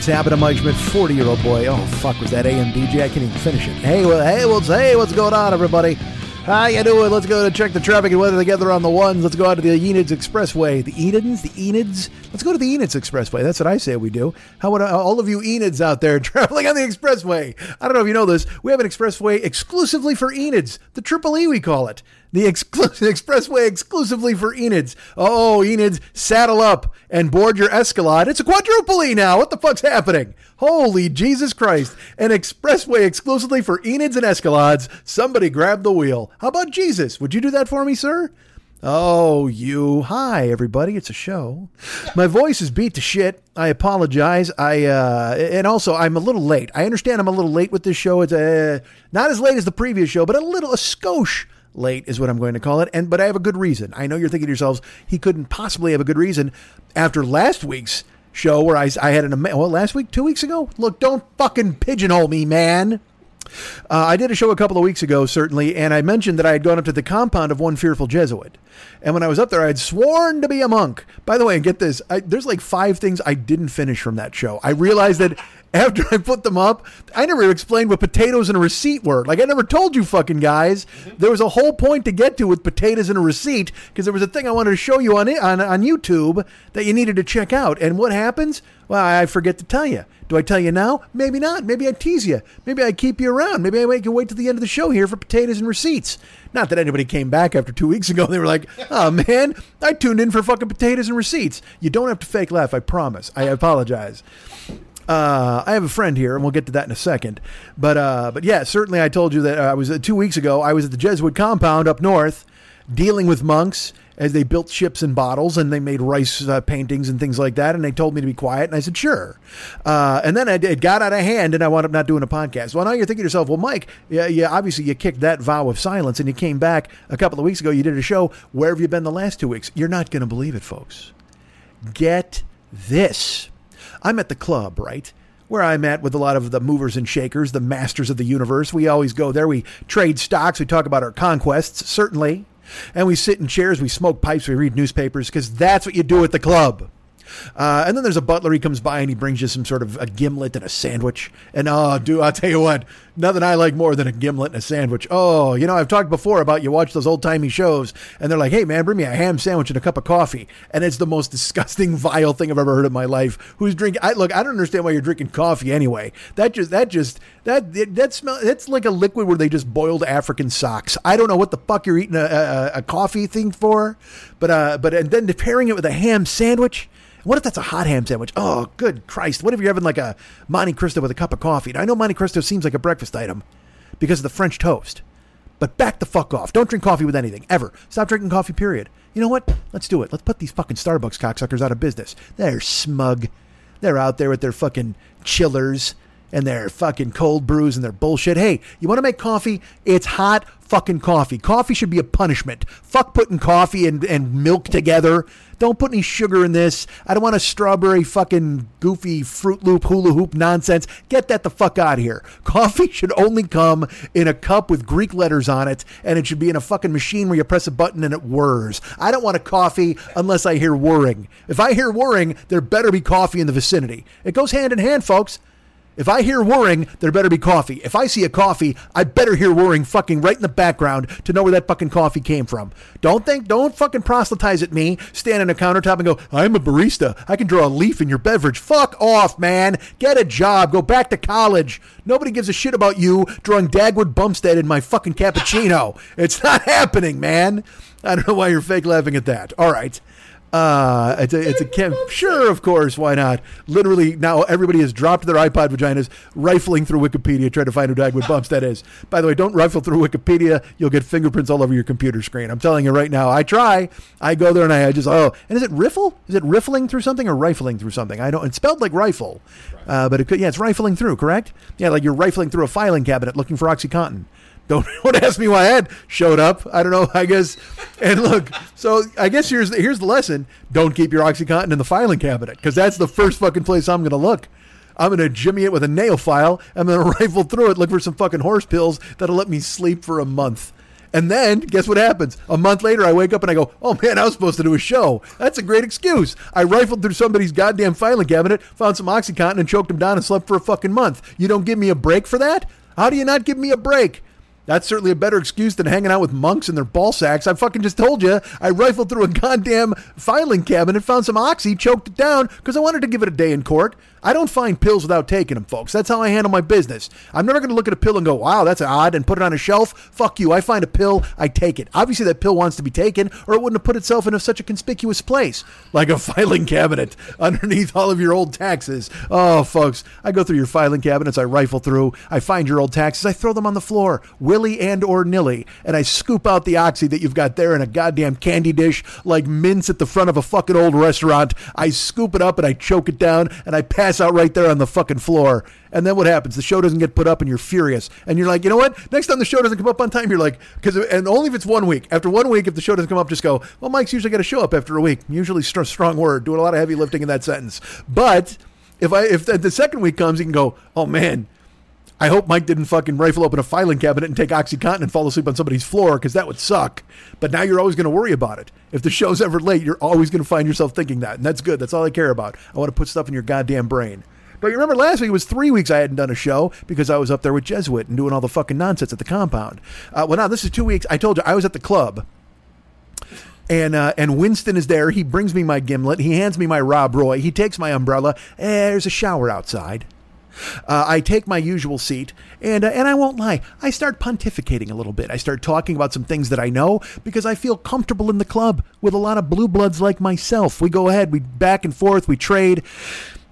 What's happening, Mike Schmidt, 40 year old boy? Oh, fuck, was that AM DJ? I can't even finish it. Hey, well, hey, what's, hey, what's going on, everybody? How you doing? Let's go to check the traffic and weather together on the ones. Let's go out to the Enids Expressway. The Enids? The Enids? Let's go to the Enids Expressway. That's what I say we do. How would uh, all of you Enids out there traveling on the expressway? I don't know if you know this. We have an expressway exclusively for Enids. The Triple E, we call it. The exclusive expressway exclusively for Enids. Oh, Enids, saddle up and board your Escalade. It's a quadruple E now. What the fuck's happening? Holy Jesus Christ. An expressway exclusively for Enids and Escalades. Somebody grab the wheel. How about Jesus? Would you do that for me, sir? Oh, you. Hi, everybody. It's a show. My voice is beat to shit. I apologize. I, uh, and also I'm a little late. I understand I'm a little late with this show. It's, uh, not as late as the previous show, but a little, a skosh late is what I'm going to call it. And, but I have a good reason. I know you're thinking to yourselves, he couldn't possibly have a good reason after last week's show where I, I had an, well, last week, two weeks ago? Look, don't fucking pigeonhole me, man. Uh, I did a show a couple of weeks ago, certainly, and I mentioned that I had gone up to the compound of one fearful Jesuit. And when I was up there, I had sworn to be a monk. By the way, and get this, I, there's like five things I didn't finish from that show. I realized that after I put them up, I never explained what potatoes and a receipt were. Like, I never told you fucking guys. There was a whole point to get to with potatoes and a receipt because there was a thing I wanted to show you on, on, on YouTube that you needed to check out. And what happens? Well, I forget to tell you. Do I tell you now? Maybe not. Maybe I tease you. Maybe I keep you around. Maybe I make you wait till the end of the show here for potatoes and receipts. Not that anybody came back after two weeks ago. And they were like, oh man, I tuned in for fucking potatoes and receipts. You don't have to fake laugh. I promise. I apologize. Uh, I have a friend here, and we'll get to that in a second. But uh, but yeah, certainly I told you that uh, I was uh, two weeks ago. I was at the Jesuit compound up north, dealing with monks as they built ships and bottles, and they made rice uh, paintings and things like that. And they told me to be quiet, and I said sure. Uh, and then it, got out of hand, and I wound up not doing a podcast. Well, now you're thinking to yourself, well, Mike, yeah, yeah, obviously you kicked that vow of silence, and you came back a couple of weeks ago. You did a show. Where have you been the last two weeks? You're not going to believe it, folks. Get this. I'm at the club, right? Where I'm at with a lot of the movers and shakers, the masters of the universe. We always go there. We trade stocks. We talk about our conquests, certainly. And we sit in chairs. We smoke pipes. We read newspapers because that's what you do at the club. Uh, and then there's a butler. He comes by and he brings you some sort of a gimlet and a sandwich. And oh, do I'll tell you what, nothing I like more than a gimlet and a sandwich. Oh, you know, I've talked before about you watch those old timey shows and they're like, hey, man, bring me a ham sandwich and a cup of coffee. And it's the most disgusting, vile thing I've ever heard in my life. Who's drinking? I, look, I don't understand why you're drinking coffee anyway. That just, that just, that, that, that smell, that's like a liquid where they just boiled African socks. I don't know what the fuck you're eating a, a, a coffee thing for, but, uh, but, and then pairing it with a ham sandwich. What if that's a hot ham sandwich? Oh, good Christ. What if you're having like a Monte Cristo with a cup of coffee? Now, I know Monte Cristo seems like a breakfast item because of the French toast, but back the fuck off. Don't drink coffee with anything, ever. Stop drinking coffee, period. You know what? Let's do it. Let's put these fucking Starbucks cocksuckers out of business. They're smug. They're out there with their fucking chillers and their fucking cold brews and their bullshit. Hey, you want to make coffee? It's hot fucking coffee. Coffee should be a punishment. Fuck putting coffee and, and milk together. Don't put any sugar in this. I don't want a strawberry fucking goofy Fruit Loop hula hoop nonsense. Get that the fuck out of here. Coffee should only come in a cup with Greek letters on it, and it should be in a fucking machine where you press a button and it whirs. I don't want a coffee unless I hear whirring. If I hear whirring, there better be coffee in the vicinity. It goes hand in hand, folks. If I hear whirring, there better be coffee. If I see a coffee, I better hear whirring fucking right in the background to know where that fucking coffee came from. Don't think, don't fucking proselytize at me, stand on a countertop and go, I'm a barista. I can draw a leaf in your beverage. Fuck off, man. Get a job. Go back to college. Nobody gives a shit about you drawing Dagwood Bumstead in my fucking cappuccino. It's not happening, man. I don't know why you're fake laughing at that. All right. Uh, it's a, it's a chem. Sure, of course, why not? Literally, now everybody has dropped their iPod vaginas, rifling through Wikipedia, trying to find who Dagwood Bumstead is. By the way, don't rifle through Wikipedia; you'll get fingerprints all over your computer screen. I'm telling you right now. I try. I go there and I, I just oh, and is it riffle? Is it riffling through something or rifling through something? I don't. It's spelled like rifle, uh, but it could. Yeah, it's rifling through. Correct? Yeah, like you're rifling through a filing cabinet looking for OxyContin. Don't, don't ask me why Ed showed up. I don't know. I guess. And look, so I guess here's here's the lesson: don't keep your OxyContin in the filing cabinet because that's the first fucking place I'm going to look. I'm going to jimmy it with a nail file. I'm going to rifle through it, look for some fucking horse pills that'll let me sleep for a month. And then, guess what happens? A month later, I wake up and I go, oh man, I was supposed to do a show. That's a great excuse. I rifled through somebody's goddamn filing cabinet, found some Oxycontin, and choked him down and slept for a fucking month. You don't give me a break for that? How do you not give me a break? That's certainly a better excuse than hanging out with monks and their ball sacks. I fucking just told you. I rifled through a goddamn filing cabinet, found some oxy, choked it down because I wanted to give it a day in court. I don't find pills without taking them, folks. That's how I handle my business. I'm never going to look at a pill and go, wow, that's odd, and put it on a shelf. Fuck you. I find a pill, I take it. Obviously, that pill wants to be taken, or it wouldn't have put itself in such a conspicuous place, like a filing cabinet underneath all of your old taxes. Oh, folks, I go through your filing cabinets, I rifle through, I find your old taxes, I throw them on the floor, willy and or nilly, and I scoop out the oxy that you've got there in a goddamn candy dish like mints at the front of a fucking old restaurant. I scoop it up and I choke it down, and I pass out right there on the fucking floor. And then what happens? The show doesn't get put up, and you're furious. And you're like, you know what? Next time the show doesn't come up on time, you're like, because and only if it's one week. After one week, if the show doesn't come up, just go. Well, Mike's usually got to show up after a week. Usually, st- strong word, doing a lot of heavy lifting in that sentence. But if I if the second week comes, you can go. Oh man, I hope Mike didn't fucking rifle open a filing cabinet and take OxyContin and fall asleep on somebody's floor because that would suck. But now you're always going to worry about it. If the show's ever late, you're always going to find yourself thinking that. And that's good. That's all I care about. I want to put stuff in your goddamn brain. But you remember last week it was three weeks I hadn't done a show because I was up there with Jesuit and doing all the fucking nonsense at the compound. Uh, well, now this is two weeks. I told you I was at the club. And, uh, and Winston is there. He brings me my gimlet. He hands me my Rob Roy. He takes my umbrella. Eh, there's a shower outside. Uh, I take my usual seat, and uh, and I won't lie, I start pontificating a little bit. I start talking about some things that I know because I feel comfortable in the club with a lot of blue bloods like myself. We go ahead, we back and forth, we trade.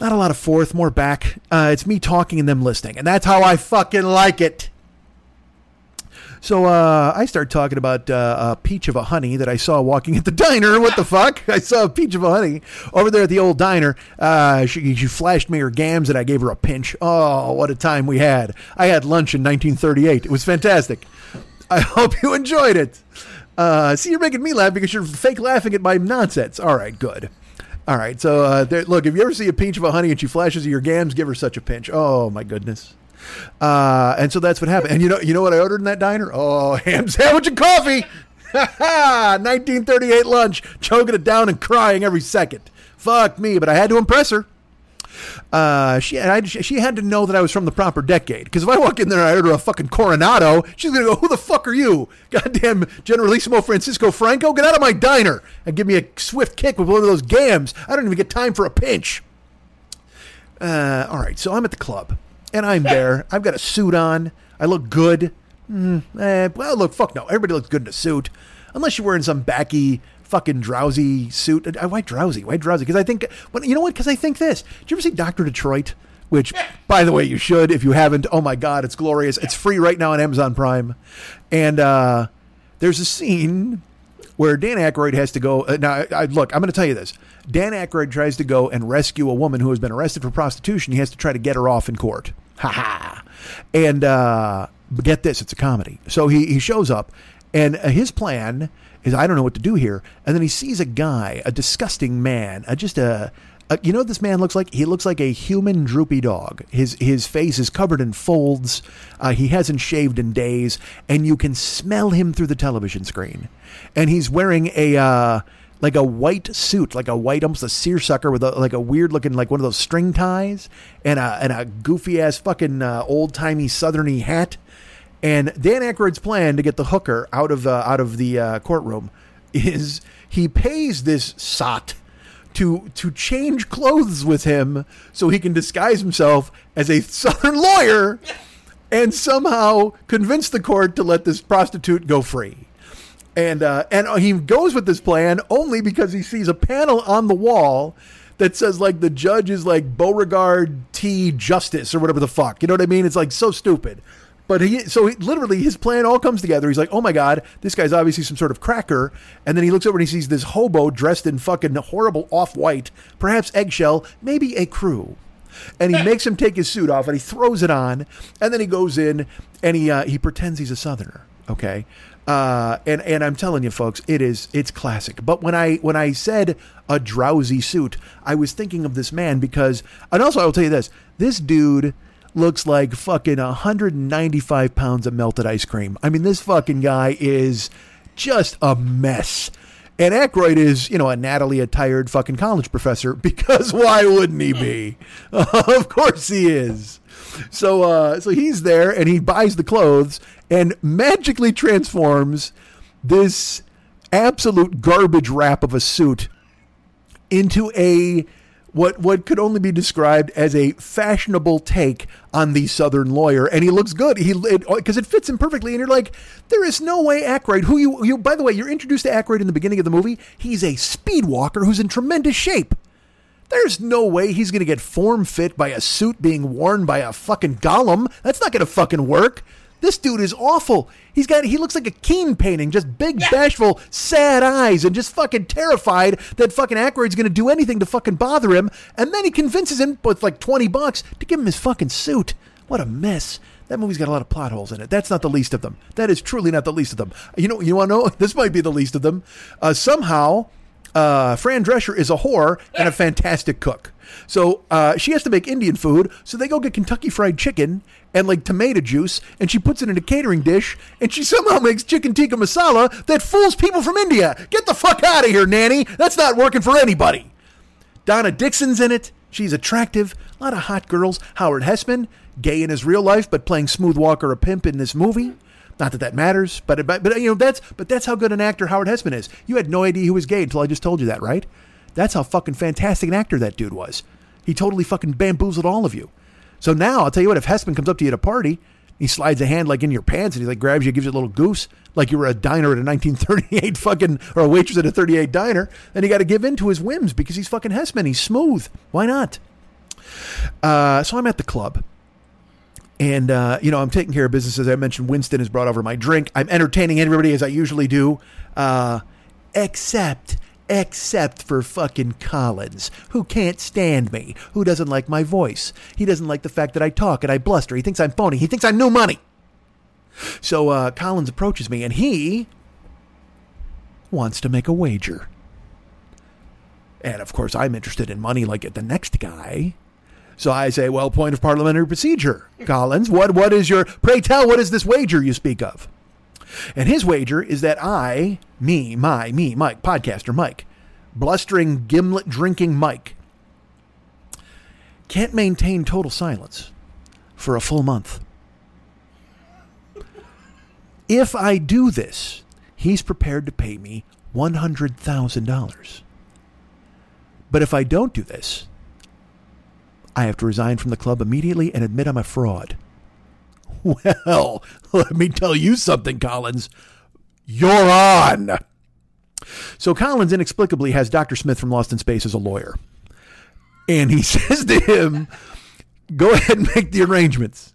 Not a lot of forth, more back. Uh, it's me talking and them listening, and that's how I fucking like it. So uh, I start talking about uh, a peach of a honey that I saw walking at the diner. What the fuck? I saw a peach of a honey over there at the old diner. Uh, she, she flashed me her gams and I gave her a pinch. Oh, what a time we had! I had lunch in 1938. It was fantastic. I hope you enjoyed it. Uh, see, you're making me laugh because you're fake laughing at my nonsense. All right, good. All right, so uh, there, look, if you ever see a peach of a honey and she flashes you your gams, give her such a pinch. Oh my goodness. Uh, and so that's what happened. And you know, you know what I ordered in that diner? Oh, ham sandwich and coffee. 1938 lunch, choking it down and crying every second. Fuck me, but I had to impress her. Uh, she I, she had to know that I was from the proper decade. Because if I walk in there and I order a fucking Coronado, she's gonna go, "Who the fuck are you, goddamn Generalissimo Francisco Franco? Get out of my diner and give me a swift kick with one of those gams. I don't even get time for a pinch." Uh, all right, so I'm at the club and I'm there. I've got a suit on. I look good. Mm, eh, well, look, fuck no. Everybody looks good in a suit, unless you're wearing some backy fucking drowsy suit. Uh, Why drowsy? Why drowsy? Because I think, well, you know what? Because I think this. Did you ever see Doctor Detroit? Which, by the way, you should if you haven't. Oh my God, it's glorious. It's free right now on Amazon Prime, and uh, there's a scene where Dan Aykroyd has to go. Uh, now, I, I, look, I'm going to tell you this. Dan Aykroyd tries to go and rescue a woman who has been arrested for prostitution. He has to try to get her off in court. Ha ha. And uh, get this, it's a comedy. So he, he shows up, and uh, his plan is I don't know what to do here. And then he sees a guy, a disgusting man, just a. Uh, you know what this man looks like? He looks like a human droopy dog. His his face is covered in folds. Uh, he hasn't shaved in days, and you can smell him through the television screen. And he's wearing a uh, like a white suit, like a white, almost a seersucker with a, like a weird looking, like one of those string ties, and a and a goofy ass fucking uh, old timey southerny hat. And Dan Aykroyd's plan to get the hooker out of uh, out of the uh, courtroom is he pays this sot to to change clothes with him so he can disguise himself as a southern lawyer and somehow convince the court to let this prostitute go free. And uh, and he goes with this plan only because he sees a panel on the wall that says like the judge is like Beauregard T Justice or whatever the fuck. You know what I mean? It's like so stupid. But he, so he, literally his plan all comes together. He's like, oh my God, this guy's obviously some sort of cracker. And then he looks over and he sees this hobo dressed in fucking horrible off white, perhaps eggshell, maybe a crew. And he makes him take his suit off and he throws it on. And then he goes in and he, uh, he pretends he's a southerner. Okay. Uh, and and I'm telling you, folks, it is it's classic. But when I when I said a drowsy suit, I was thinking of this man because, and also I will tell you this: this dude looks like fucking 195 pounds of melted ice cream. I mean, this fucking guy is just a mess. And Aykroyd is, you know, a Natalie attired fucking college professor because why wouldn't he be? of course he is. So, uh, so he's there and he buys the clothes and magically transforms this absolute garbage wrap of a suit into a what what could only be described as a fashionable take on the Southern lawyer, and he looks good. He because it, uh, it, fits him perfectly, and you're like, there is no way Aykroyd, who you you by the way, you're introduced to Aykroyd in the beginning of the movie. He's a speed walker who's in tremendous shape. There's no way he's going to get form fit by a suit being worn by a fucking golem. That's not going to fucking work. This dude is awful. He's got he looks like a Keane painting, just big, yeah. bashful, sad eyes, and just fucking terrified that fucking Aykroyd's gonna do anything to fucking bother him. And then he convinces him with like twenty bucks to give him his fucking suit. What a mess. That movie's got a lot of plot holes in it. That's not the least of them. That is truly not the least of them. You know, you want to know? This might be the least of them. Uh, somehow, uh, Fran Drescher is a whore and a fantastic cook. So uh, she has to make Indian food. So they go get Kentucky Fried Chicken and like tomato juice, and she puts it in a catering dish, and she somehow makes chicken tikka masala that fools people from India. Get the fuck out of here, nanny. That's not working for anybody. Donna Dixon's in it. She's attractive. A lot of hot girls. Howard Hesseman, gay in his real life, but playing Smooth Walker, a pimp in this movie. Not that that matters, but, but but you know that's but that's how good an actor Howard Hesseman is. You had no idea he was gay until I just told you that, right? That's how fucking fantastic an actor that dude was. He totally fucking bamboozled all of you. So now I'll tell you what: if Hesseman comes up to you at a party, he slides a hand like in your pants and he like grabs you, gives you a little goose, like you were a diner at a 1938 fucking or a waitress at a 38 diner, then you got to give in to his whims because he's fucking Hesseman. He's smooth. Why not? Uh, so I'm at the club and, uh, you know, I'm taking care of business. As I mentioned, Winston has brought over my drink. I'm entertaining everybody as I usually do, uh, except, except for fucking Collins, who can't stand me, who doesn't like my voice. He doesn't like the fact that I talk and I bluster. He thinks I'm phony. He thinks I'm new money. So uh, Collins approaches me and he wants to make a wager. And of course, I'm interested in money like the next guy. So I say, well, point of parliamentary procedure, Collins. What what is your pray tell? What is this wager you speak of? And his wager is that I, me, my, me, Mike, podcaster Mike, blustering gimlet drinking Mike, can't maintain total silence for a full month. If I do this, he's prepared to pay me $100,000. But if I don't do this, I have to resign from the club immediately and admit I'm a fraud. Well, let me tell you something, Collins. You're on. So Collins inexplicably has Dr. Smith from Lost in Space as a lawyer. And he says to him, go ahead and make the arrangements.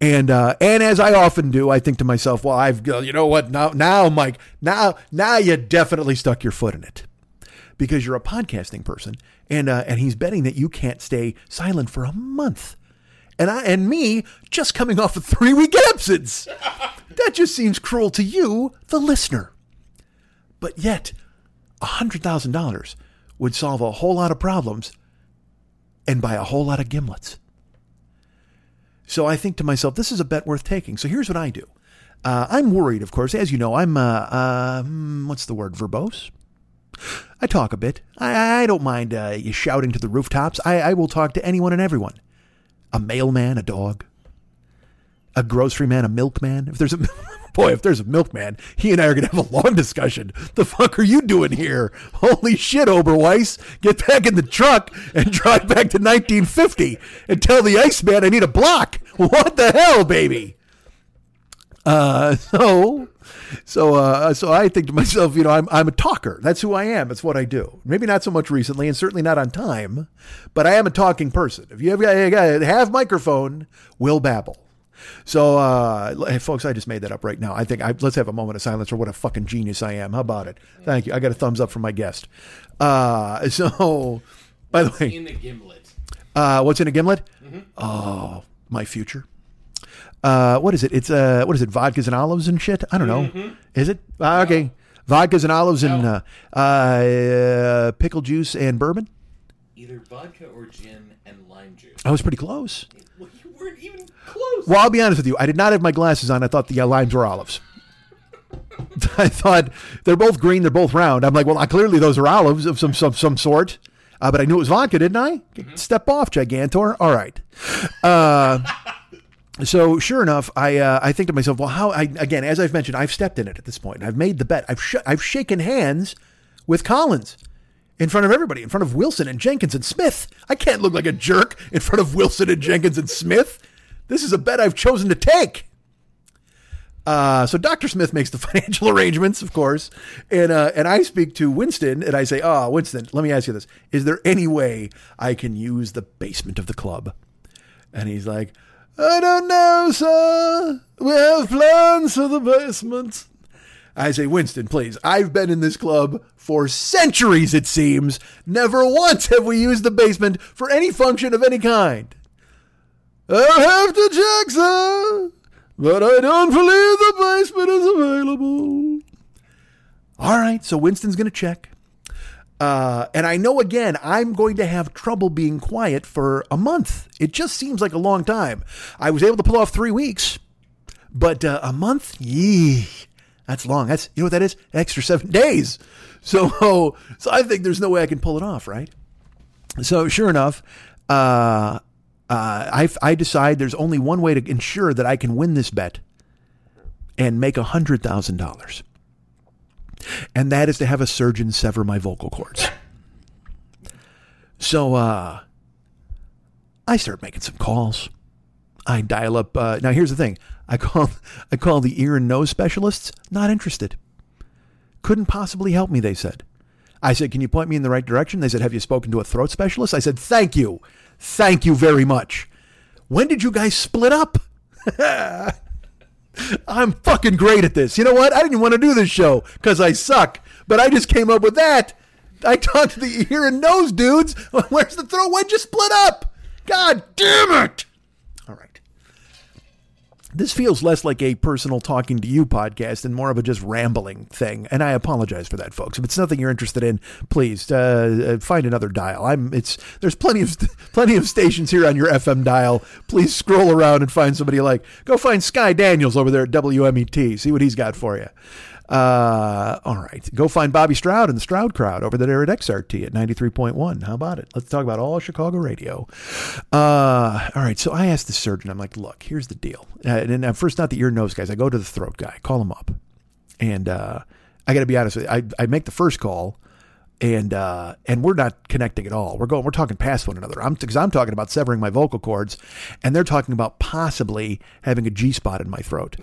And uh, and as I often do, I think to myself, well, I've you know what now now Mike now now you definitely stuck your foot in it because you're a podcasting person, and uh, and he's betting that you can't stay silent for a month. And I and me just coming off a three week absence. that just seems cruel to you, the listener. But yet, hundred thousand dollars would solve a whole lot of problems and buy a whole lot of gimlets. So I think to myself, this is a bet worth taking. So here's what I do. Uh, I'm worried, of course. As you know, I'm, uh, uh, what's the word, verbose? I talk a bit. I, I don't mind uh, you shouting to the rooftops. I, I will talk to anyone and everyone. A mailman, a dog, a grocery man, a milkman. If there's a boy, if there's a milkman, he and I are gonna have a long discussion. The fuck are you doing here? Holy shit, Oberweis! Get back in the truck and drive back to 1950 and tell the Iceman I need a block. What the hell, baby? Uh, so, so, uh, so I think to myself, you know, I'm, I'm a talker. That's who I am. That's what I do. Maybe not so much recently and certainly not on time, but I am a talking person. If you have, a have microphone, will babble. So, uh, hey, folks, I just made that up right now. I think I, let's have a moment of silence for what a fucking genius I am. How about it? Thank you. I got a thumbs up from my guest. Uh, so, by the way, in the gimlet. uh, what's in a gimlet? Oh, my future. Uh, what is it? It's uh, what is it? Vodkas and olives and shit. I don't know. Is it uh, okay? Vodkas and olives and uh, uh, pickle juice and bourbon. Either vodka or gin and lime juice. I was pretty close. Well, you weren't even close. Well, I'll be honest with you. I did not have my glasses on. I thought the uh, limes were olives. I thought they're both green. They're both round. I'm like, well, clearly those are olives of some some some sort. Uh, but I knew it was vodka, didn't I? Step off, Gigantor. All right. Uh, so sure enough, I uh, I think to myself, well, how? I, again, as I've mentioned, I've stepped in it at this point. I've made the bet. I've sh- I've shaken hands with Collins in front of everybody, in front of Wilson and Jenkins and Smith. I can't look like a jerk in front of Wilson and Jenkins and Smith. This is a bet I've chosen to take. Uh, so Dr. Smith makes the financial arrangements, of course, and uh, and I speak to Winston and I say, "Oh, Winston, let me ask you this: Is there any way I can use the basement of the club?" And he's like, "I don't know, sir. We have plans for the basement." I say, Winston, please. I've been in this club for centuries, it seems. Never once have we used the basement for any function of any kind. I'll have to check, sir, but I don't believe the basement is available. All right, so Winston's going to check. Uh, and I know again, I'm going to have trouble being quiet for a month. It just seems like a long time. I was able to pull off three weeks, but uh, a month, yee, that's long. That's you know what that is? Extra seven days. So, so I think there's no way I can pull it off, right? So, sure enough, uh, uh, I I decide there's only one way to ensure that I can win this bet and make a hundred thousand dollars, and that is to have a surgeon sever my vocal cords. So, uh, I start making some calls. I dial up. Uh, now, here's the thing: I call, I call the ear and nose specialists. Not interested. Couldn't possibly help me. They said. I said, "Can you point me in the right direction?" They said, "Have you spoken to a throat specialist?" I said, "Thank you, thank you very much." When did you guys split up? I'm fucking great at this. You know what? I didn't want to do this show because I suck, but I just came up with that. I talked to the ear and nose dudes. Where's the throat? When'd you split up? God damn it! This feels less like a personal talking to you podcast and more of a just rambling thing, and I apologize for that, folks. If it's nothing you're interested in, please uh, uh, find another dial. I'm. It's there's plenty of plenty of stations here on your FM dial. Please scroll around and find somebody like go find Sky Daniels over there at WMET. See what he's got for you. Uh, all right. Go find Bobby Stroud and the Stroud crowd over there at XRT at 93.1. How about it? Let's talk about all Chicago radio. Uh, all right. So I asked the surgeon, I'm like, look, here's the deal. Uh, and at first, not the ear nose guys. I go to the throat guy, call him up. And uh, I got to be honest with you. I, I make the first call and uh, and we're not connecting at all. We're going, we're talking past one another. I'm because I'm talking about severing my vocal cords, and they're talking about possibly having a G spot in my throat.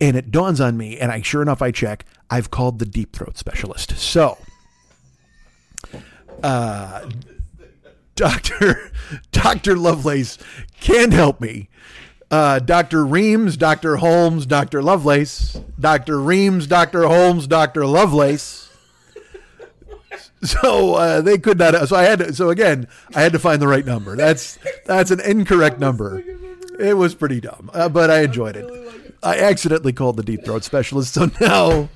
And it dawns on me, and I sure enough, I check. I've called the deep throat specialist. So, uh, Doctor Doctor Lovelace can help me. Uh, Dr. Reems, Dr. Holmes, Dr. Lovelace, Dr. Reems, Dr. Holmes, Dr. Lovelace. So uh, they could not. So I had to. So again, I had to find the right number. That's that's an incorrect number. It was pretty dumb, uh, but I enjoyed it. I accidentally called the deep throat specialist, so now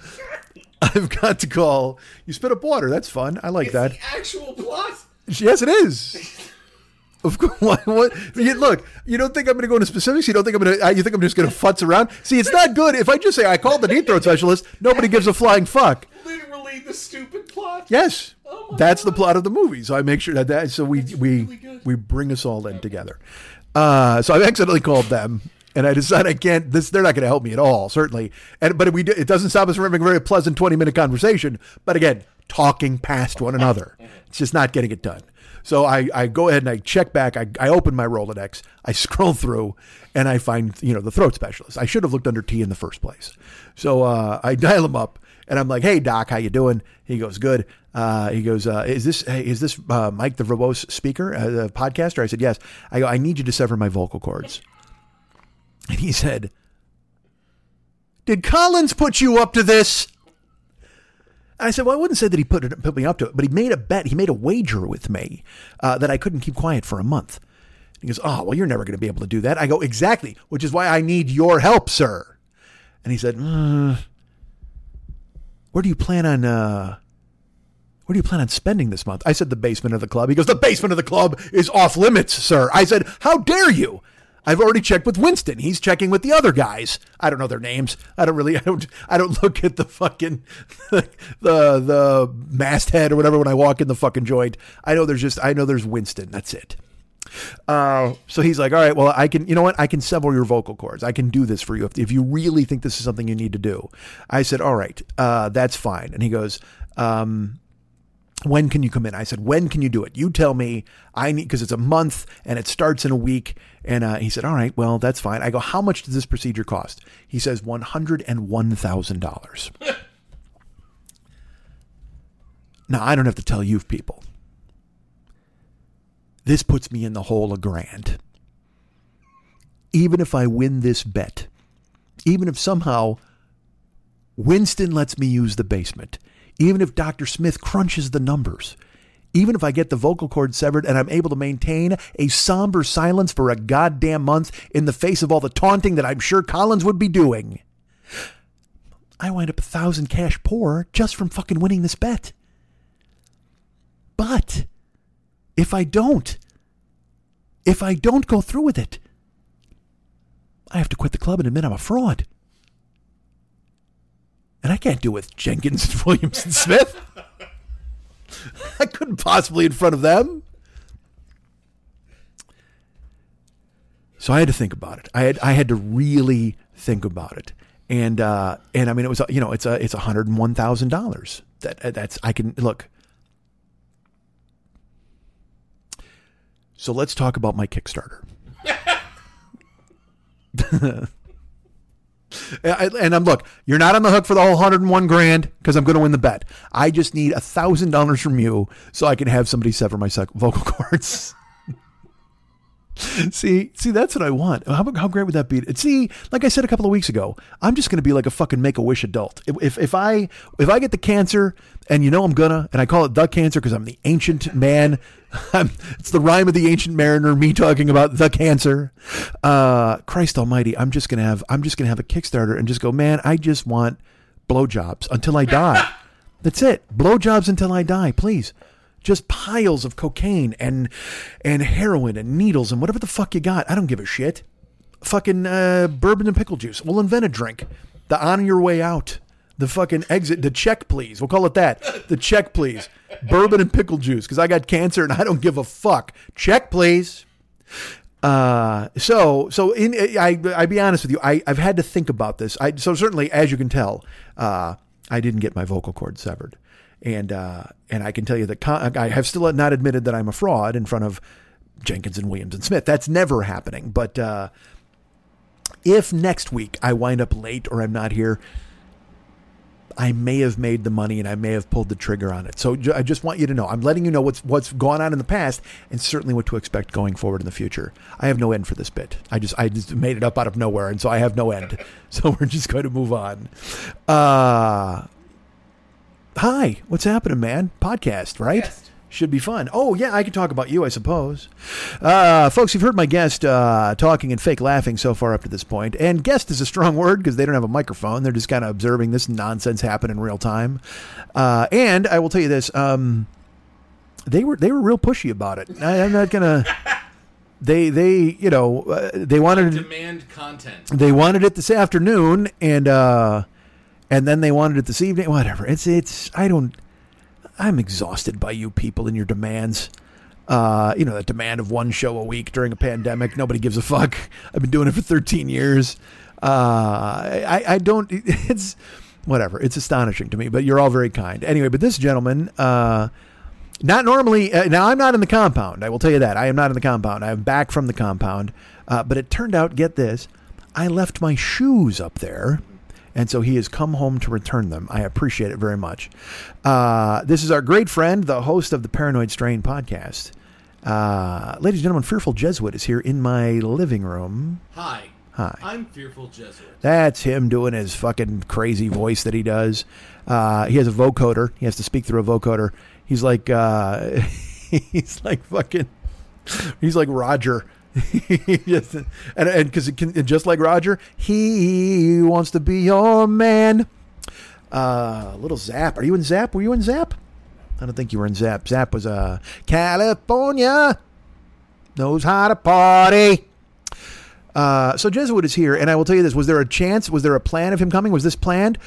I've got to call. You spit up water. That's fun. I like that. The actual plot. Yes, it is. Of course. What? what you, look, you don't think I'm going to go into specifics. You don't think I'm going to. You think I'm just going to futz around? See, it's not good. If I just say I called the deep throat specialist, nobody gives a flying fuck. Literally the stupid plot. Yes, Oh my that's the plot of the movie. So I make sure that that. So we we good. we bring us all in together. Uh, so I accidentally called them. And I decided I can't. This they're not going to help me at all, certainly. And but we it doesn't stop us from having a very pleasant twenty minute conversation. But again, talking past one another, it's just not getting it done. So I, I go ahead and I check back. I, I open my Rolodex. I scroll through, and I find you know the throat specialist. I should have looked under T in the first place. So uh, I dial him up, and I'm like, "Hey doc, how you doing?" He goes, "Good." Uh, he goes, uh, "Is this hey, is this uh, Mike the verbose speaker, uh, the podcaster?" I said, "Yes." I go, "I need you to sever my vocal cords." And he said, Did Collins put you up to this? I said, Well, I wouldn't say that he put, it, put me up to it, but he made a bet. He made a wager with me uh, that I couldn't keep quiet for a month. He goes, Oh, well, you're never going to be able to do that. I go, Exactly, which is why I need your help, sir. And he said, "Mm, Where do you plan on. Uh, where do you plan on spending this month? I said the basement of the club. He goes, The basement of the club is off limits, sir. I said, How dare you? I've already checked with Winston. He's checking with the other guys. I don't know their names. I don't really I don't I don't look at the fucking the the masthead or whatever when I walk in the fucking joint. I know there's just I know there's Winston. That's it. Uh, so he's like, all right, well, I can, you know what? I can sever your vocal cords. I can do this for you if, if you really think this is something you need to do. I said, all right, uh, that's fine. And he goes, um, when can you come in? I said, when can you do it? You tell me. I need because it's a month and it starts in a week. And uh, he said, all right, well, that's fine. I go, how much does this procedure cost? He says, one hundred and one thousand dollars. now I don't have to tell you people. This puts me in the hole a grand. Even if I win this bet, even if somehow Winston lets me use the basement, even if Dr. Smith crunches the numbers, even if I get the vocal cord severed and I'm able to maintain a somber silence for a goddamn month in the face of all the taunting that I'm sure Collins would be doing, I wind up a thousand cash poor just from fucking winning this bet. But if I don't, if I don't go through with it, I have to quit the club and admit I'm a fraud. And I can't do it with Jenkins and Williams and Smith. I couldn't possibly in front of them. So I had to think about it. I had I had to really think about it. And uh, and I mean it was you know it's a it's hundred and one thousand dollars. That that's I can look. So let's talk about my Kickstarter. I- and I'm um, look, you're not on the hook for the whole 101 grand because I'm going to win the bet. I just need a thousand dollars from you so I can have somebody sever my vocal cords. see, see, that's what I want. How, how great would that be? See, like I said a couple of weeks ago, I'm just going to be like a fucking make a wish adult. If, if I if I get the cancer, and you know I'm gonna, and I call it the cancer because I'm the ancient man. I'm, it's the rhyme of the ancient mariner. Me talking about the cancer. Uh, Christ Almighty, I'm just gonna have I'm just gonna have a Kickstarter and just go, man. I just want blowjobs until I die. That's it. Blowjobs until I die, please just piles of cocaine and and heroin and needles and whatever the fuck you got. I don't give a shit. Fucking uh, bourbon and pickle juice. We'll invent a drink. The on your way out. The fucking exit. The check, please. We'll call it that. The check, please. Bourbon and pickle juice because I got cancer and I don't give a fuck. Check, please. Uh, so so in I I be honest with you, I I've had to think about this. I so certainly as you can tell, uh, I didn't get my vocal cord severed, and uh, and I can tell you that con- I have still not admitted that I'm a fraud in front of Jenkins and Williams and Smith. That's never happening. But uh, if next week I wind up late or I'm not here, I may have made the money and I may have pulled the trigger on it. So I just want you to know. I'm letting you know what's what's gone on in the past and certainly what to expect going forward in the future. I have no end for this bit. I just I just made it up out of nowhere and so I have no end. So we're just going to move on. Uh Hi, what's happening, man? Podcast, right? Should be fun. Oh, yeah, I could talk about you, I suppose. Uh, folks, you've heard my guest uh, talking and fake laughing so far up to this point. And guest is a strong word because they don't have a microphone. They're just kind of observing this nonsense happen in real time. Uh, and I will tell you this um, they were they were real pushy about it. I, I'm not going to. They, they, you know, uh, they wanted Demand content. they wanted it this afternoon and uh and then they wanted it this evening whatever it's it's i don't i'm exhausted by you people and your demands uh you know the demand of one show a week during a pandemic nobody gives a fuck i've been doing it for 13 years uh i i don't it's whatever it's astonishing to me but you're all very kind anyway but this gentleman uh not normally. Uh, now I'm not in the compound. I will tell you that I am not in the compound. I am back from the compound. Uh, but it turned out, get this, I left my shoes up there, and so he has come home to return them. I appreciate it very much. Uh, this is our great friend, the host of the Paranoid Strain podcast. Uh, ladies and gentlemen, Fearful Jesuit is here in my living room. Hi. Hi. I'm Fearful Jesuit. That's him doing his fucking crazy voice that he does. Uh, he has a vocoder. He has to speak through a vocoder. He's like, uh, he's like fucking, he's like Roger. And and because it can, just like Roger, he wants to be your man. Uh, little Zapp. Are you in Zapp? Were you in Zapp? I don't think you were in Zapp. Zapp was uh, California knows how to party. Uh, so Jesuit is here, and I will tell you this: Was there a chance? Was there a plan of him coming? Was this planned?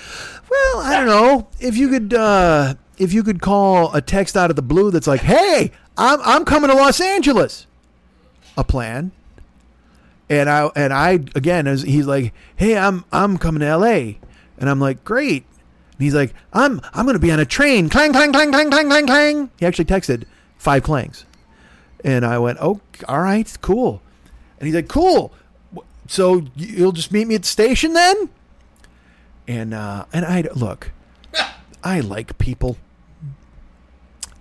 Well, I don't know. If you could, uh, if you could call a text out of the blue that's like, "Hey, I'm I'm coming to Los Angeles," a plan. And I and I again, as he's like, "Hey, I'm I'm coming to L.A.," and I'm like, "Great." And he's like, "I'm I'm going to be on a train." Clang clang clang clang clang clang clang. He actually texted five clangs, and I went, "Oh, all right, cool." And he's like, "Cool." So you'll just meet me at the station then? And uh, and I look, I like people,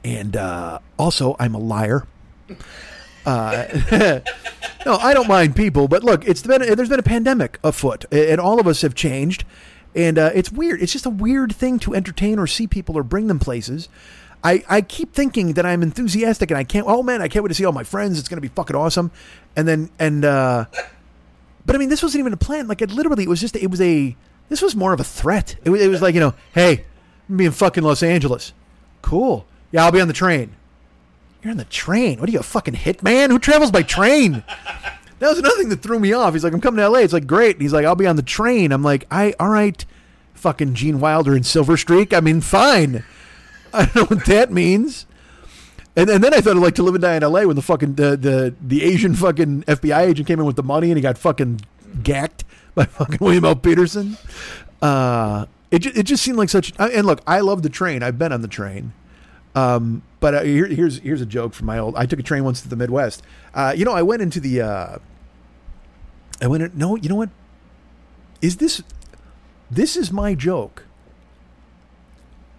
and uh, also I'm a liar. Uh, no, I don't mind people, but look, it's been there's been a pandemic afoot, and all of us have changed, and uh, it's weird. It's just a weird thing to entertain or see people or bring them places. I, I keep thinking that I'm enthusiastic and I can't. Oh man, I can't wait to see all my friends. It's gonna be fucking awesome, and then and. uh but I mean, this wasn't even a plan. Like, it literally, it was just, it was a, this was more of a threat. It was, it was like, you know, hey, I'm gonna be in fucking Los Angeles. Cool. Yeah, I'll be on the train. You're on the train? What are you, a fucking hitman? Who travels by train? That was another thing that threw me off. He's like, I'm coming to LA. It's like, great. And he's like, I'll be on the train. I'm like, I, all right, fucking Gene Wilder and Silver Streak. I mean, fine. I don't know what that means. And, and then I thought I'd like to live and die in L.A. when the fucking the, the the Asian fucking FBI agent came in with the money and he got fucking gacked by fucking William L. Petersen. Uh, it it just seemed like such. And look, I love the train. I've been on the train. Um, but uh, here, here's here's a joke from my old. I took a train once to the Midwest. Uh, you know, I went into the. Uh, I went. In, no, you know what? Is this? This is my joke.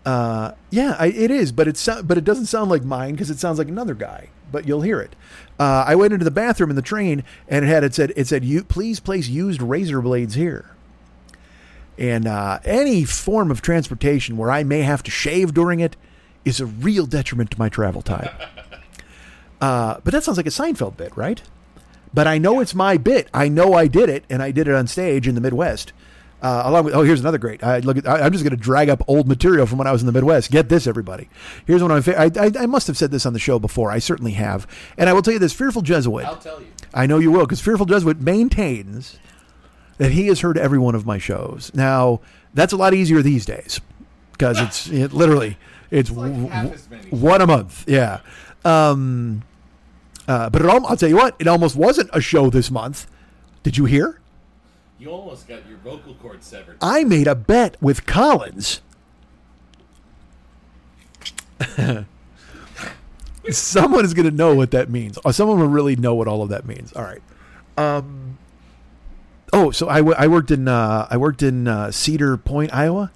Uh, yeah, I, it is, but it's but it doesn't sound like mine because it sounds like another guy. But you'll hear it. Uh, I went into the bathroom in the train, and it had it said it said you please place used razor blades here. And uh, any form of transportation where I may have to shave during it is a real detriment to my travel time. uh, but that sounds like a Seinfeld bit, right? But I know it's my bit. I know I did it, and I did it on stage in the Midwest. Uh, along with oh, here's another great. I look at. I, I'm just going to drag up old material from when I was in the Midwest. Get this, everybody. Here's one of my. Fa- I, I I must have said this on the show before. I certainly have, and I will tell you this: Fearful Jesuit. I'll tell you. I know you will, because Fearful Jesuit maintains that he has heard every one of my shows. Now that's a lot easier these days because it's it, literally it's, like w- half as many. one a month. Yeah. Um, uh, but it al- I'll tell you what, it almost wasn't a show this month. Did you hear? You almost got your vocal cord severed. I made a bet with Collins. Someone is going to know what that means. Or someone will really know what all of that means. All right. Um. Oh, so I, w- I worked in uh, I worked in uh, Cedar Point, Iowa.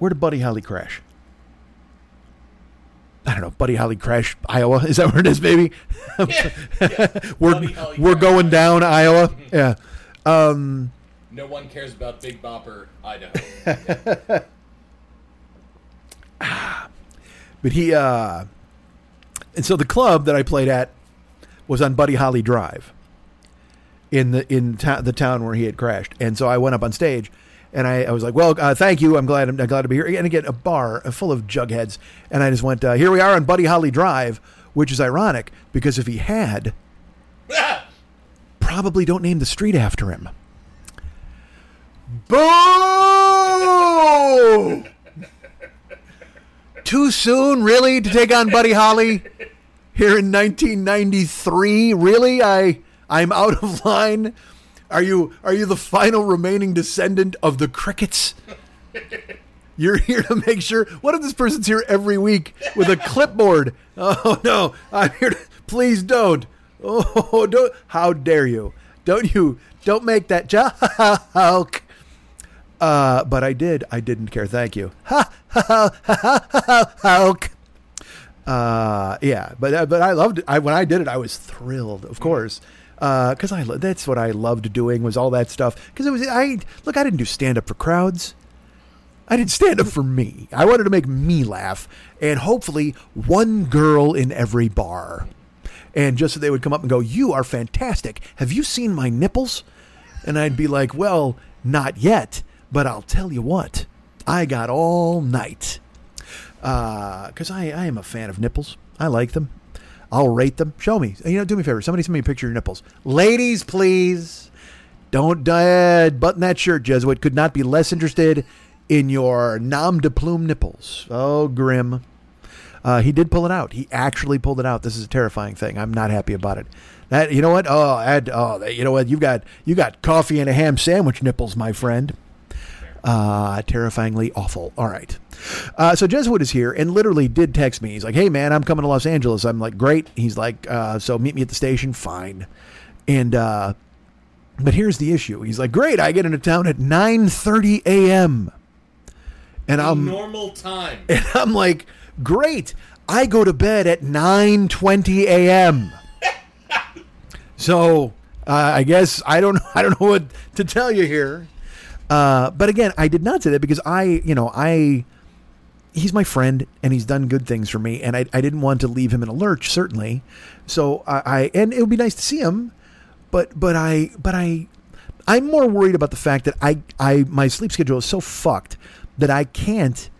Where did Buddy Holly crash? I don't know. Buddy Holly crash Iowa. Is that where it is, baby? yeah, yeah. we're we're crashed. going down Iowa. Yeah. Um. No one cares about Big Bopper, Idaho. but he, uh, and so the club that I played at was on Buddy Holly Drive in the in ta- the town where he had crashed. And so I went up on stage, and I, I was like, "Well, uh, thank you. I'm glad I'm, glad to be here." And again, a bar full of jugheads, and I just went, uh, "Here we are on Buddy Holly Drive," which is ironic because if he had, probably don't name the street after him. Boo! Too soon, really, to take on Buddy Holly here in 1993. Really, I I'm out of line. Are you are you the final remaining descendant of the crickets? You're here to make sure. What if this person's here every week with a clipboard? Oh no, I'm here. To, please don't. Oh, don't. How dare you? Don't you? Don't make that joke. Uh, but I did. I didn't care. Thank you. Ha ha ha ha Hulk. Uh, yeah, but but I loved it. I, when I did it, I was thrilled, of course, Uh, because I lo- that's what I loved doing was all that stuff. Because it was I look, I didn't do stand up for crowds. I didn't stand up for me. I wanted to make me laugh, and hopefully one girl in every bar, and just so they would come up and go, "You are fantastic. Have you seen my nipples?" And I'd be like, "Well, not yet." But I'll tell you what, I got all night. Uh, because I, I am a fan of nipples. I like them. I'll rate them. Show me. You know, do me a favor. Somebody send me a picture of your nipples. Ladies, please. Don't uh, button that shirt, Jesuit. Could not be less interested in your nom de plume nipples. Oh, grim. Uh, he did pull it out. He actually pulled it out. This is a terrifying thing. I'm not happy about it. That you know what? Oh, oh, you know what? You've got you got coffee and a ham sandwich nipples, my friend. Uh, terrifyingly awful. All right. Uh, so Jesuit is here and literally did text me. He's like, "Hey man, I'm coming to Los Angeles." I'm like, "Great." He's like, uh, "So meet me at the station." Fine. And uh, but here's the issue. He's like, "Great, I get into town at 9:30 a.m." And I'm normal time. and I'm like, "Great, I go to bed at 9:20 a.m." so uh, I guess I don't I don't know what to tell you here. Uh, but again, I did not say that because I, you know, I he's my friend and he's done good things for me, and I, I didn't want to leave him in a lurch, certainly. So I, I and it would be nice to see him, but but I but I I'm more worried about the fact that I I my sleep schedule is so fucked that I can't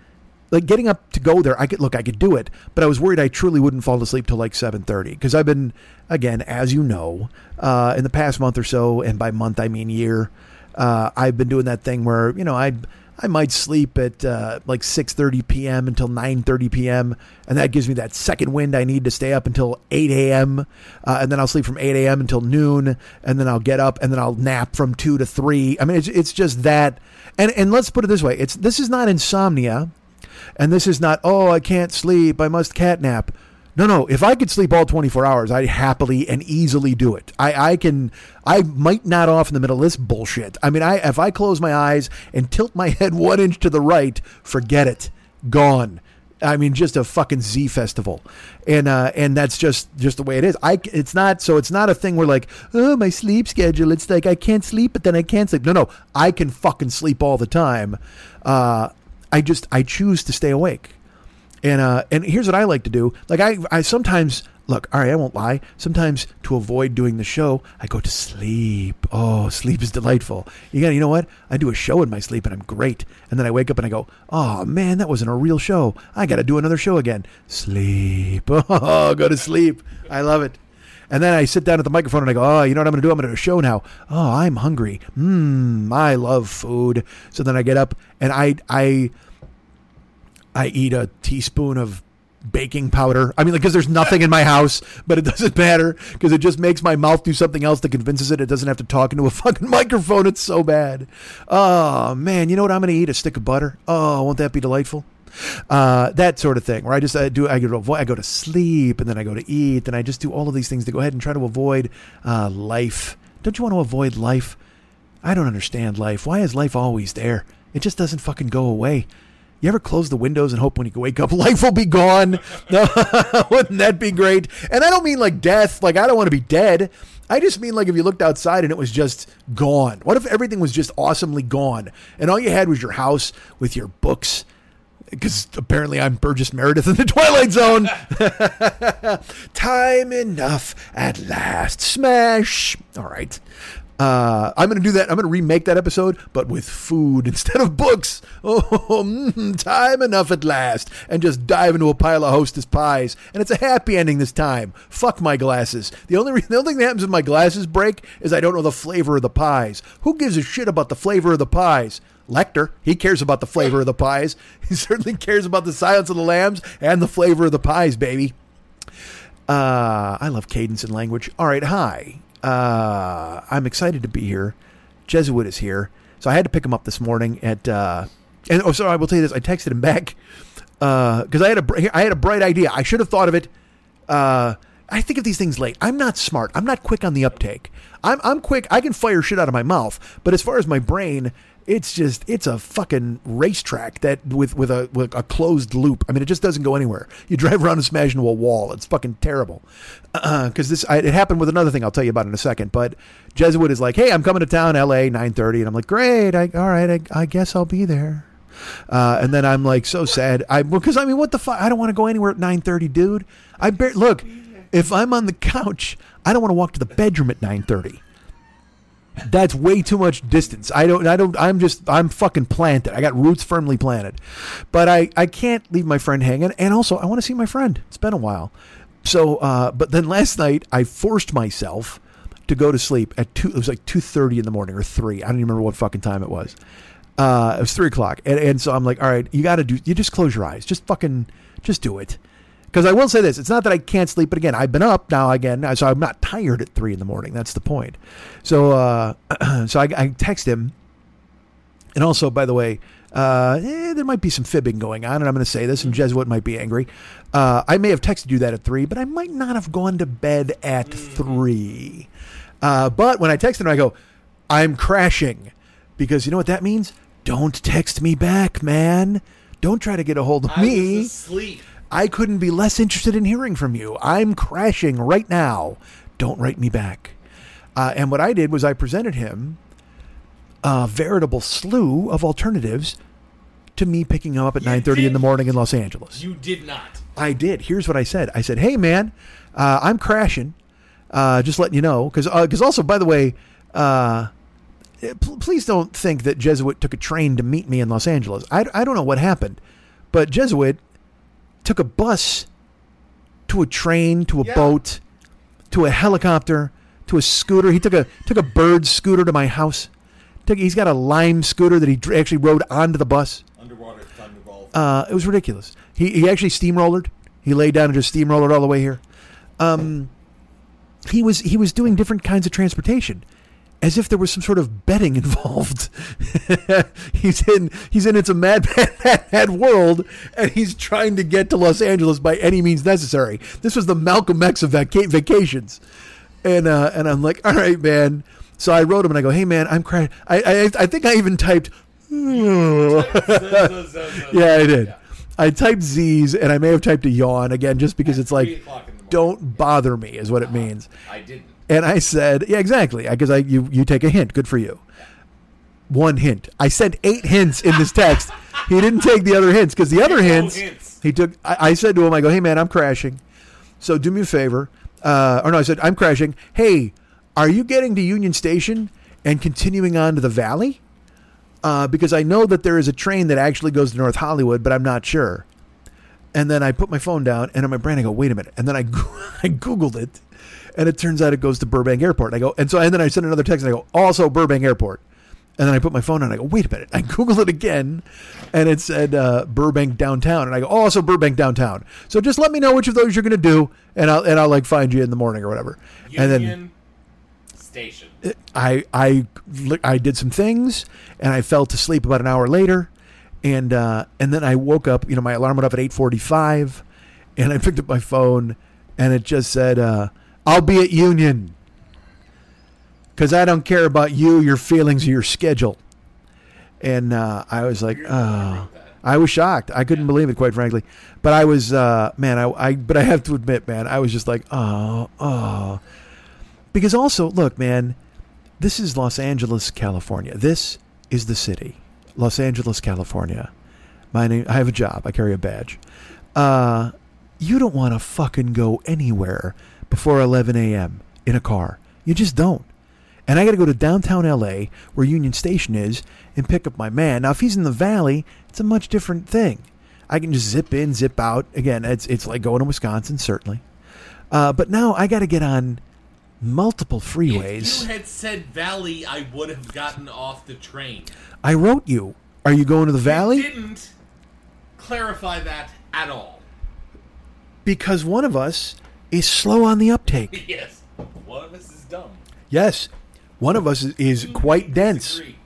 like getting up to go there. I could look, I could do it, but I was worried I truly wouldn't fall asleep till like seven thirty because I've been again, as you know, uh, in the past month or so, and by month I mean year. Uh, I've been doing that thing where you know I I might sleep at uh, like 6:30 p.m. until 9:30 p.m. and that gives me that second wind I need to stay up until 8 a.m. Uh, and then I'll sleep from 8 a.m. until noon and then I'll get up and then I'll nap from 2 to 3. I mean it's it's just that and and let's put it this way, it's this is not insomnia and this is not oh I can't sleep, I must catnap. No, no. If I could sleep all 24 hours, I'd happily and easily do it. I, I can, I might not off in the middle of this bullshit. I mean, I, if I close my eyes and tilt my head one inch to the right, forget it. Gone. I mean, just a fucking Z festival, and uh, and that's just just the way it is. I it's not so it's not a thing where like oh my sleep schedule. It's like I can't sleep, but then I can't sleep. No, no, I can fucking sleep all the time. Uh, I just I choose to stay awake. And uh, and here's what I like to do. Like I, I sometimes look. All right, I won't lie. Sometimes to avoid doing the show, I go to sleep. Oh, sleep is delightful. You got. You know what? I do a show in my sleep, and I'm great. And then I wake up and I go, Oh man, that wasn't a real show. I got to do another show again. Sleep. Oh, go to sleep. I love it. And then I sit down at the microphone and I go, oh, you know what I'm going to do? I'm going to do a show now. Oh, I'm hungry. Mmm, I love food. So then I get up and I, I, I eat a teaspoon of baking powder. I mean, because there's nothing in my house, but it doesn't matter because it just makes my mouth do something else that convinces it it doesn't have to talk into a fucking microphone. It's so bad. Oh man, you know what I'm going to eat? A stick of butter. Oh, won't that be delightful? Uh, that sort of thing where I just I do I go to avoid I go to sleep and then I go to eat and I just do all of these things to go ahead and try to avoid uh, life. Don't you want to avoid life? I don't understand life. Why is life always there? It just doesn't fucking go away. You ever close the windows and hope when you wake up, life will be gone? Wouldn't that be great? And I don't mean like death. Like, I don't want to be dead. I just mean like if you looked outside and it was just gone. What if everything was just awesomely gone and all you had was your house with your books because apparently I'm Burgess Meredith in the Twilight Zone. Time enough at last. Smash. All right. Uh, I'm going to do that. I'm going to remake that episode, but with food instead of books. Oh, mm, time enough at last. And just dive into a pile of hostess pies. And it's a happy ending this time. Fuck my glasses. The only, the only thing that happens if my glasses break is I don't know the flavor of the pies. Who gives a shit about the flavor of the pies? Lecter, he cares about the flavor of the pies. He certainly cares about the silence of the lambs and the flavor of the pies, baby. Uh, I love cadence and language. All right, hi. Uh, I'm excited to be here. Jesuit is here, so I had to pick him up this morning at. Uh, and oh, sorry, I will tell you this. I texted him back because I had a I had a bright idea. I should have thought of it. Uh, I think of these things late. I'm not smart. I'm not quick on the uptake. I'm I'm quick. I can fire shit out of my mouth, but as far as my brain, it's just it's a fucking racetrack that with with a with a closed loop. I mean, it just doesn't go anywhere. You drive around and smash into a wall. It's fucking terrible. Because this I, it happened with another thing I'll tell you about in a second. But Jesuit is like, hey, I'm coming to town, L.A. 9:30, and I'm like, great. I, all right, I, I guess I'll be there. Uh, and then I'm like so sad. I because I mean, what the fuck? I don't want to go anywhere at 9:30, dude. I bar- look. If I'm on the couch, I don't want to walk to the bedroom at 9:30 that's way too much distance. I don't I don't I'm just I'm fucking planted. I got roots firmly planted. But I I can't leave my friend hanging and also I want to see my friend. It's been a while. So uh but then last night I forced myself to go to sleep at two it was like 2:30 in the morning or 3. I don't even remember what fucking time it was. Uh it was 3 o'clock. And, and so I'm like, all right, you gotta do you just close your eyes. Just fucking just do it. Because I will say this, it's not that I can't sleep, but again, I've been up now again, so I'm not tired at three in the morning. That's the point. So, uh, so I, I text him, and also, by the way, uh, eh, there might be some fibbing going on, and I'm going to say this, and Jesuit might be angry. Uh, I may have texted you that at three, but I might not have gone to bed at three. Uh, but when I texted him, I go, "I'm crashing," because you know what that means. Don't text me back, man. Don't try to get a hold of I me. I couldn't be less interested in hearing from you. I'm crashing right now. Don't write me back. Uh, and what I did was I presented him a veritable slew of alternatives to me picking him up at You 9:30 in the morning in Los Angeles. You did not. I did. Here's what I said. I said, "Hey, man, uh, I'm crashing. Uh, just letting you know, because because also, by the way, uh, please don't think that Jesuit took a train to meet me in Los Angeles. I, I don't know what happened, but Jesuit took a bus to a train to a Yeah. boat to a helicopter to a scooter. He took a took a bird scooter to my house. Took, he's got a lime scooter that he actually rode onto the bus. Underwater. Uh, it was ridiculous. He he actually steamrollered. He laid down and just steamrollered all the way here. Um, he was he was doing different kinds of transportation, as if there was some sort of betting involved. he's in he's in it's a mad mad mad mad world, and he's trying to get to Los Angeles by any means necessary. This was the Malcolm X of vaca- vacations, and uh, and I'm like, all right, man. So I wrote him and I go, hey man, I'm crying. I I, I think I even typed. yeah, I did. I typed Z's and I may have typed a yawn again just because it's like, o'clock in the morning. don't bother me, is what it means. I didn't. And I said, yeah, exactly, because I you you take a hint. Good for you. One hint. I sent eight hints in this text. He didn't take the other hints because the other No hints, hints. he took. I, I said to him, I go, hey man, I'm crashing. So do me a favor. Uh, or no, I said I'm crashing. Hey, are you getting to Union Station and continuing on to the Valley? uh, because I know that there is a train that actually goes to North Hollywood, but I'm not sure. And then I put my phone down, and in my brain I go, "Wait a minute!" And then I I googled it, and it turns out it goes to Burbank Airport. I go, and so and then I send another text, and I go, "Also Burbank Airport." And then I put my phone on. And I go, "Wait a minute!" I googled it again, and it said uh, Burbank downtown, and I go, "Oh, also Burbank downtown." So just let me know which of those you're going to do, and I'll and I'll like find you in the morning or whatever. Union and then Station. I I I did some things and I fell to sleep about an hour later, and uh, and then I woke up. You know, my alarm went off at eight forty five, and I picked up my phone, and it just said, uh, "I'll be at Union." Because I don't care about you, your feelings, or your schedule. And uh, I was like, oh. I was shocked. I couldn't believe it, quite frankly. But I was, uh, man, I, I, but I have to admit, man, I was just like, oh, oh. Because also, look, man, this is Los Angeles, California. This is the city, Los Angeles, California. My name. I have a job. I carry a badge. Uh, you don't want to fucking go anywhere before 11 a.m. in a car. You just don't. And I got to go to downtown LA, where Union Station is, and pick up my man. Now, if he's in the valley, it's a much different thing. I can just zip in, zip out. Again, it's it's like going to Wisconsin, certainly. Uh, but now I got to get on multiple freeways. If you had said Valley, I would have gotten off the train. I wrote you. Are you going to the valley? You didn't clarify that at all. Because one of us is slow on the uptake. Yes. One of us is dumb. Yes, one of us is, is quite dense. disagree.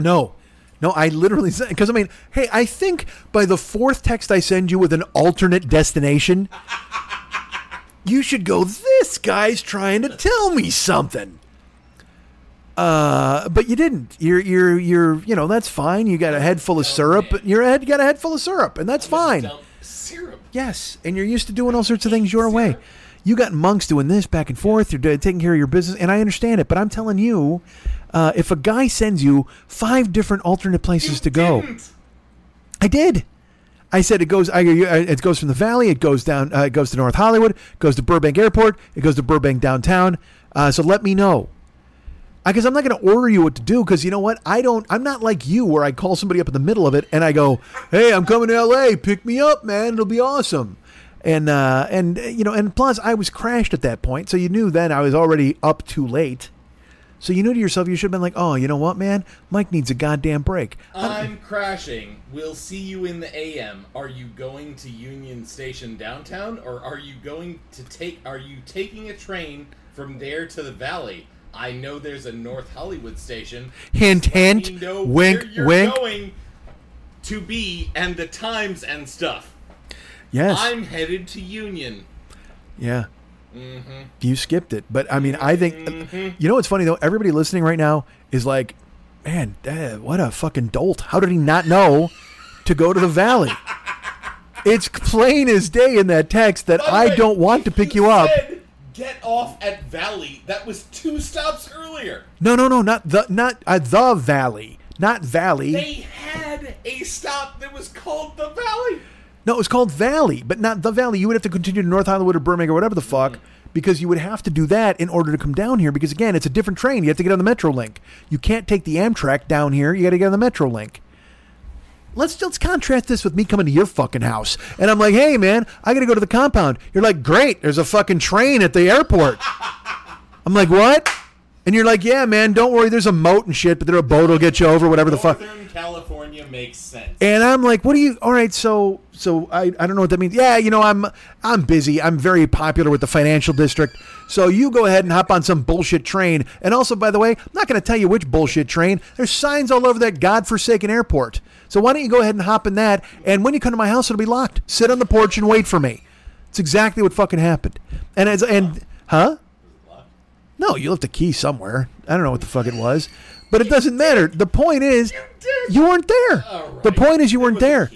No. No, I literally said because I mean, hey, I think by the fourth text I send you with an alternate destination, you should go. This guy's trying to tell me something. Uh, but you didn't. You're you're you're you know that's fine. You got a head full of syrup. Your head you got a head full of syrup, and that's fine. Syrup. Yes, and you're used to doing all sorts of things your way. You got monks doing this back and forth. You're taking care of your business, and I understand it. But I'm telling you, uh, if a guy sends you five different alternate places to go, Didn't. I did. I said it goes. I, it goes from the valley. It goes down. Uh, it goes to North Hollywood. Goes to Burbank Airport. It goes to Burbank downtown. Uh, so let me know. Because I'm not going to order you what to do. Because you know what? I don't. I'm not like you, where I call somebody up in the middle of it and I go, "Hey, I'm coming to L.A. Pick me up, man. It'll be awesome." And uh, and uh, you know, and plus, I was crashed at that point, so you knew then I was already up too late. So you knew to yourself, you should have been like, "Oh, you know what, man? Mike needs a goddamn break." I'm crashing. We'll see you in the AM. Are you going to Union Station downtown, or are you going to take? Are you taking a train from there to the Valley? I know there's a North Hollywood station. Hint, hint. know Wink, where you're wink. going to be and the times and stuff. Yes. I'm headed to Union. Yeah. Mm-hmm. You skipped it. But I mean, I think, you know what's funny though? Everybody listening right now is like, man, eh, what a fucking dolt. How did he not know to go to the valley? It's plain as day in that text that By I way, don't want to pick you up. said, Get off at Valley. That was two stops earlier. No, no, no, not the, not uh, the valley. Not valley. They had a stop that was called the Valley. No, it was called Valley, but not the Valley. You would have to continue to North Hollywood or Birmingham or whatever the fuck, because you would have to do that in order to come down here. Because again, it's a different train. You have to get on the Metrolink. You can't take the Amtrak down here. You got to get on the Metrolink. Let's let's contrast this with me coming to your fucking house, and I'm like, hey man, I got to go to the compound. You're like, great. There's a fucking train at the airport. I'm like, what? And you're like, yeah, man, don't worry. There's a moat and shit, but there a boat will get you over, whatever the fuck. Northern California makes sense. And I'm like, what do you? All right, so so I, I don't know what that means. Yeah, you know, I'm I'm busy. I'm very popular with the financial district. So you go ahead and hop on some bullshit train. And also, by the way, I'm not going to tell you which bullshit train. There's signs all over that godforsaken airport. So why don't you go ahead and hop in that? And when you come to my house, it'll be locked. Sit on the porch and wait for me. It's exactly what fucking happened. And as and huh? No, you left a key somewhere. I don't know what the fuck it was, but it doesn't matter. The point is, you weren't there. Right. The point is, you weren't there.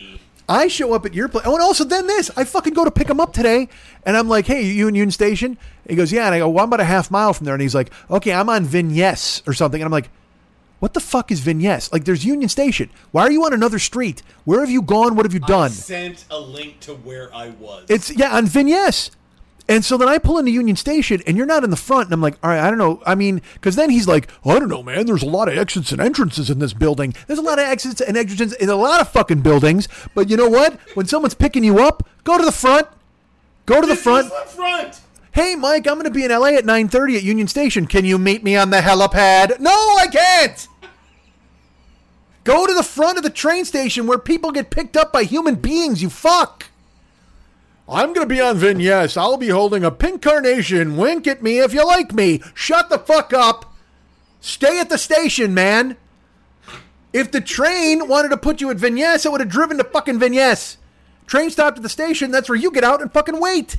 I show up at your place. Oh, and also then this. I fucking go to pick him up today, and I'm like, "Hey, you in Union Station?" He goes, "Yeah." And I go, "Well, I'm about a half mile from there." And he's like, "Okay, I'm on Vignes or something." And I'm like, "What the fuck is Vignes? Like, there's Union Station. Why are you on another street? Where have you gone? What have you done? I done?" sent a link to where I was. It's yeah on Vignes. And so then I pull into Union Station, and you're not in the front, and I'm like, all right, I don't know. I mean, because then he's like, I don't know, man. There's a lot of exits and entrances in this building. There's a lot of exits and entrances in a lot of fucking buildings. But you know what? When someone's picking you up, go to the front. Go to the front. the front. Hey, Mike, I'm going to be in LA at 9:30 at Union Station. Can you meet me on the helipad? No, I can't. Go to the front of the train station where people get picked up by human beings. You fuck. I'm going to be on Vignes. I'll be holding a pink carnation. Wink at me if you like me. Shut the fuck up. Stay at the station, man. If the train wanted to put you at Vignes, it would have driven to fucking Vignes. Train stopped at the station. That's where you get out and fucking wait.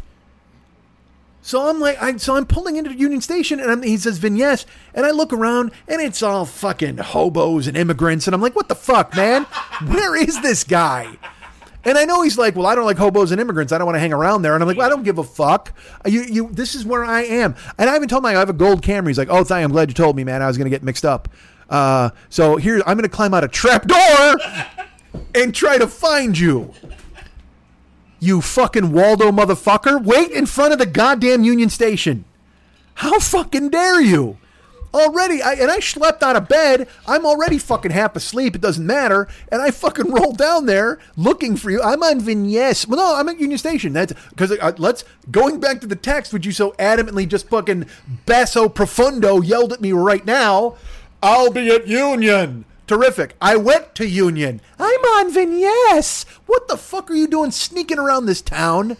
So I'm like, I so I'm pulling into Union Station, and I'm, he says Vignes, and I look around, and it's all fucking hobos and immigrants, and I'm like, what the fuck, man? Where is this guy? And I know he's like, well, I don't like hobos and immigrants. I don't want to hang around there. And I'm like, well, I don't give a fuck. You, you, this is where I am. And I even told him I have a gold Camry. He's like, oh, I'm glad you told me, man. I was going to get mixed up. Uh, so here, I'm going to climb out a trap door and try to find you. You fucking Waldo motherfucker. Wait in front of the goddamn Union Station. How fucking dare you? Already, I, and I slept out of bed. I'm already fucking half asleep. It doesn't matter. And I fucking rolled down there looking for you. I'm on Vignes. Well, no, I'm at Union Station. That's because uh, let's going back to the text, which you so adamantly just fucking basso profundo yelled at me right now. I'll be at Union. Terrific. I went to Union. I'm on Vignes. What the fuck are you doing sneaking around this town?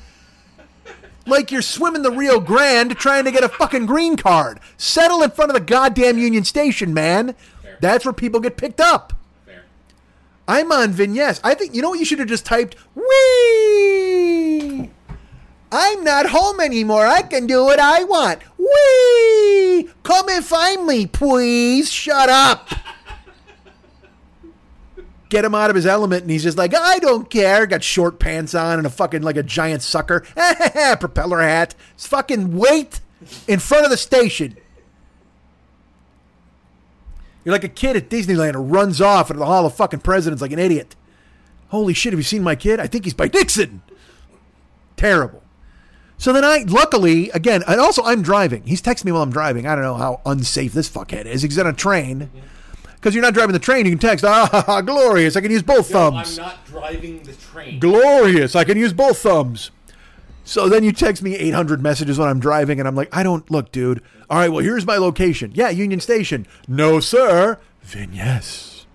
like you're swimming the Rio Grande trying to get a fucking green card. Settle in front of the goddamn Union Station, man. Fair. That's where people get picked up. Fair. I'm on Vignes. I think you know what you should have just typed. Wee. I'm not home anymore. I can do what I want. Wee. Come and find me, please. Shut up. Get him out of his element, and he's just like, I don't care. Got short pants on and a fucking like a giant sucker, propeller hat. It's fucking wait in front of the station. You're like a kid at Disneyland who runs off into the Hall of fucking Presidents like an idiot. Holy shit, have you seen my kid? I think he's by Dixon. Terrible. So then I, luckily, again, and also I'm driving. He's texting me while I'm driving. I don't know how unsafe this fuckhead is. He's on a train. Because you're not driving the train, you can text, ah, glorious. I can use both thumbs. I'm not driving the train. Glorious. I can use both thumbs. So then you text me 800 messages when I'm driving, and I'm like, I don't look, dude. All right, well, here's my location. Yeah, Union Station. No, sir. Vignes.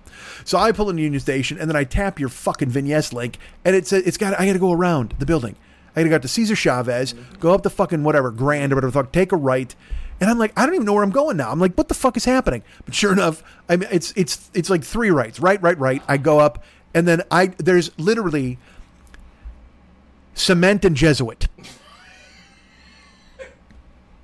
So I pull into Union Station, and then I tap your fucking Vignes link, and it's it's got I got to go around the building. I got to go to Cesar Chavez, go up the fucking whatever Grand or whatever the fuck, take a right, and I'm like, I don't even know where I'm going now. I'm like, what the fuck is happening? But sure enough, I mean, it's it's it's like three rights, right, right, right. I go up, and then I there's literally cement and Jesuit.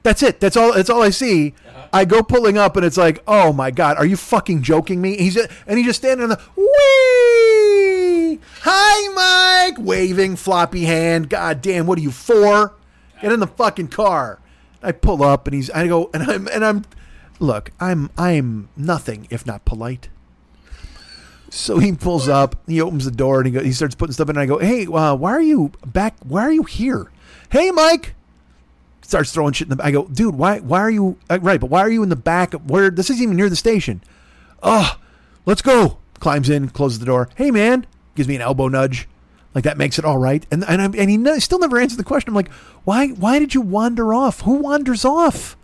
That's it. That's all. That's all I see. Uh-huh. I go pulling up, and it's like, oh my god, are you fucking joking me? He's and he's just standing in the wee. Hi, Mike, waving floppy hand. God damn, what are you for? Get in the fucking car. I pull up, and he's. I go, and I'm, and I'm. Look, I'm, I'm nothing if not polite. So he pulls up, he opens the door, and he he starts putting stuff in. And I go, "Hey, uh, why are you back? Why are you here? Hey, Mike." Starts throwing shit in the. I go, "Dude, why? Why are you uh, right? But why are you in the back? Where this isn't even near the station." Oh, let's go. Climbs in, closes the door. Hey, man, gives me an elbow nudge, like that makes it all right. And and I'm, and he no, still never answered the question. I'm like, why? Why did you wander off? Who wanders off?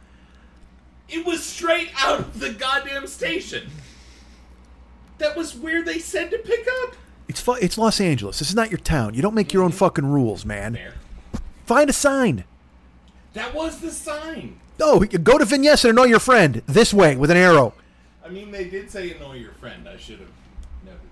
It was straight out of the goddamn station. That was where they said to pick up. It's fu- it's Los Angeles. This is not your town. You don't make your own mm-hmm. fucking rules, man. There. Find a sign. That was the sign. Oh, go to Vignes and annoy your friend this way with an arrow. I mean, they did say annoy your friend. I should have.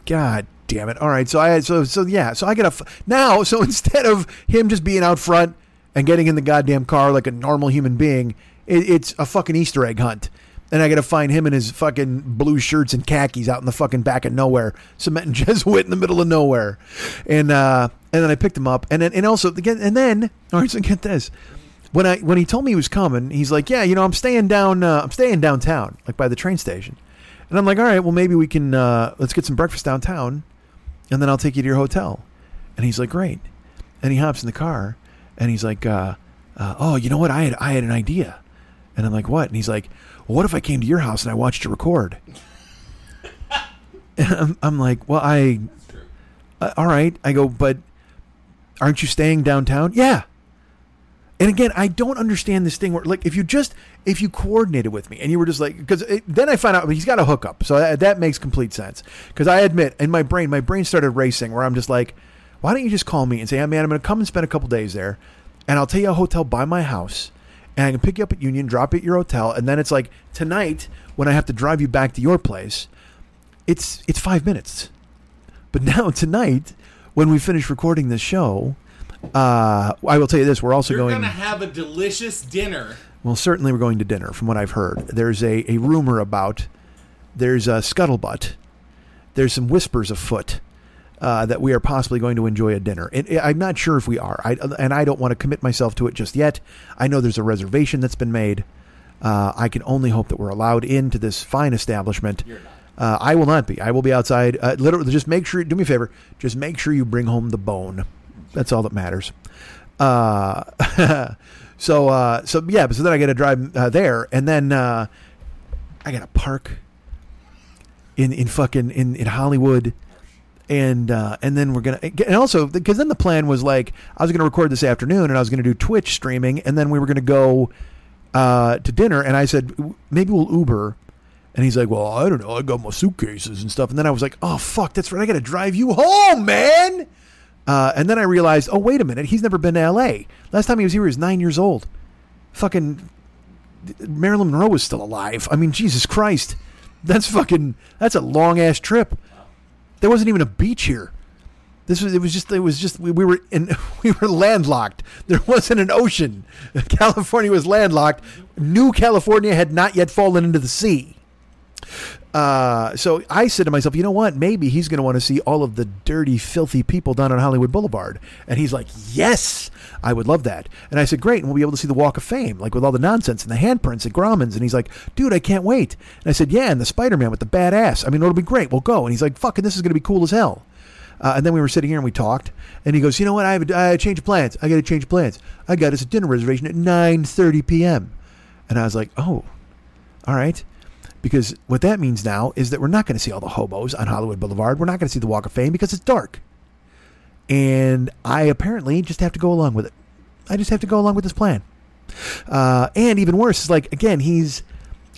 God damn it! All right, so I so so yeah, so I got to now. So instead of him just being out front and getting in the goddamn car like a normal human being, it, it's a fucking Easter egg hunt. And I got to find him in his fucking blue shirts and khakis out in the fucking back of nowhere, cement and Jesuit in the middle of nowhere, and uh, and then I picked him up, and then and also again, and then all right, so get this. When I when he told me he was coming, he's like, "Yeah, you know, I'm staying down. Uh, I'm staying downtown, like by the train station." And I'm like, "All right, well, maybe we can uh, let's get some breakfast downtown, and then I'll take you to your hotel." And he's like, "Great." And he hops in the car, and he's like, uh, uh, "Oh, you know what? I had I had an idea." And I'm like, "What?" And he's like, well, "What if I came to your house and I watched you record?" I'm, I'm like, "Well, I, uh, all right." I go, "But aren't you staying downtown?" Yeah. And again, I don't understand this thing where, like, if you just if you coordinated with me and you were just like, because then I find out he's got a hookup, so that, that makes complete sense. Because I admit, in my brain, my brain started racing, where I'm just like, why don't you just call me and say, hey, man, I'm going to come and spend a couple days there, and I'll tell you a hotel by my house, and I can pick you up at Union, drop you at your hotel, and then it's like tonight when I have to drive you back to your place, it's it's five minutes. But now tonight, when we finish recording this show, uh, I will tell you this: we're also You're gonna have a delicious dinner. Well, certainly we're going to dinner, from what I've heard. There's a, a rumor about, there's a scuttlebutt, there's some whispers afoot uh, that we are possibly going to enjoy a dinner. And uh, I'm not sure if we are, I, and I don't want to commit myself to it just yet. I know there's a reservation that's been made. Uh, I can only hope that we're allowed into this fine establishment. Uh, I will not be. I will be outside. Uh, literally, just make sure. Do me a favor. Just make sure you bring home the bone. That's all that matters. So uh, so yeah. So then I got to drive uh, there, and then uh, I got to park in in fucking in in Hollywood. And uh, and then we're gonna and also because then the plan was like I was gonna record this afternoon and I was gonna do Twitch streaming and then we were gonna go uh, to dinner and I said maybe we'll Uber and he's like, well, I don't know. I got my suitcases and stuff. And then I was like, oh, fuck, that's right. I got to drive you home, man. Uh, and then I realized, oh, wait a minute. He's never been to L.A. Last time he was here, he was nine years old. Fucking Marilyn Monroe was still alive. I mean, Jesus Christ. That's fucking, that's a long ass trip. There wasn't even a beach here. This was, it was just, it was just, we, we were in, we were landlocked. There wasn't an ocean. California was landlocked. New California had not yet fallen into the sea. Uh, so I said to myself, you know what? Maybe he's going to want to see all of the dirty, filthy people down on Hollywood Boulevard. And he's like, yes, I would love that. And I said, great. And we'll be able to see the Walk of Fame, like with all the nonsense and the handprints at Grauman's. And he's like, dude, I can't wait. And I said, yeah, and the Spider Man with the badass. I mean, it'll be great. We'll go. And he's like, fucking, this is going to be cool as hell. Uh, and then we were sitting here and we talked. And he goes, you know what? I have a, I change of plans. I got to change plans. I got us a dinner reservation at 9.30 p.m. And I was like, oh, all right because what that means now is that we're not going to see all the hobos on Hollywood Boulevard. We're not going to see the Walk of Fame because it's dark. And I apparently just have to go along with it. I just have to go along with this plan. Uh, and even worse is like, again, he's.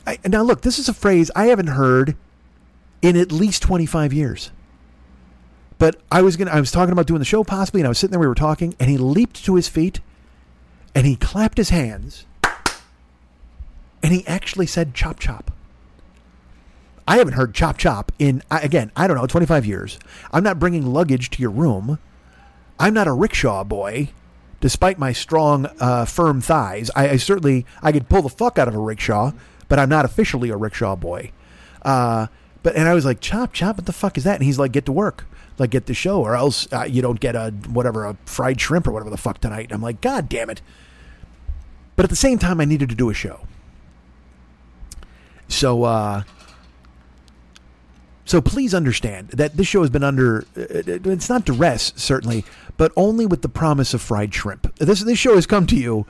I, now, look, this is a phrase I haven't heard in at least 25 years. But I was gonna I was talking about doing the show possibly, and I was sitting there, we were talking, and he leaped to his feet and he clapped his hands and he actually said chop chop. I haven't heard chop chop in again. I don't know, twenty five years. I'm not bringing luggage to your room. I'm not a rickshaw boy, despite my strong, uh, firm thighs. I, I, certainly I could pull the fuck out of a rickshaw, but I'm not officially a rickshaw boy. Uh, but and I was like, chop chop, what the fuck is that? And he's like, get to work, like get the show, or else uh, you don't get a whatever a fried shrimp or whatever the fuck tonight. And I'm like, god damn it. But at the same time, I needed to do a show. So uh, so please understand that this show has been under, uh, it's not duress, certainly, but only with the promise of fried shrimp. This, this show has come to you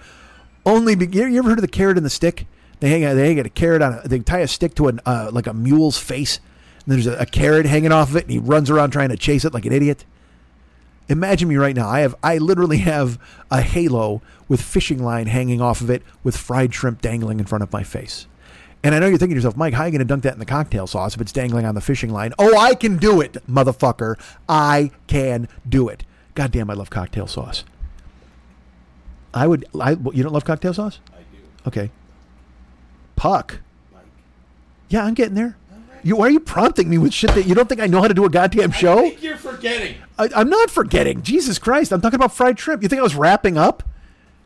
only, be, you ever heard of the carrot and the stick? They hang, they hang a carrot on, a, they tie a stick to an, uh, like a mule's face, and there's a, a carrot hanging off of it, and he runs around trying to chase it like an idiot. Imagine me right now. I have, I literally have a halo with fishing line hanging off of it with fried shrimp dangling in front of my face. And I know you're thinking to yourself, Mike, how are you going to dunk that in the cocktail sauce if it's dangling on the fishing line? Oh, I can do it, motherfucker. I can do it. God damn, I love cocktail sauce. I would. I you don't love cocktail sauce? I do. Okay. Puck. Mike. Yeah, I'm getting there. You, why are you prompting me with shit that you don't think I know how to do a goddamn show? I think you're forgetting. I, I'm not forgetting. Jesus Christ, I'm talking about fried shrimp. You think I was wrapping up?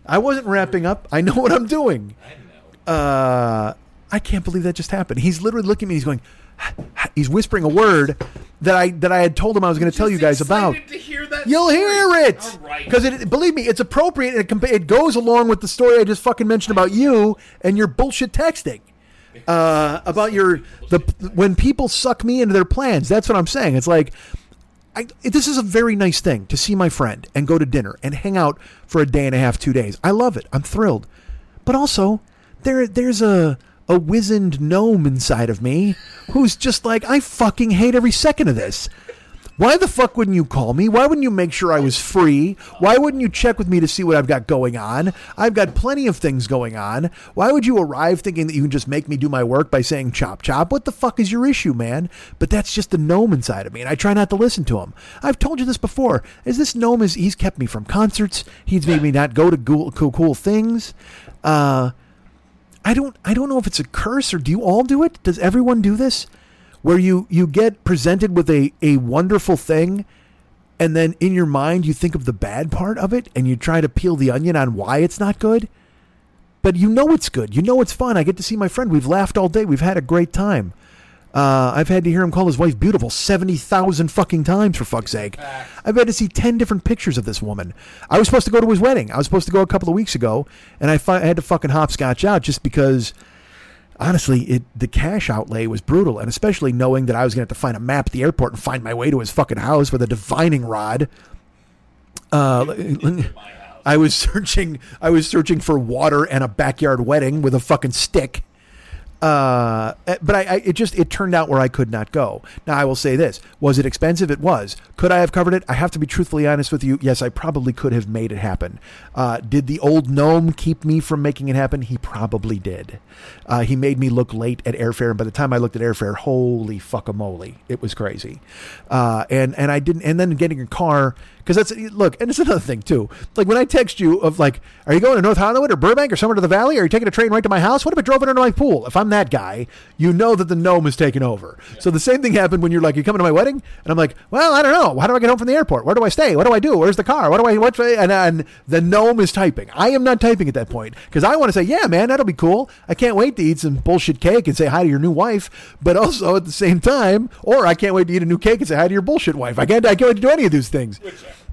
I wasn't wrapping up. I know what I'm doing. I know. Uh, I can't believe that just happened. He's literally looking at me. He's going, he's whispering a word that I that I had told him I was going to tell you guys about. Hear You'll story. hear it All right. because it. Believe me, it's appropriate. And it, compa- it goes along with the story I just fucking mentioned about you and your bullshit texting uh, about your the when people suck me into their plans. That's what I'm saying. It's like. I, this is a very nice thing to see my friend and go to dinner and hang out for a day and a half, two days. I love it. I'm thrilled, but also there there's a a wizened gnome inside of me who's just like I fucking hate every second of this. Why the fuck wouldn't you call me? Why wouldn't you make sure I was free? Why wouldn't you check with me to see what I've got going on? I've got plenty of things going on. Why would you arrive thinking that you can just make me do my work by saying chop chop? What the fuck is your issue, man? But that's just the gnome inside of me, and I try not to listen to him. I've told you this before. Is this gnome is he's kept me from concerts. He's made me not go to cool cool, cool things. Uh, I don't I don't know if it's a curse or do you all do it? Does everyone do this? Where you you get presented with a a wonderful thing and then in your mind you think of the bad part of it and you try to peel the onion on why it's not good? But you know it's good. You know it's fun. I get to see my friend. We've laughed all day. We've had a great time. Uh, I've had to hear him call his wife beautiful 70,000 fucking times, for fuck's sake. I've had to see 10 different pictures of this woman. I was supposed to go to his wedding. I was supposed to go a couple of weeks ago, and I, fu- I had to fucking hopscotch out just because honestly, it the cash outlay was brutal, and especially knowing that I was going to have to find a map at the airport and find my way to his fucking house with a divining rod. Uh, I was searching. I was searching for water and a backyard wedding with a fucking stick. Uh, but I, I, it just it turned out where I could not go. Now I will say this: was it expensive? It was. Could I have covered it? I have to be truthfully honest with you. Yes, I probably could have made it happen. Uh, did the old gnome keep me from making it happen? He probably did. Uh, he made me look late at airfare, and by the time I looked at airfare, holy fuckamole, it was crazy. Uh, and and I didn't. And then getting a car because that's look, and it's another thing too. Like when I text you of like, are you going to North Hollywood or Burbank or somewhere to the Valley? Or are you taking a train right to my house? What if I drove it into my pool? If I'm that guy, you know that the gnome is taken over. So the same thing happened when you're like, you're coming to my wedding? And I'm like, well, I don't know. How do I get home from the airport? Where do I stay? What do I do? Where's the car? What do I? What? And, and the gnome is typing. I am not typing at that point because I want to say, yeah, man, that'll be cool. I can't wait to eat some bullshit cake and say hi to your new wife. But also at the same time, or I can't wait to eat a new cake and say hi to your bullshit wife. I can't. I can't wait to do any of these things.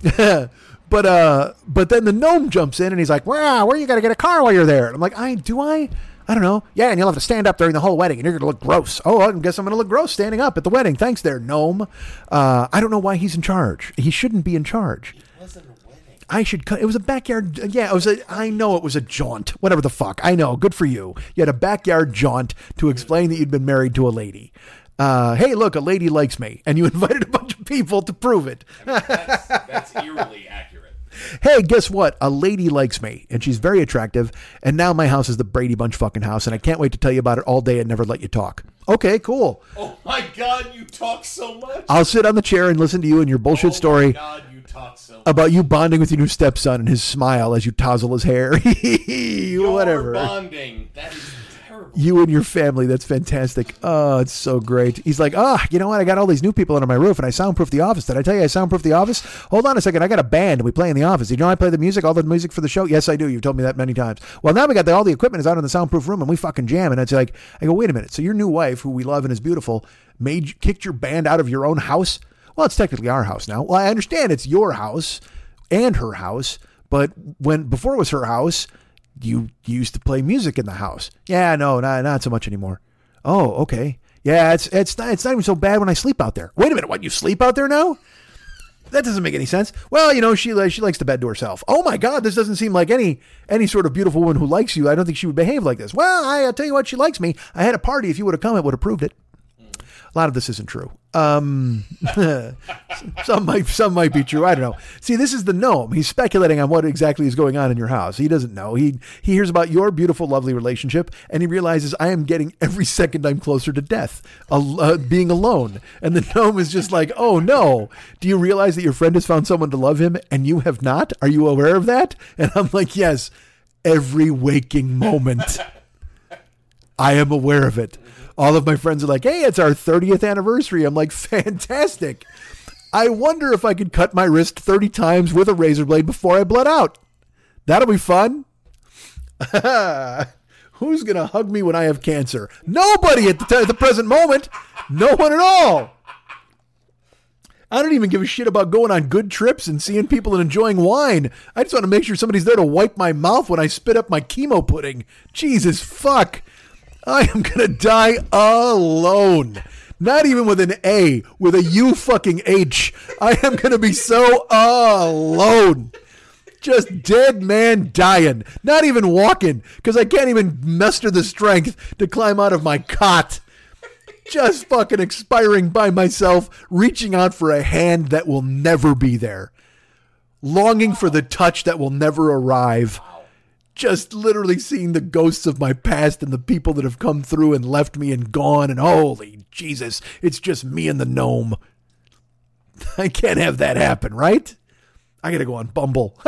but uh, but then the gnome jumps in and he's like, "Wow, where you got to get a car while you're there?" And I'm like, "I do I." I don't know. Yeah, and you'll have to stand up during the whole wedding, and you're going to look gross. Oh, I guess I'm going to look gross standing up at the wedding. Thanks, there, gnome. Uh, I don't know why he's in charge. He shouldn't be in charge. It wasn't a wedding. I should cut. It was a backyard. Yeah, it was a. I know it was a jaunt. Whatever the fuck. I know. Good for you. You had a backyard jaunt to explain that you'd been married to a lady. Uh, hey, look, a lady likes me, and you invited a bunch of people to prove it. That's, that's eerily accurate. Hey, guess what? A lady likes me, and she's very attractive. And now my house is the Brady Bunch fucking house, and I can't wait to tell you about it all day and never let you talk. Okay, cool. Oh my god, you talk so much. I'll sit on the chair and listen to you and your bullshit oh story My god, you talk so much. about you bonding with your new stepson and his smile as you tousle his hair. Whatever. bonding. That is. You and your family. That's fantastic. Oh, it's so great. He's like, ah, you know what? I got all these new people under my roof, and I soundproof the office. Did I tell you I soundproof the office? Hold on a second. I got a band, and we play in the office. You know I play the music, all the music for the show. Yes, I do. You've told me that many times. Well, now we got the, all the equipment is out in the soundproof room, and we fucking jam. And it's like, I go, wait a minute. So your new wife, who we love and is beautiful, made kicked your band out of your own house? Well, it's technically our house now. Well, I understand it's your house and her house, but when before it was her house, you used to play music in the house. Yeah, no, not not so much anymore. Oh, okay. Yeah, it's it's not, it's not even so bad when I sleep out there. Wait a minute, what? You sleep out there now? That doesn't make any sense. Well, you know, she she likes the bed to herself. Oh my God, this doesn't seem like any any sort of beautiful woman who likes you. I don't think she would behave like this. Well, I, I'll tell you what, she likes me. I had a party. If you would have come, it would have proved it. A lot of this isn't true. Um, some might some might be true. I don't know. See, this is the gnome. He's speculating on what exactly is going on in your house. He doesn't know. He he hears about your beautiful, lovely relationship, and he realizes I am getting every second I'm closer to death, uh, being alone. And the gnome is just like, oh no. Do you realize that your friend has found someone to love him, and you have not? Are you aware of that? And I'm like, yes, every waking moment. I am aware of it. All of my friends are like, hey, it's our 30th anniversary. I'm like, fantastic. I wonder if I could cut my wrist 30 times with a razor blade before I bled out. That'll be fun. Who's going to hug me when I have cancer? Nobody at the, t- at the present moment. No one at all. I don't even give a shit about going on good trips and seeing people and enjoying wine. I just want to make sure somebody's there to wipe my mouth when I spit up my chemo pudding. Jesus fuck. I am going to die alone. Not even with an A, with a U fucking H. I am going to be so alone. Just dead man dying. Not even walking because I can't even muster the strength to climb out of my cot. Just fucking expiring by myself, reaching out for a hand that will never be there. Longing for the touch that will never arrive just literally seeing the ghosts of my past and the people that have come through and left me and gone and holy Jesus, it's just me and the gnome. I can't have that happen, right? I gotta go on Bumble.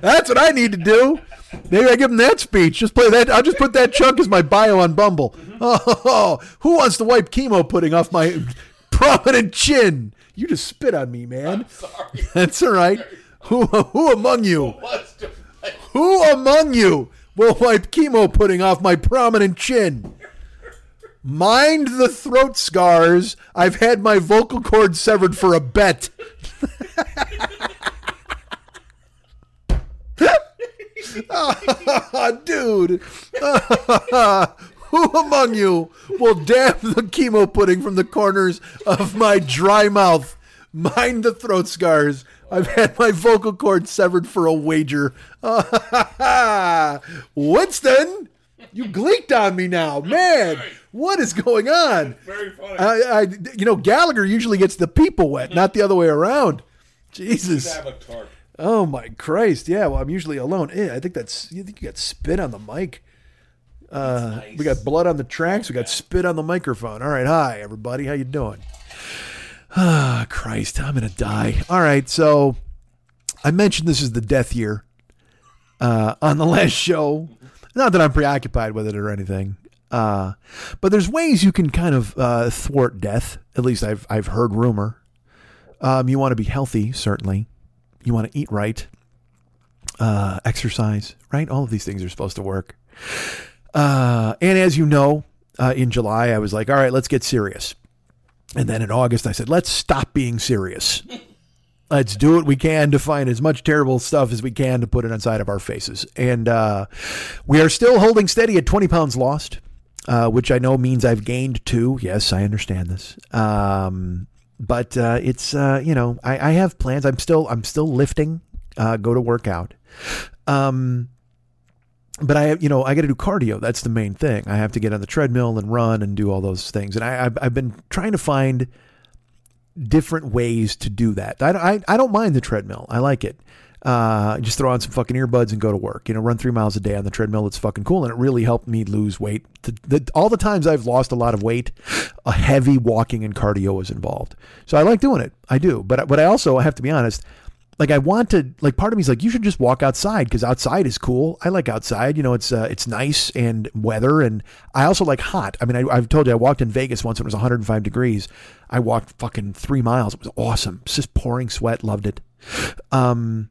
That's what I need to do. Maybe I give him that speech. Just play that. I'll just put that chunk as my bio on Bumble. Mm-hmm. Oh, who wants to wipe chemo pudding off my prominent chin? You just spit on me, man. Sorry. That's all right. Who, who among you? Who among you will wipe chemo pudding off my prominent chin? Mind the throat scars. I've had my vocal cord severed for a bet. Dude, who among you will damn the chemo pudding from the corners of my dry mouth? Mind the throat scars. I've had my vocal cord severed for a wager. Winston, you gleeked on me now, man. What is going on? Very funny. I, I, you know, Gallagher usually gets the people wet, not the other way around. Jesus. Oh my Christ! Yeah, well, I'm usually alone. Eh, I think that's. You think you got spit on the mic? Uh, nice. We got blood on the tracks. We got spit on the microphone. All right, hi everybody. How you doing? Ah, Christ, I'm gonna die. All right, so I mentioned this is the death year uh, on the last show. Not that I'm preoccupied with it or anything, uh, but there's ways you can kind of uh, thwart death. At least I've I've heard rumor. Um, you want to be healthy, certainly. You want to eat right, uh, exercise, right? All of these things are supposed to work. Uh, and as you know, uh, in July, I was like, all right, let's get serious. And then in August, I said, let's stop being serious. Let's do what we can to find as much terrible stuff as we can to put it inside of our faces. And uh, we are still holding steady at 20 pounds lost, uh, which I know means I've gained two. Yes, I understand this. Um, but uh, it's uh, you know I, I have plans. I'm still I'm still lifting. Uh, go to work out. Um, but I you know I got to do cardio. That's the main thing. I have to get on the treadmill and run and do all those things. And I I've, I've been trying to find different ways to do that. I, I, I don't mind the treadmill. I like it. Uh, just throw on some fucking earbuds and go to work. You know, run three miles a day on the treadmill. It's fucking cool, and it really helped me lose weight. The, the, all the times I've lost a lot of weight, a heavy walking and cardio was involved. So I like doing it. I do, but but I also I have to be honest. Like I want to, like part of me is like you should just walk outside because outside is cool. I like outside. You know, it's uh, it's nice and weather, and I also like hot. I mean, I, I've told you I walked in Vegas once. It was 105 degrees. I walked fucking three miles. It was awesome. It's just pouring sweat. Loved it. Um,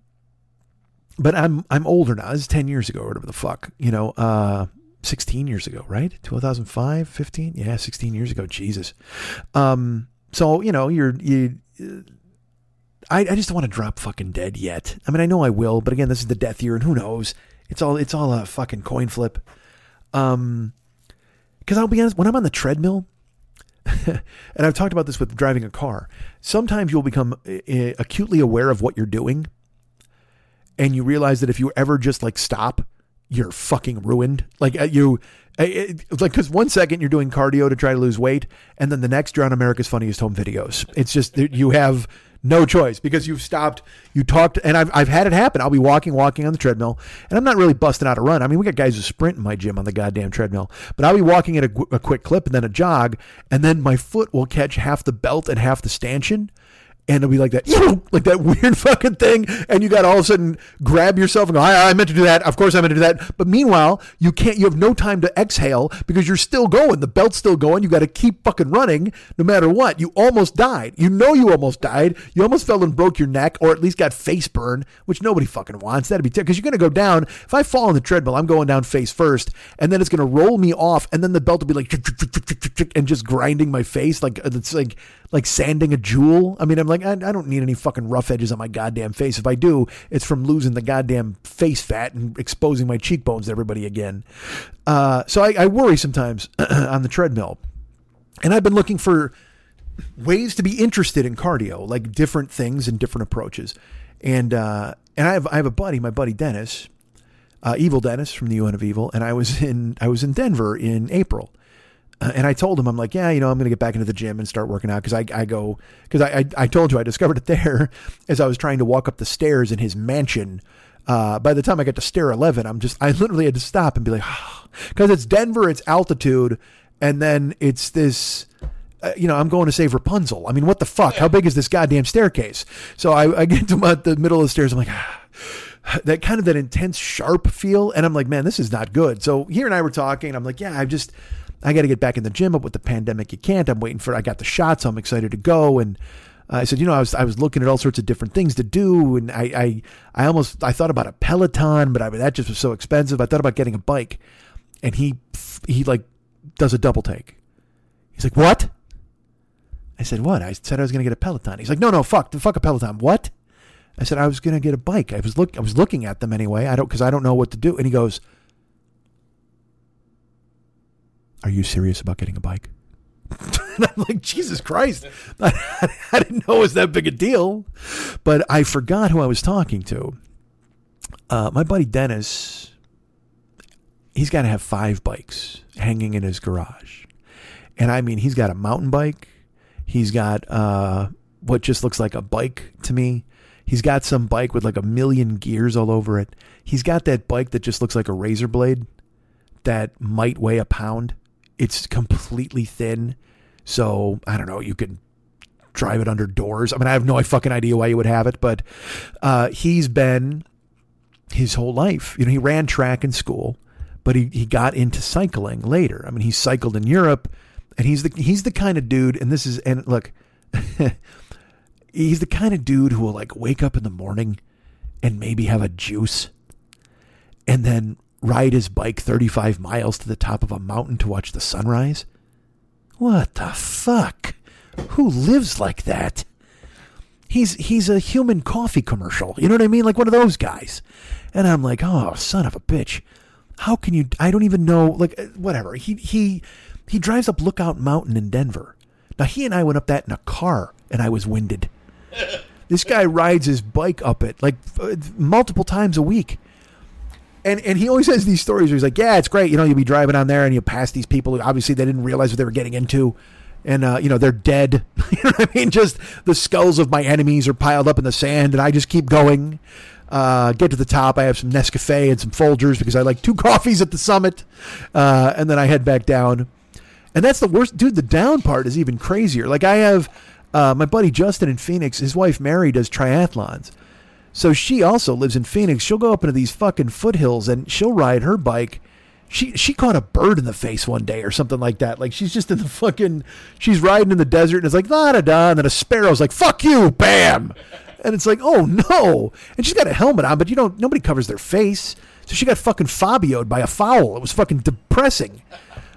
but I'm I'm older now. This is 10 years ago or whatever the fuck. You know, uh, 16 years ago, right? 2005, 15? Yeah, 16 years ago. Jesus. Um, so, you know, you're you I, I just don't want to drop fucking dead yet. I mean, I know I will, but again, this is the death year and who knows? It's all it's all a fucking coin flip. Um cuz I'll be honest, when I'm on the treadmill, and I've talked about this with driving a car. Sometimes you'll become uh, acutely aware of what you're doing and you realize that if you ever just like stop, you're fucking ruined. Like uh, you, like because one second you're doing cardio to try to lose weight, and then the next you're on America's Funniest Home Videos. It's just that you have no choice because you've stopped. You talked, and I've I've had it happen. I'll be walking, walking on the treadmill, and I'm not really busting out a run. I mean, we got guys who sprint in my gym on the goddamn treadmill, but I'll be walking at a, a quick clip and then a jog, and then my foot will catch half the belt and half the stanchion and it'll be like that, like that weird fucking thing. And you got all of a sudden grab yourself and go, I, I meant to do that. Of course I meant to do that. But meanwhile, you can't, you have no time to exhale because you're still going. The belt's still going. You got to keep fucking running no matter what. You almost died. You know you almost died. You almost fell and broke your neck or at least got face burn, which nobody fucking wants. That'd be terrible because you're to go down. If I fall on the treadmill, I'm going down face first and then it's to roll me off and then the belt will be like, and just grinding my face. Like it's like, like sanding a jewel. I mean, I'm like, I, I, don't need any fucking rough edges on my goddamn face. If I do, it's from losing the goddamn face fat and exposing my cheekbones to everybody again. Uh, so I, I worry sometimes on the treadmill. And I've been looking for ways to be interested in cardio, like different things and different approaches. And uh, and I have I have a buddy, my buddy Dennis, uh, Evil Dennis from the UN of Evil, and I was in I was in Denver in April and I told him, I'm like, yeah, you know, I'm going to get back into the gym and start working out because I, I go, because I, I, I, told you I discovered it there as I was trying to walk up the stairs in his mansion. Uh, by the time I got to stair 11, I'm just, I literally had to stop and be like, because it's Denver, it's altitude, and then it's this, uh, you know, I'm going to save Rapunzel. I mean, what the fuck? How big is this goddamn staircase? So I, I get to my, the middle of the stairs. I'm like, that kind of that intense sharp feel and i'm like man this is not good so here and i were talking i'm like yeah i just I got to get back in the gym, but with the pandemic, you can't. I'm waiting for. I got the shots. so I'm excited to go. And uh, I said, you know, I was I was looking at all sorts of different things to do, and I I, I almost I thought about a Peloton, but I mean, that just was so expensive. I thought about getting a bike, and he he like does a double take. He's like, what? I said, what? I said I was going to get a Peloton. He's like, no, no, fuck, fuck a Peloton. What? I said I was going to get a bike. I was look I was looking at them anyway. I don't cuz I don't know what to do. And he goes, "Are you serious about getting a bike?" and I'm like, Jesus Christ. I, didn't know it was that big a deal. But I forgot who I was talking to. Uh, my buddy Dennis, he's got to have five bikes hanging in his garage. And I mean, he's got a mountain bike. He's got uh, what just looks like a bike to me. He's got some bike with like a million gears all over it. He's got that bike that just looks like a razor blade that might weigh a pound. It's completely thin. So I don't know. You could drive it under doors. I mean, I have no fucking idea why you would have it, but uh, he's been his whole life. You know, he ran track in school, but he, he got into cycling later. I mean, he cycled in Europe, and he's the he's the kind of dude. And this is and look, he's the kind of dude who will like wake up in the morning and maybe have a juice, and then ride his bike 35 miles to the top of a mountain to watch the sunrise. What the fuck? Who lives like that? He's he's a human coffee commercial. You know what I mean? Like one of those guys. And I'm like, "Oh, son of a bitch. How can you I don't even know like uh, whatever. He he he drives up Lookout Mountain in Denver. Now he and I went up that in a car and I was winded. this guy rides his bike up it like uh, multiple times a week and and he always has these stories where he's like, yeah, it's great. You know, you'll be driving on there and you pass these people obviously they didn't realize what they were getting into. And uh, you know they're dead. you know what I mean? Just the skulls of my enemies are piled up in the sand, and I just keep going. Uh, get to the top. I have some Nescafe and some Folgers because I like two coffees at the summit, uh, and then I head back down. And that's the worst, dude. The down part is even crazier. Like I have uh, my buddy Justin in Phoenix. His wife Mary does triathlons, so she also lives in Phoenix. She'll go up into these fucking foothills and she'll ride her bike. She she caught a bird in the face one day or something like that. Like she's just in the fucking she's riding in the desert and it's like da da da and then a sparrow's like fuck you, bam. And it's like, oh no. And she's got a helmet on, but you don't nobody covers their face. So she got fucking Fabioed by a fowl. It was fucking depressing.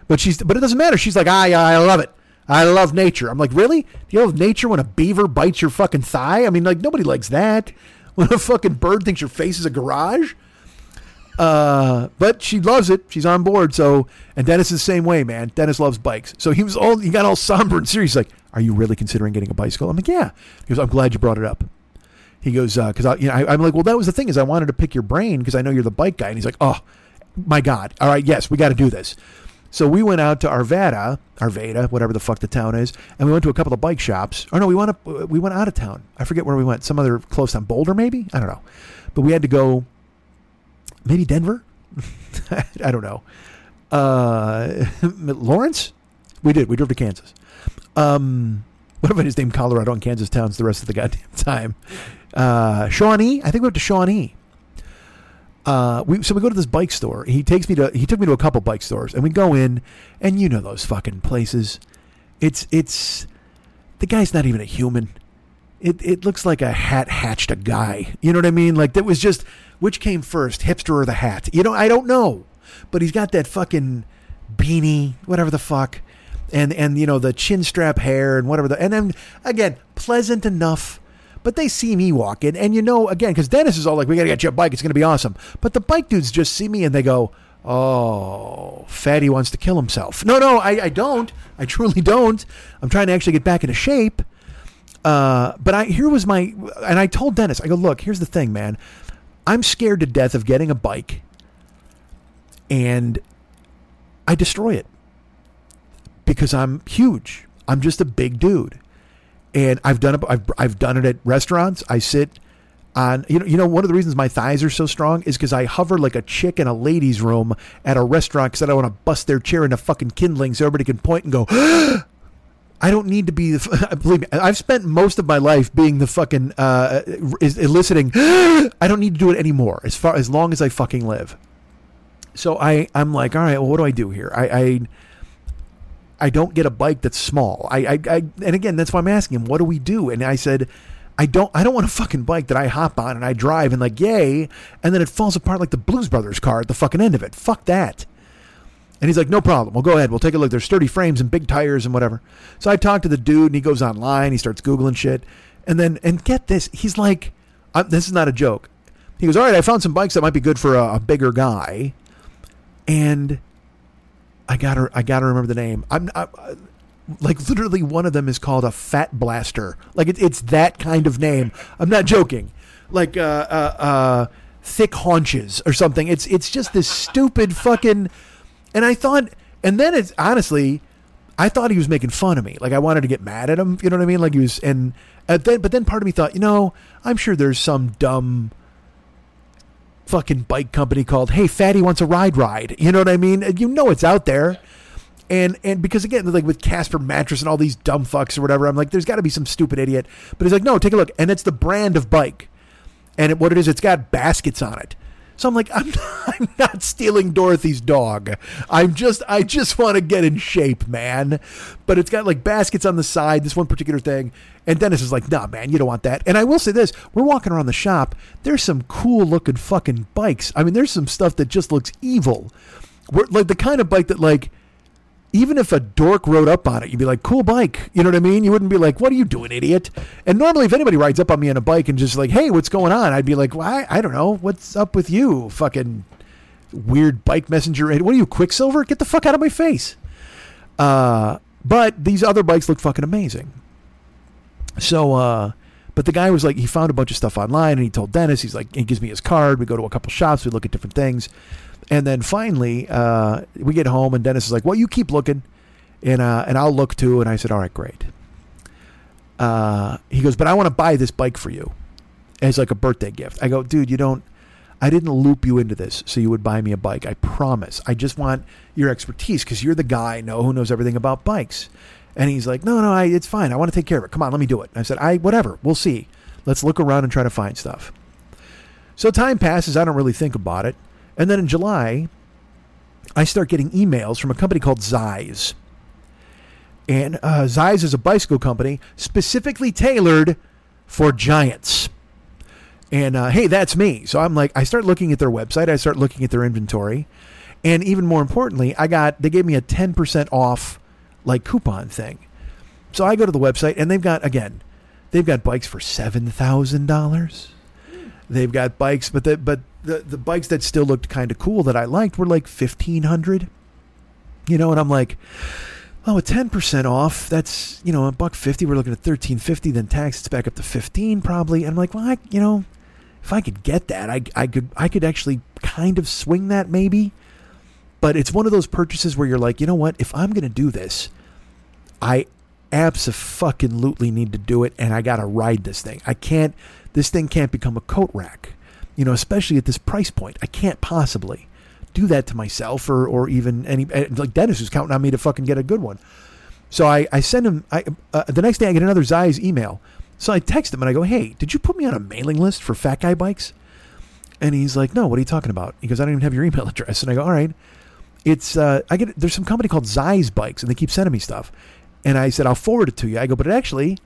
But she's but it doesn't matter. She's like, I I love it. I love nature. I'm like, really? Do you love nature when a beaver bites your fucking thigh? I mean, like nobody likes that when a fucking bird thinks your face is a garage. Uh, but she loves it. She's on board. So, and Dennis is the same way, man. Dennis loves bikes. So he was all, he got all somber and serious. Like, are you really considering getting a bicycle? I'm like, yeah. He goes, I'm glad you brought it up. He goes, uh, cause I, you know, I, I'm like, well, that was the thing is I wanted to pick your brain because I know you're the bike guy. And he's like, oh my God. All right. Yes, we got to do this. So we went out to Arvada, Arvada, whatever the fuck the town is, and we went to a couple of bike shops. Or no, we went up, we went out of town. I forget where we went. Some other close town, Boulder maybe. I don't know, but we had to go. Maybe Denver. I don't know. Uh, Lawrence. We did. We drove to Kansas. Um, what if I just named Colorado and Kansas towns the rest of the goddamn time? Uh, Shawnee. I think we went to Shawnee. Uh, we so we go to this bike store. He takes me to he took me to a couple bike stores, and we go in, and you know those fucking places. It's it's the guy's not even a human. It it looks like a hat hatched a guy. You know what I mean? Like that was just which came first, hipster or the hat? You know, I don't know, but he's got that fucking beanie, whatever the fuck, and and you know the chin strap hair and whatever the and then again pleasant enough but they see me walking, and you know, again, because Dennis is all like, "We gotta get you a bike. It's gonna be awesome." But the bike dudes just see me and they go, "Oh, Fatty wants to kill himself." No, no, I, I don't. I truly don't. I'm trying to actually get back into shape. Uh, but I here was my, and I told Dennis, I go, "Look, here's the thing, man. I'm scared to death of getting a bike, and I destroy it because I'm huge. I'm just a big dude." And I've done it. I've, I've done it at restaurants. I sit on you know you know one of the reasons my thighs are so strong is because I hover like a chick in a ladies' room at a restaurant because I don't want to bust their chair into fucking kindling so everybody can point and go. I don't need to be. Believe me, I've spent most of my life being the fucking uh, eliciting. I don't need to do it anymore. As far as long as I fucking live. So I I'm like, all right, well, what do I do here? I, I I don't get a bike that's small. I, I, I, and again, that's why I'm asking him, what do we do? And I said, I don't, I don't want a fucking bike that I hop on and I drive and like, yay, and then it falls apart like the Blues Brothers car at the fucking end of it. Fuck that. And he's like, no problem. Well, go ahead. We'll take a look. There's sturdy frames and big tires and whatever. So I talk to the dude and he goes online. He starts Googling shit. And then, and get this, he's like this is not a joke. He goes, all right, I found some bikes that might be good for a, a bigger guy, and I gotta I gotta remember the name. I'm I, like literally one of them is called a Fat Blaster. Like it, it's that kind of name. I'm not joking. Like uh, uh, uh, thick haunches or something. It's it's just this stupid fucking. And I thought, and then it's honestly, I thought he was making fun of me. Like I wanted to get mad at him. You know what I mean? Like he was, and uh, then but then part of me thought, you know, I'm sure there's some dumb fucking bike company called Hey Fatty wants a ride ride. You know what I mean? You know it's out there. And and because again, like with Casper mattress and all these dumb fucks or whatever, I'm like, there's got to be some stupid idiot. But he's like, no, take a look, and it's the brand of bike, and it, what it is, it's got baskets on it. So I'm like, I'm not, I'm not stealing Dorothy's dog. I'm just I just want to get in shape, man. But it's got like baskets on the side. This one particular thing, and Dennis is like, Nah, man, you don't want that. And I will say this: we're walking around the shop. There's some cool looking fucking bikes. I mean, there's some stuff that just looks evil. We're, like the kind of bike that like even if a dork rode up on it, you'd be like, cool bike. You know what I mean? You wouldn't be like, what are you doing, idiot? And normally, if anybody rides up on me on a bike and just like, hey, what's going on? I'd be like, well, I, I don't know. What's up with you? Fucking weird bike messenger. What are you, Quicksilver? Get the fuck out of my face. Uh, but these other bikes look fucking amazing. So, uh, but the guy was like, he found a bunch of stuff online and he told Dennis, he's like, he gives me his card. We go to a couple shops, we look at different things. And then finally, uh, we get home, and Dennis is like, "Well, you keep looking, and uh, and I'll look too." And I said, "All right, great." Uh, he goes, "But I want to buy this bike for you as like a birthday gift." I go, "Dude, you don't. I didn't loop you into this so you would buy me a bike. I promise. I just want your expertise because you're the guy I know who knows everything about bikes." And he's like, "No, no, I, it's fine. I want to take care of it. Come on, let me do it." And I said, "I whatever. We'll see. Let's look around and try to find stuff." So time passes. I don't really think about it. And then in July, I start getting emails from a company called Zize. And uh, is a bicycle company specifically tailored for giants. And uh, hey, that's me. So I'm like, I start looking at their website, I start looking at their inventory. And even more importantly, I got, they gave me a 10% off like coupon thing. So I go to the website and they've got, again, they've got bikes for $7,000. They've got bikes, but the, but the the bikes that still looked kind of cool that I liked were like fifteen hundred. You know, and I'm like, oh, ten percent off. That's you know a buck fifty. We're looking at thirteen fifty. Then tax, it's back up to fifteen probably. And I'm like, well, I, you know, if I could get that, I I could I could actually kind of swing that maybe. But it's one of those purchases where you're like, you know what? If I'm going to do this, I absolutely need to do it, and I got to ride this thing. I can't. This thing can't become a coat rack you know, especially at this price point. I can't possibly do that to myself or, or even any, eh, like Dennis is counting on me to fucking get a good one. So I, I send him, I, uh, the next day I get another Zize email. So I text him and I go, hey, did you put me on a mailing list for fat guy bikes? And he's like, no, what are you talking about? He goes, I don't even have your email address. And I go, all right. It's, uh, I get, there's some company called Zize Bikes and they keep sending me stuff. And I said, I'll forward it to you. I go, but it actually,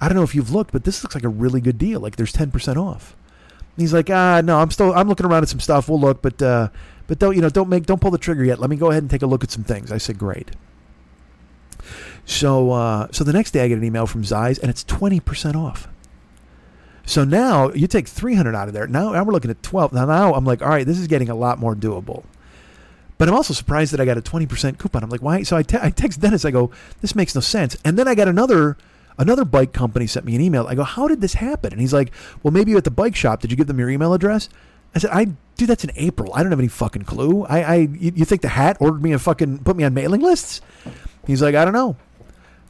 I don't know if you've looked, but this looks like a really good deal. Like there's 10% off he's like, ah, no, I'm still, I'm looking around at some stuff. We'll look, but, uh, but don't, you know, don't make, don't pull the trigger yet. Let me go ahead and take a look at some things. I said, great. So, uh, so the next day I get an email from Zize and it's 20% off. So now you take 300 out of there. Now, now we're looking at 12. Now, now I'm like, all right, this is getting a lot more doable. But I'm also surprised that I got a 20% coupon. I'm like, why? So I, te- I text Dennis, I go, this makes no sense. And then I got another Another bike company sent me an email. I go, how did this happen? And he's like, well, maybe you at the bike shop. Did you give them your email address? I said, I dude, That's in April. I don't have any fucking clue. I, I, you, think the hat ordered me a fucking put me on mailing lists? He's like, I don't know.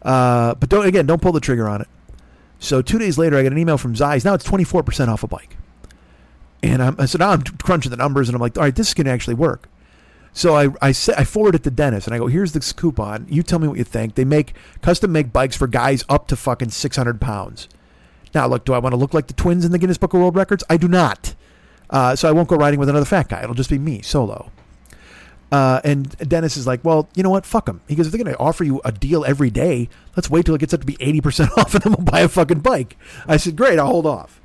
Uh, but don't again, don't pull the trigger on it. So two days later, I get an email from Zize. Now it's twenty four percent off a bike. And I'm, so now I'm crunching the numbers, and I'm like, all right, this is going to actually work. So I I, I forward it to Dennis and I go, here's this coupon. You tell me what you think. They make custom make bikes for guys up to fucking 600 pounds. Now, look, do I want to look like the twins in the Guinness Book of World Records? I do not. Uh, so I won't go riding with another fat guy. It'll just be me solo. Uh, and Dennis is like, well, you know what? Fuck them. He goes, if they're going to offer you a deal every day, let's wait till it gets up to be 80% off and then we'll buy a fucking bike. I said, great, I'll hold off.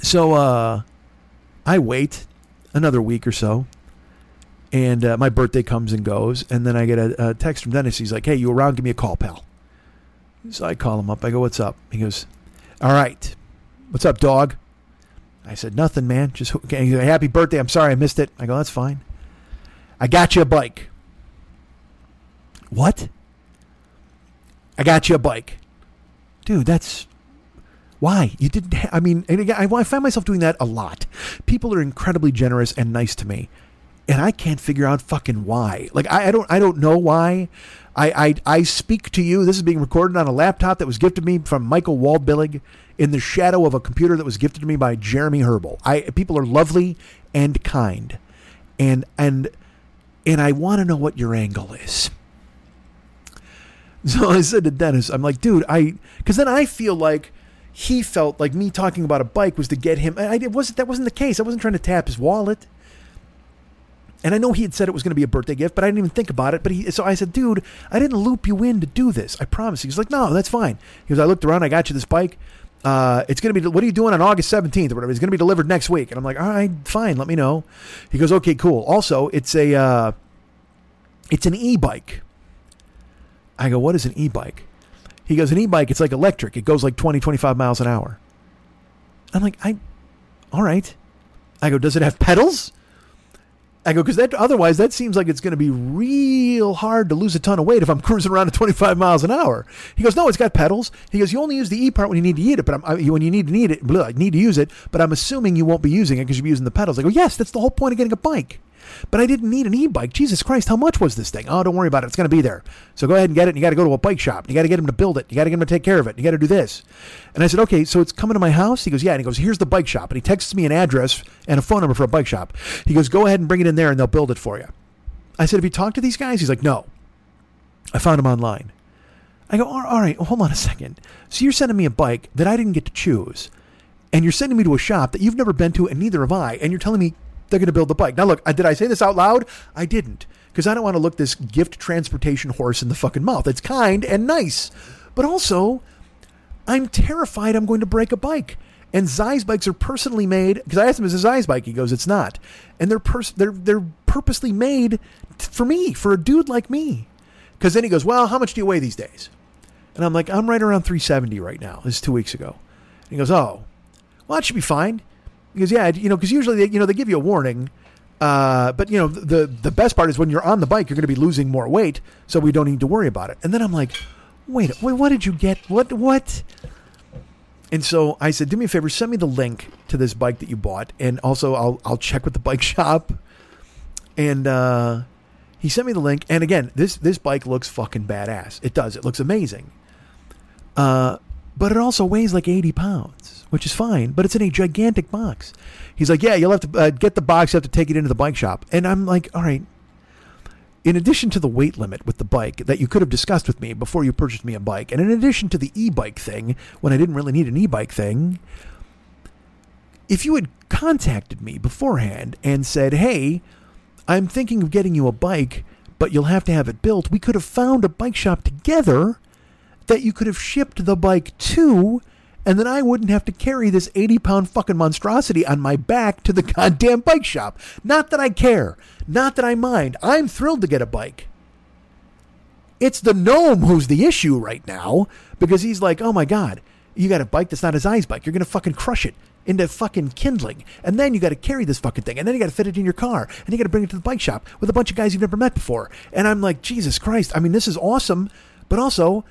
So uh, I wait another week or so and uh, my birthday comes and goes, and then I get a, a, text from Dennis. He's like, "Hey, you around? Give me a call, pal." So I call him up. I go, "What's up?" He goes, "All right, what's up, dog?" I said, nothing, man. Just okay, happy birthday. I'm sorry I missed it. I go, that's fine. I got you a bike. What? I got you a bike. Dude, that's why you didn't. Ha- I mean, again, I, I find myself doing that a lot. People are incredibly generous and nice to me, and I can't figure out fucking why. Like I, I don't, I don't know why. I, I, I speak to you. This is being recorded on a laptop that was gifted me from Michael Waldbillig in the shadow of a computer that was gifted to me by Jeremy Herbal. I people are lovely and kind, and and and I want to know what your angle is. So I said to Dennis, I'm like, dude, I, because then I feel like he felt like me talking about a bike was to get him. I, it wasn't. That wasn't the case. I wasn't trying to tap his wallet. And I know he had said it was going to be a birthday gift, but I didn't even think about it. But he, so I said, dude, I didn't loop you in to do this. I promise. You. He's like, no, that's fine. He goes, I looked around. I got you this bike. Uh, it's going to be, what are you doing on August 17th or whatever? It's going to be delivered next week. And I'm like, all right, fine. Let me know. He goes, okay, cool. Also, it's a, uh, it's an e-bike. I go, what is an e-bike? He goes, an e-bike, it's like electric. It goes like 20, 25 miles an hour. I'm like, I, all right. I go, does it have pedals? I go, because that otherwise that seems like it's going to be real hard to lose a ton of weight if I'm cruising around at 25 miles an hour. He goes, no, it's got pedals. He goes, you only use the E part when you need to eat it, but I'm, I, when you need to need it, blah, need to use it. But I'm assuming you won't be using it because you'll be using the pedals. I go, yes, that's the whole point of getting a bike. But I didn't need an e-bike. Jesus Christ, how much was this thing? Oh, don't worry about it. It's going to be there. So go ahead and get it. And you got to go to a bike shop. You got to get him to build it. You got to get him to take care of it. You got to do this. And I said, okay, so it's coming to my house. He goes, yeah. And he goes, here's the bike shop. And he texts me an address and a phone number for a bike shop. He goes, go ahead and bring it in there, and they'll build it for you. I said, have you talked to these guys? He's like, no. I found him online. I go, all right, hold on a second. So you're sending me a bike that I didn't get to choose, and you're sending me to a shop that you've never been to, and neither have I, and you're telling me they're going to build the bike. Now, look, did I say this out loud? I didn't, because I don't want to look this gift transportation horse in the fucking mouth. It's kind and nice, but also, I'm terrified I'm going to break a bike. And Zize bikes are personally made because I asked him, "Is a Zize bike?" He goes, "It's not." And they're pers- they're they're purposely made for me, for a dude like me. Because then he goes, "Well, how much do you weigh these days?" And I'm like, "I'm right around 370 right now." This is two weeks ago. And he goes, "Oh, well, that should be fine." Because yeah, you know, because usually they, you know they give you a warning, uh, but you know the the best part is when you're on the bike, you're going to be losing more weight, so we don't need to worry about it. And then I'm like, wait, wait, what did you get? What what? And so I said, do me a favor, send me the link to this bike that you bought, and also I'll I'll check with the bike shop. And uh, he sent me the link, and again, this this bike looks fucking badass. It does. It looks amazing. Uh, but it also weighs like 80 pounds, which is fine, but it's in a gigantic box. He's like, Yeah, you'll have to uh, get the box, you have to take it into the bike shop. And I'm like, All right. In addition to the weight limit with the bike that you could have discussed with me before you purchased me a bike, and in addition to the e bike thing, when I didn't really need an e bike thing, if you had contacted me beforehand and said, Hey, I'm thinking of getting you a bike, but you'll have to have it built, we could have found a bike shop together that you could have shipped the bike to, and then I wouldn't have to carry this 80 pound fucking monstrosity on my back to the goddamn bike shop. Not that I care. Not that I mind. I'm thrilled to get a bike. It's the gnome who's the issue right now because he's like, oh my God, you got a bike that's not his eyes bike. You're going to fucking crush it into fucking kindling. And then you got to carry this fucking thing. And then you got to fit it in your car. And you got to bring it to the bike shop with a bunch of guys you've never met before. And I'm like, Jesus Christ. I mean, this is awesome. But also,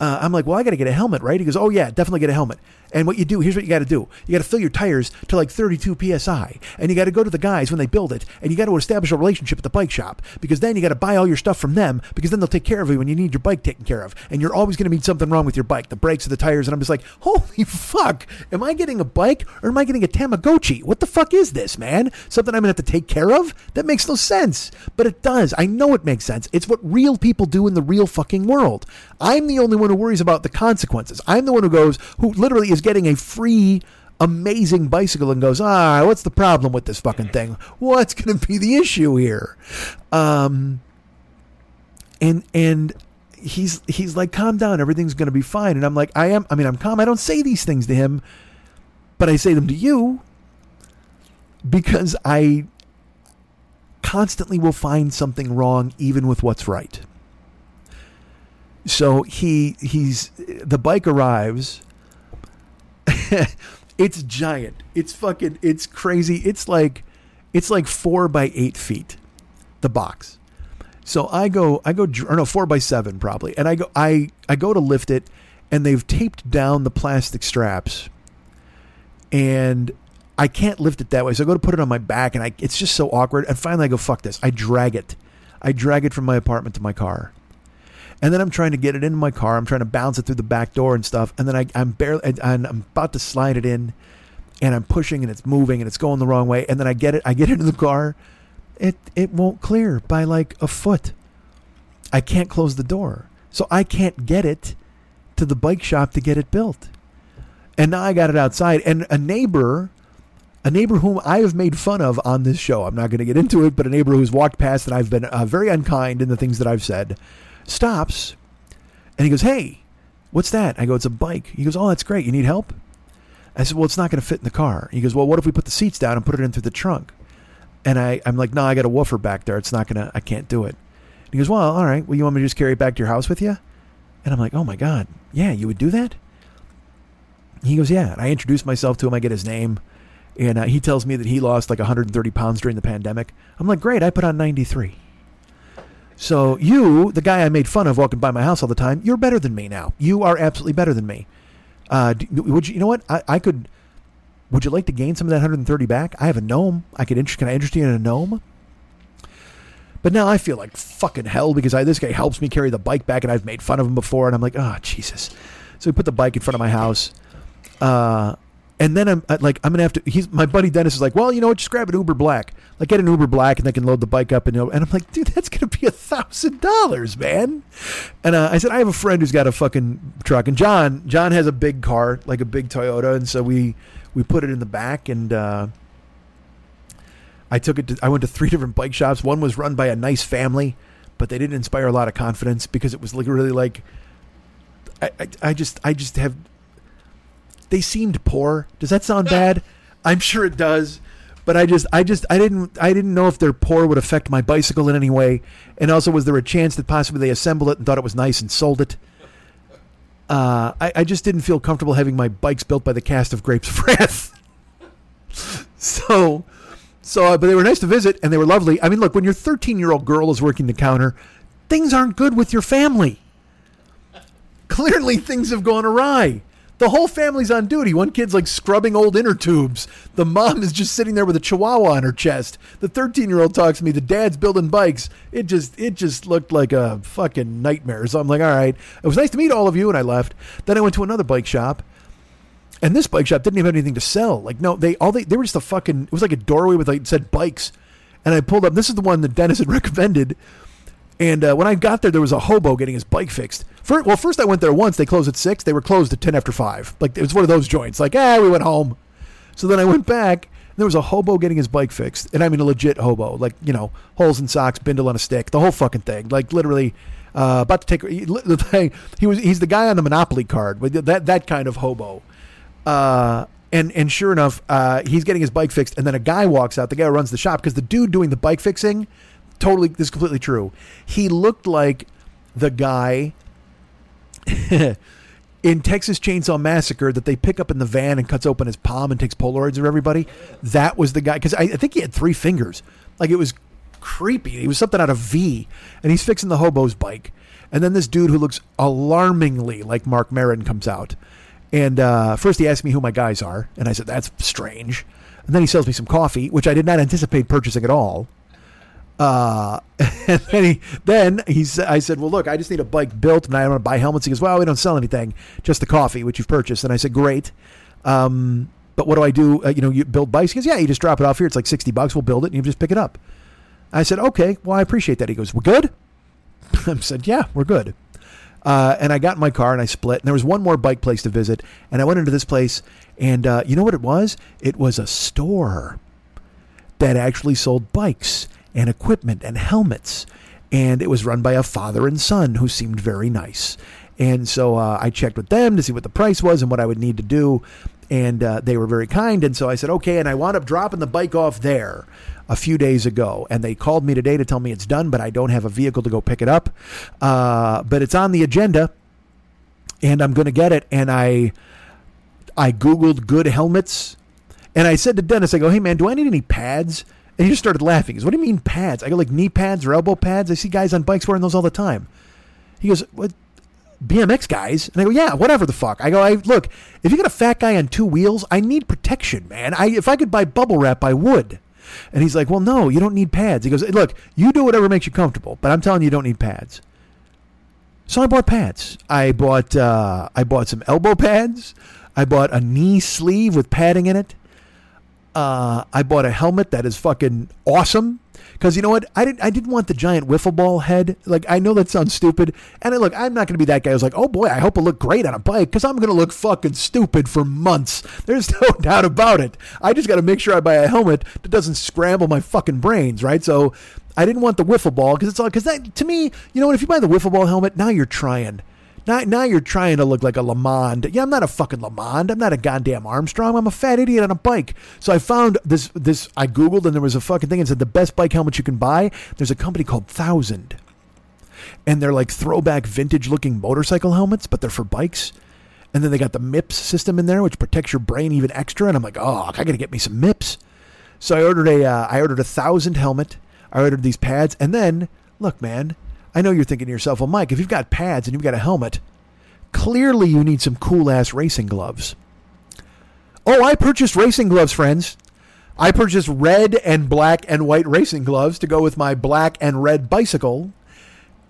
uh, I'm like, well, I got to get a helmet, right? He goes, oh yeah, definitely get a helmet. And what you do, here's what you got to do: you got to fill your tires to like 32 psi, and you got to go to the guys when they build it, and you got to establish a relationship at the bike shop because then you got to buy all your stuff from them because then they'll take care of you when you need your bike taken care of, and you're always going to meet something wrong with your bike, the brakes or the tires. And I'm just like, holy fuck, am I getting a bike or am I getting a Tamagotchi? What the fuck is this, man? Something I'm gonna have to take care of? That makes no sense, but it does. I know it makes sense. It's what real people do in the real fucking world. I'm the only one who worries about the consequences. I'm the one who goes, who literally is getting a free, amazing bicycle and goes, ah, what's the problem with this fucking thing? What's going to be the issue here? Um, and and he's he's like, calm down, everything's going to be fine. And I'm like, I am. I mean, I'm calm. I don't say these things to him, but I say them to you because I constantly will find something wrong even with what's right. So he he's the bike arrives It's giant. It's fucking. It's crazy. It's like, it's like four by eight feet, the box. So I go, I go, or no, four by seven probably, and I go, I, I go to lift it, and they've taped down the plastic straps, and I can't lift it that way. So I go to put it on my back, and I, it's just so awkward. And finally, I go, fuck this. I drag it. I drag it from my apartment to my car. And then I'm trying to get it into my car. I'm trying to bounce it through the back door and stuff. And then I, I'm barely, and I'm about to slide it in, and I'm pushing, and it's moving, and it's going the wrong way. And then I get it, I get into the car. It it won't clear by like a foot. I can't close the door, so I can't get it to the bike shop to get it built. And now I got it outside, and a neighbor a neighbor whom I have made fun of on this show. I'm not going to get into it, but a neighbor who's walked past and I've been uh, very unkind in the things that I've said stops and he goes, Hey, what's that? I go, It's a bike. He goes, Oh, that's great. You need help? I said, Well, it's not going to fit in the car. He goes, Well, what if we put the seats down and put it in through the trunk? And I, I'm like, No, I got a woofer back there. It's not going to, I can't do it. He goes, Well, all right. Well, you want me to just carry it back to your house with you? And I'm like, Oh my God. Yeah, you would do that? He goes, Yeah. And I introduce myself to him. I get his name. And uh, he tells me that he lost like 130 pounds during the pandemic. I'm like, Great. I put on 93. So you, the guy I made fun of walking by my house all the time, you're better than me now. You are absolutely better than me. Uh, would you? You know what? I, I could. Would you like to gain some of that 130 back? I have a gnome. I could interest. Can I interest you in a gnome? But now I feel like fucking hell because I, this guy helps me carry the bike back, and I've made fun of him before, and I'm like, oh Jesus. So we put the bike in front of my house. Uh, and then I'm like, I'm gonna have to. He's my buddy Dennis is like, well, you know what? Just grab an Uber Black. Like, get an Uber Black, and they can load the bike up. And and I'm like, dude, that's gonna be a thousand dollars, man. And uh, I said, I have a friend who's got a fucking truck, and John, John has a big car, like a big Toyota, and so we we put it in the back, and uh, I took it. To, I went to three different bike shops. One was run by a nice family, but they didn't inspire a lot of confidence because it was literally like, I, I, I just I just have they seemed poor. Does that sound bad? I'm sure it does. But I just, I just, I didn't, I didn't know if their poor would affect my bicycle in any way, and also was there a chance that possibly they assembled it and thought it was nice and sold it. Uh, I, I just didn't feel comfortable having my bikes built by the cast of Grapes of Wrath. so, so, uh, but they were nice to visit and they were lovely. I mean, look, when your 13 year old girl is working the counter, things aren't good with your family. Clearly, things have gone awry. The whole family's on duty. One kid's like scrubbing old inner tubes. The mom is just sitting there with a chihuahua on her chest. The 13 year old talks to me. The dad's building bikes. It just it just looked like a fucking nightmare. So I'm like, all right. It was nice to meet all of you, and I left. Then I went to another bike shop. And this bike shop didn't even have anything to sell. Like, no, they all they they were just a fucking. It was like a doorway with like it said bikes, and I pulled up. This is the one that Dennis had recommended. And uh, when I got there, there was a hobo getting his bike fixed. First, well, first I went there once. They closed at six. They were closed at ten after five. Like it was one of those joints. Like, ah, we went home. So then I went back. There was a hobo getting his bike fixed, and I mean a legit hobo, like you know, holes in socks, bindle on a stick, the whole fucking thing. Like literally, uh, about to take the thing. He was he's the guy on the Monopoly card, that that kind of hobo. Uh, and and sure enough, uh, he's getting his bike fixed, and then a guy walks out. The guy who runs the shop because the dude doing the bike fixing, totally this is completely true. He looked like the guy in Texas Chainsaw Massacre that they pick up in the van and cuts open his palm and takes Polaroids of everybody. That was the guy because I, I think he had three fingers. Like it was creepy. He was something out of V, and he's fixing the hobo's bike. And then this dude who looks alarmingly like Mark Maron comes out. And uh, first he asked me who my guys are, and I said that's strange. And then he sells me some coffee, which I did not anticipate purchasing at all. Uh, and then he, then he's, I said, well, look, I just need a bike built and I want to buy helmets. He goes, well, we don't sell anything, just the coffee, which you've purchased. And I said, great. Um, but what do I do? Uh, you know, you build bikes. He goes, yeah, you just drop it off here. It's like 60 bucks. We'll build it and you just pick it up. I said, okay, well, I appreciate that. He goes, we're good. I said, yeah, we're good. Uh, and I got in my car and I split. And there was one more bike place to visit. And I went into this place. And uh, you know what it was? It was a store that actually sold bikes and equipment and helmets. And it was run by a father and son who seemed very nice. And so uh, I checked with them to see what the price was and what I would need to do. And uh, they were very kind. And so I said, okay. And I wound up dropping the bike off there a few days ago. And they called me today to tell me it's done, but I don't have a vehicle to go pick it up. Uh, but it's on the agenda. And I'm going to get it. And I. I Googled good helmets and I said to Dennis, I go, hey man, do I need any pads? And he just started laughing. He goes, what do you mean pads? I go, like knee pads or elbow pads? I see guys on bikes wearing those all the time. He goes, what? BMX guys? And I go, yeah, whatever the fuck. I go, I look, if you got a fat guy on two wheels, I need protection, man. I if I could buy bubble wrap, I would. And he's like, well, no, you don't need pads. He goes, look, you do whatever makes you comfortable, but I'm telling you, you don't need pads. So I bought pads. I bought uh, I bought some elbow pads. I bought a knee sleeve with padding in it. Uh, I bought a helmet that is fucking awesome. Because you know what, I didn't. I didn't want the giant wiffle ball head. Like I know that sounds stupid, and I, look, I'm not going to be that guy who's like, oh boy, I hope I look great on a bike, because I'm going to look fucking stupid for months. There's no doubt about it. I just got to make sure I buy a helmet that doesn't scramble my fucking brains, right? So I didn't want the wiffle ball because it's all because that to me, you know what? If you buy the wiffle ball helmet, now you're trying. Now, now you're trying to look like a LeMond. Yeah, I'm not a fucking LeMond. I'm not a goddamn Armstrong. I'm a fat idiot on a bike. So I found this. This I googled and there was a fucking thing. It said the best bike helmet you can buy. There's a company called Thousand, and they're like throwback vintage looking motorcycle helmets, but they're for bikes. And then they got the MIPS system in there, which protects your brain even extra. And I'm like, oh, I got to get me some MIPS. So I ordered a. Uh, I ordered a thousand helmet. I ordered these pads, and then look, man, I know you're thinking to yourself, well, Mike, if you've got pads and you've got a helmet, clearly you need some cool ass racing gloves. Oh, I purchased racing gloves, friends. I purchased red and black and white racing gloves to go with my black and red bicycle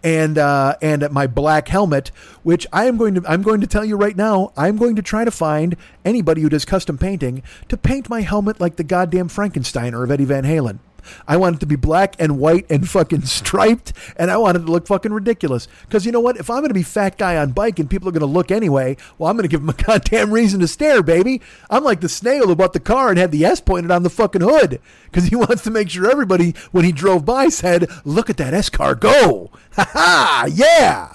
and uh, and my black helmet, which I am going to I'm going to tell you right now, I'm going to try to find anybody who does custom painting to paint my helmet like the goddamn Frankenstein or of Eddie Van Halen. I want it to be black and white and fucking striped, and I want it to look fucking ridiculous. Because you know what? If I'm going to be fat guy on bike and people are going to look anyway, well, I'm going to give them a goddamn reason to stare, baby. I'm like the snail who bought the car and had the S pointed on the fucking hood because he wants to make sure everybody, when he drove by, said, "Look at that S car go!" Ha ha! Yeah.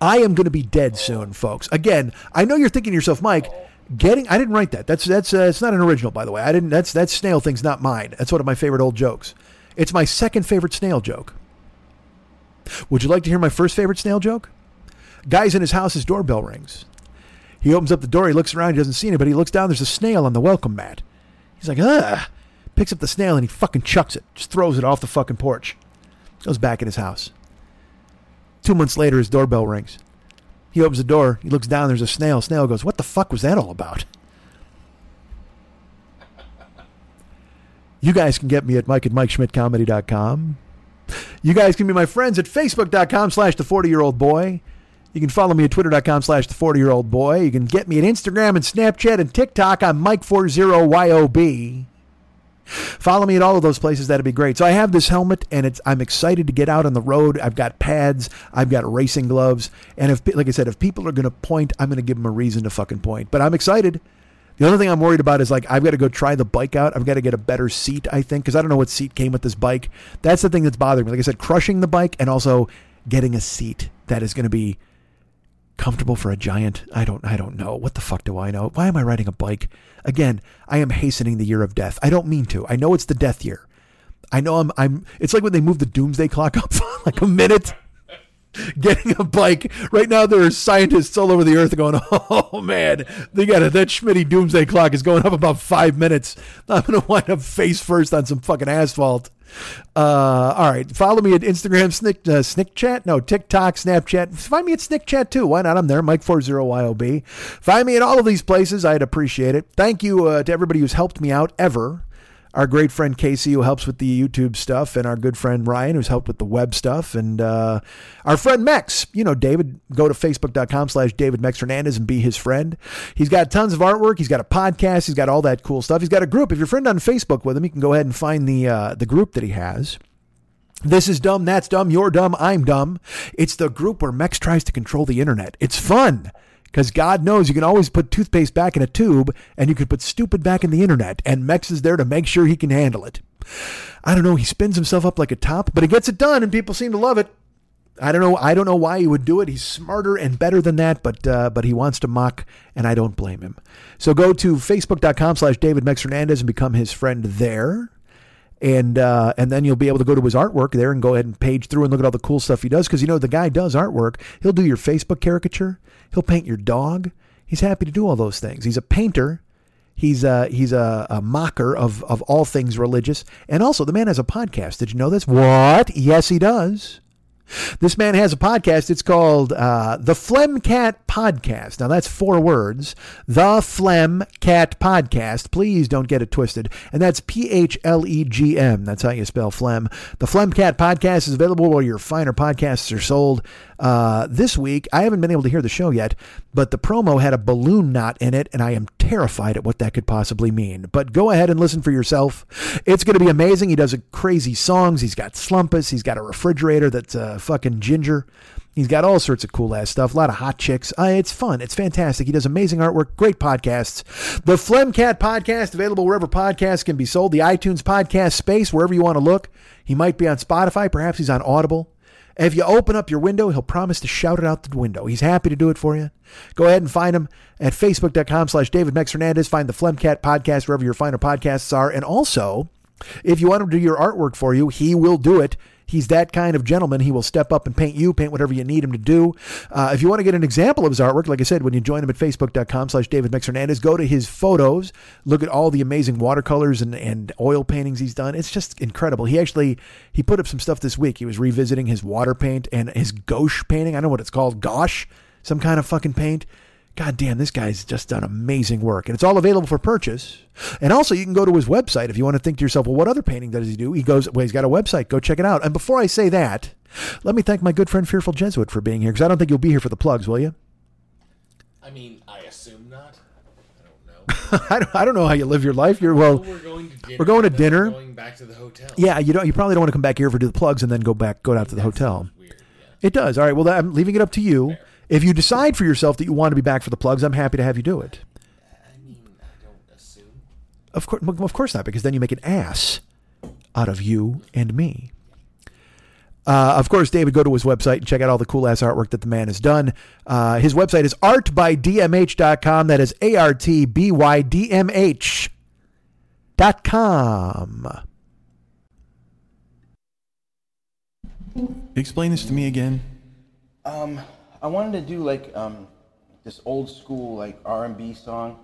I am going to be dead soon, folks. Again, I know you're thinking to yourself, Mike getting i didn't write that. That's that's uh, it's not an original by the way. I didn't that's that snail thing's not mine. That's one of my favorite old jokes. It's my second favorite snail joke. Would you like to hear my first favorite snail joke? Guy's in his house his doorbell rings. He opens up the door he looks around he doesn't see anybody. He looks down there's a snail on the welcome mat. He's like ugh. Picks up the snail and he fucking chucks it just throws it off the fucking porch. Goes back in his house. Two months later his doorbell rings he opens the door. He looks down. There's a snail. Snail goes, What the fuck was that all about? You guys can get me at Mike at MikeSchmidtComedy.com. You guys can be my friends at Facebook.com slash The 40 Year Old Boy. You can follow me at Twitter.com slash The 40 Year Old Boy. You can get me at Instagram and Snapchat and TikTok. I'm Mike40YOB. Follow me at all of those places. That'd be great. So I have this helmet, and it's I'm excited to get out on the road. I've got pads, I've got racing gloves, and if like I said, if people are going to point, I'm going to give them a reason to fucking point. But I'm excited. The only thing I'm worried about is like I've got to go try the bike out. I've got to get a better seat, I think, because I don't know what seat came with this bike. That's the thing that's bothering me. Like I said, crushing the bike and also getting a seat that is going to be comfortable for a giant. I don't I don't know. What the fuck do I know? Why am I riding a bike? Again, I am hastening the year of death. I don't mean to. I know it's the death year. I know I'm I'm it's like when they move the doomsday clock up like a minute. Getting a bike right now, there are scientists all over the earth going, "Oh man, they got it. That Schmitty doomsday clock is going up about five minutes. I'm gonna wind up face first on some fucking asphalt." Uh, all right. Follow me at Instagram, Snick, uh, Snick Chat. No, TikTok, Snapchat. Find me at Snick Chat too. Why not? I'm there, Mike40YOB. Find me at all of these places. I'd appreciate it. Thank you uh, to everybody who's helped me out ever our great friend Casey, who helps with the YouTube stuff, and our good friend Ryan, who's helped with the web stuff, and uh, our friend Mex. You know, David, go to facebook.com slash David Mex Hernandez and be his friend. He's got tons of artwork. He's got a podcast. He's got all that cool stuff. He's got a group. If you're friend on Facebook with him, you can go ahead and find the uh, the group that he has. This is dumb, that's dumb, you're dumb, I'm dumb. It's the group where Mex tries to control the internet. It's fun. Because God knows you can always put toothpaste back in a tube and you can put stupid back in the internet. And Mex is there to make sure he can handle it. I don't know. He spins himself up like a top, but he gets it done and people seem to love it. I don't know. I don't know why he would do it. He's smarter and better than that, but uh, but he wants to mock, and I don't blame him. So go to facebook.com slash David Mex Hernandez and become his friend there and uh, and then you'll be able to go to his artwork there and go ahead and page through and look at all the cool stuff he does because you know the guy does artwork. He'll do your Facebook caricature. He'll paint your dog. He's happy to do all those things. He's a painter. He's a, he's a, a mocker of, of all things religious. And also, the man has a podcast. Did you know this? What? Yes, he does. This man has a podcast. It's called uh, The Phlegm Cat Podcast. Now, that's four words. The Phlegm Cat Podcast. Please don't get it twisted. And that's P H L E G M. That's how you spell phlegm. The Phlegm Cat Podcast is available where your finer podcasts are sold. Uh, this week, I haven't been able to hear the show yet, but the promo had a balloon knot in it, and I am terrified at what that could possibly mean. But go ahead and listen for yourself. It's going to be amazing. He does crazy songs. He's got slumpus. He's got a refrigerator that's uh, fucking ginger. He's got all sorts of cool ass stuff. A lot of hot chicks. Uh, it's fun. It's fantastic. He does amazing artwork. Great podcasts. The Phlegm Cat podcast available wherever podcasts can be sold. The iTunes podcast space wherever you want to look. He might be on Spotify. Perhaps he's on Audible. If you open up your window, he'll promise to shout it out the window. He's happy to do it for you. Go ahead and find him at facebook.com slash David Mex Hernandez. Find the Flemcat podcast wherever your finer podcasts are. And also, if you want him to do your artwork for you, he will do it. He's that kind of gentleman. He will step up and paint you, paint whatever you need him to do. Uh, if you want to get an example of his artwork, like I said, when you join him at facebook.com slash David Hernandez, go to his photos, look at all the amazing watercolors and, and oil paintings he's done. It's just incredible. He actually, he put up some stuff this week. He was revisiting his water paint and his gouache painting. I don't know what it's called. Gouache, some kind of fucking paint. God damn, this guy's just done amazing work. And it's all available for purchase. And also, you can go to his website if you want to think to yourself, well, what other painting does he do? He goes, well, he's got a website. Go check it out. And before I say that, let me thank my good friend Fearful Jesuit for being here because I don't think you'll be here for the plugs, will you? I mean, I assume not. I don't know. I don't, know how you live your life. You're well. we're going to dinner. we're going to dinner. Going back to the hotel. Yeah, you don't. You probably don't want to come back here for do the plugs and then go back, go out to the hotel. Weird. Yeah. It does. All right. Well, I'm leaving it up to you. If you decide for yourself that you want to be back for the plugs, I'm happy to have you do it. I mean, I don't assume. Of course, of course not, because then you make an ass out of you and me. Uh, of course, David, go to his website and check out all the cool ass artwork that the man has done. Uh, his website is artbydmh.com. That is A R T B Y D M H dot com. Explain this to me again. Um, I wanted to do like um, this old school like R and B song,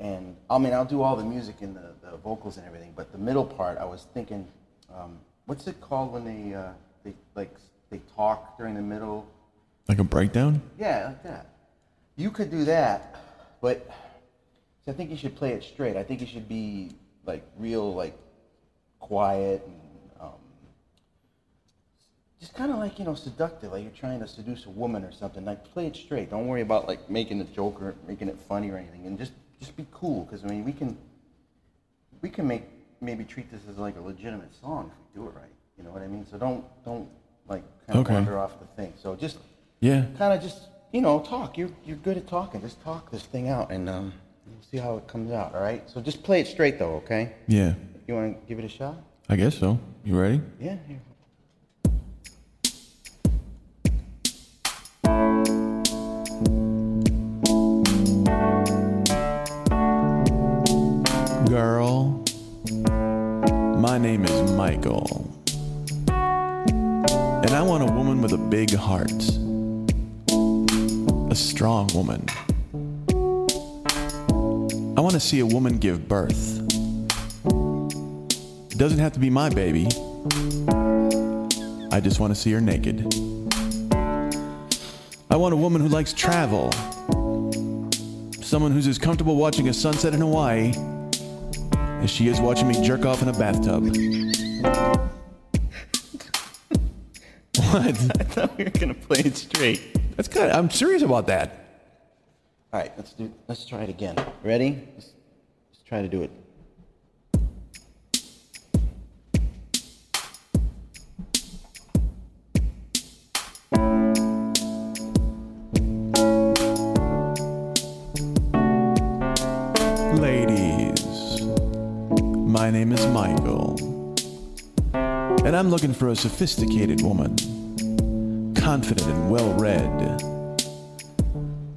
and I mean I'll do all the music and the, the vocals and everything, but the middle part I was thinking, um, what's it called when they uh, they like they talk during the middle? Like a breakdown? Yeah, like that. You could do that, but I think you should play it straight. I think you should be like real like quiet and just kind of like you know seductive, like you're trying to seduce a woman or something. Like play it straight. Don't worry about like making a joke or making it funny or anything, and just just be cool. Because I mean, we can we can make maybe treat this as like a legitimate song if we do it right. You know what I mean? So don't don't like kind of Okay. wander off the thing. So just Yeah. kind of just you know talk. You're you're good at talking. Just talk this thing out, and um, we'll see how it comes out. All right. So just play it straight though, okay? Yeah. You want to give it a shot? I guess so. You ready? Yeah. Here. Girl, my name is Michael. And I want a woman with a big heart. A strong woman. I want to see a woman give birth. It doesn't have to be my baby. I just want to see her naked. I want a woman who likes travel. Someone who's as comfortable watching a sunset in Hawaii as she is watching me jerk off in a bathtub. what? I thought we were gonna play it straight. That's good. I'm serious about that. All right. Let's do. Let's try it again. Ready? Let's, let's try to do it. My name is Michael. And I'm looking for a sophisticated woman, confident and well read.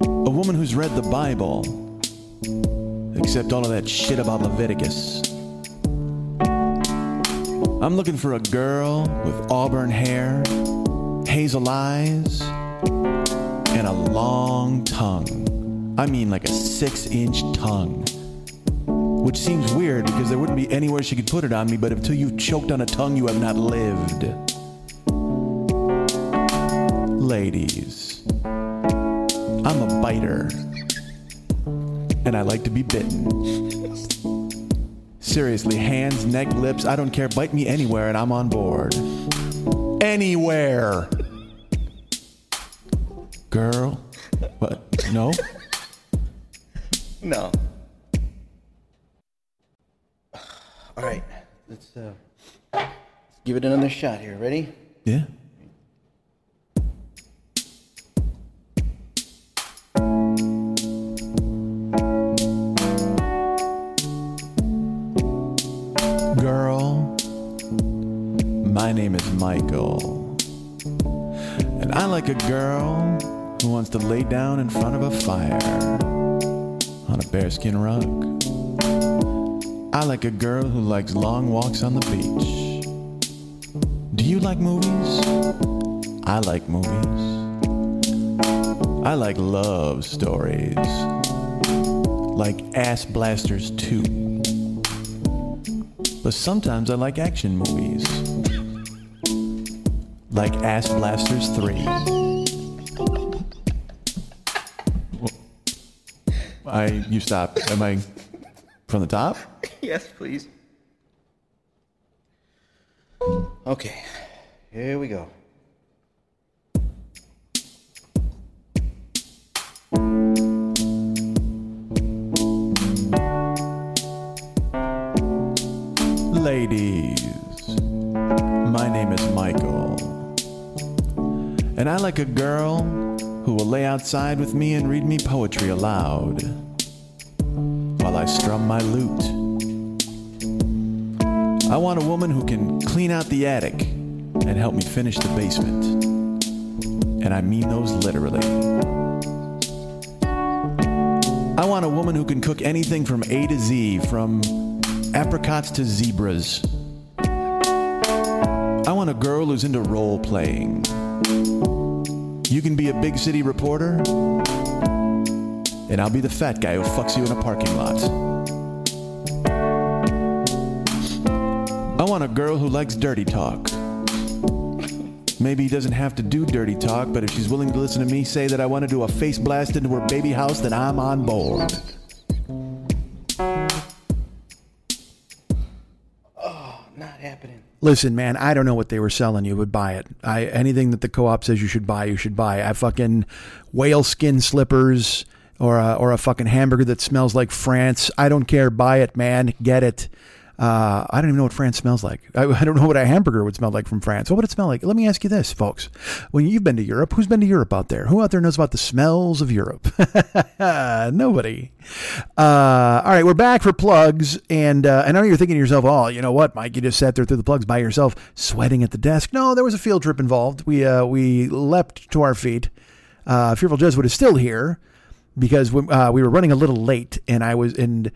A woman who's read the Bible, except all of that shit about Leviticus. I'm looking for a girl with auburn hair, hazel eyes, and a long tongue. I mean like a six inch tongue. Which seems weird because there wouldn't be anywhere she could put it on me, but until you've choked on a tongue, you have not lived. Ladies, I'm a biter. And I like to be bitten. Seriously, hands, neck, lips, I don't care. Bite me anywhere and I'm on board. Anywhere. Girl. What? No? No. All right, let's uh, let's give it another shot here. Ready? Yeah. Girl, my name is Michael. And I like a girl who wants to lay down in front of a fire on a bearskin rug. I like a girl who likes long walks on the beach. Do you like movies? I like movies. I like love stories. Like Ass Blasters 2. But sometimes I like action movies. Like Ass Blasters 3. I you stop. Am I from the top? Yes, please. Okay, here we go. Ladies, my name is Michael. And I like a girl who will lay outside with me and read me poetry aloud while I strum my lute. I want a woman who can clean out the attic and help me finish the basement. And I mean those literally. I want a woman who can cook anything from A to Z, from apricots to zebras. I want a girl who's into role playing. You can be a big city reporter, and I'll be the fat guy who fucks you in a parking lot. Want a girl who likes dirty talk. Maybe he doesn't have to do dirty talk, but if she's willing to listen to me say that I want to do a face blast into her baby house, then I'm on board. Oh, Not happening. Listen, man, I don't know what they were selling you, but buy it. I anything that the co-op says you should buy, you should buy. I fucking whale skin slippers or a, or a fucking hamburger that smells like France. I don't care. Buy it, man. Get it. Uh, I don't even know what France smells like. I, I don't know what a hamburger would smell like from France. What would it smell like? Let me ask you this, folks. When you've been to Europe, who's been to Europe out there? Who out there knows about the smells of Europe? Nobody. Uh, all right, we're back for plugs, and uh, I know you're thinking to yourself, "Oh, you know what, Mike? You just sat there through the plugs by yourself, sweating at the desk." No, there was a field trip involved. We uh, we leapt to our feet. Uh, Fearful Jesuit is still here because we, uh, we were running a little late, and I was and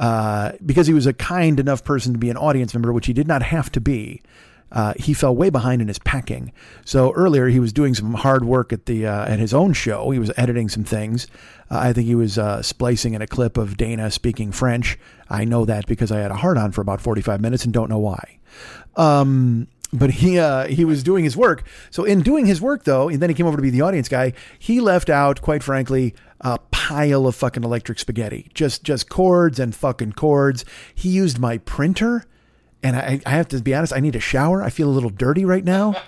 uh, because he was a kind enough person to be an audience member, which he did not have to be. Uh, he fell way behind in his packing. So earlier he was doing some hard work at the uh, at his own show. He was editing some things. Uh, I think he was uh, splicing in a clip of Dana speaking French. I know that because I had a hard on for about forty five minutes and don't know why. Um, but he uh, he was doing his work. So in doing his work though, and then he came over to be the audience guy. He left out, quite frankly, a pile of fucking electric spaghetti. Just just cords and fucking cords. He used my printer, and I, I have to be honest. I need a shower. I feel a little dirty right now.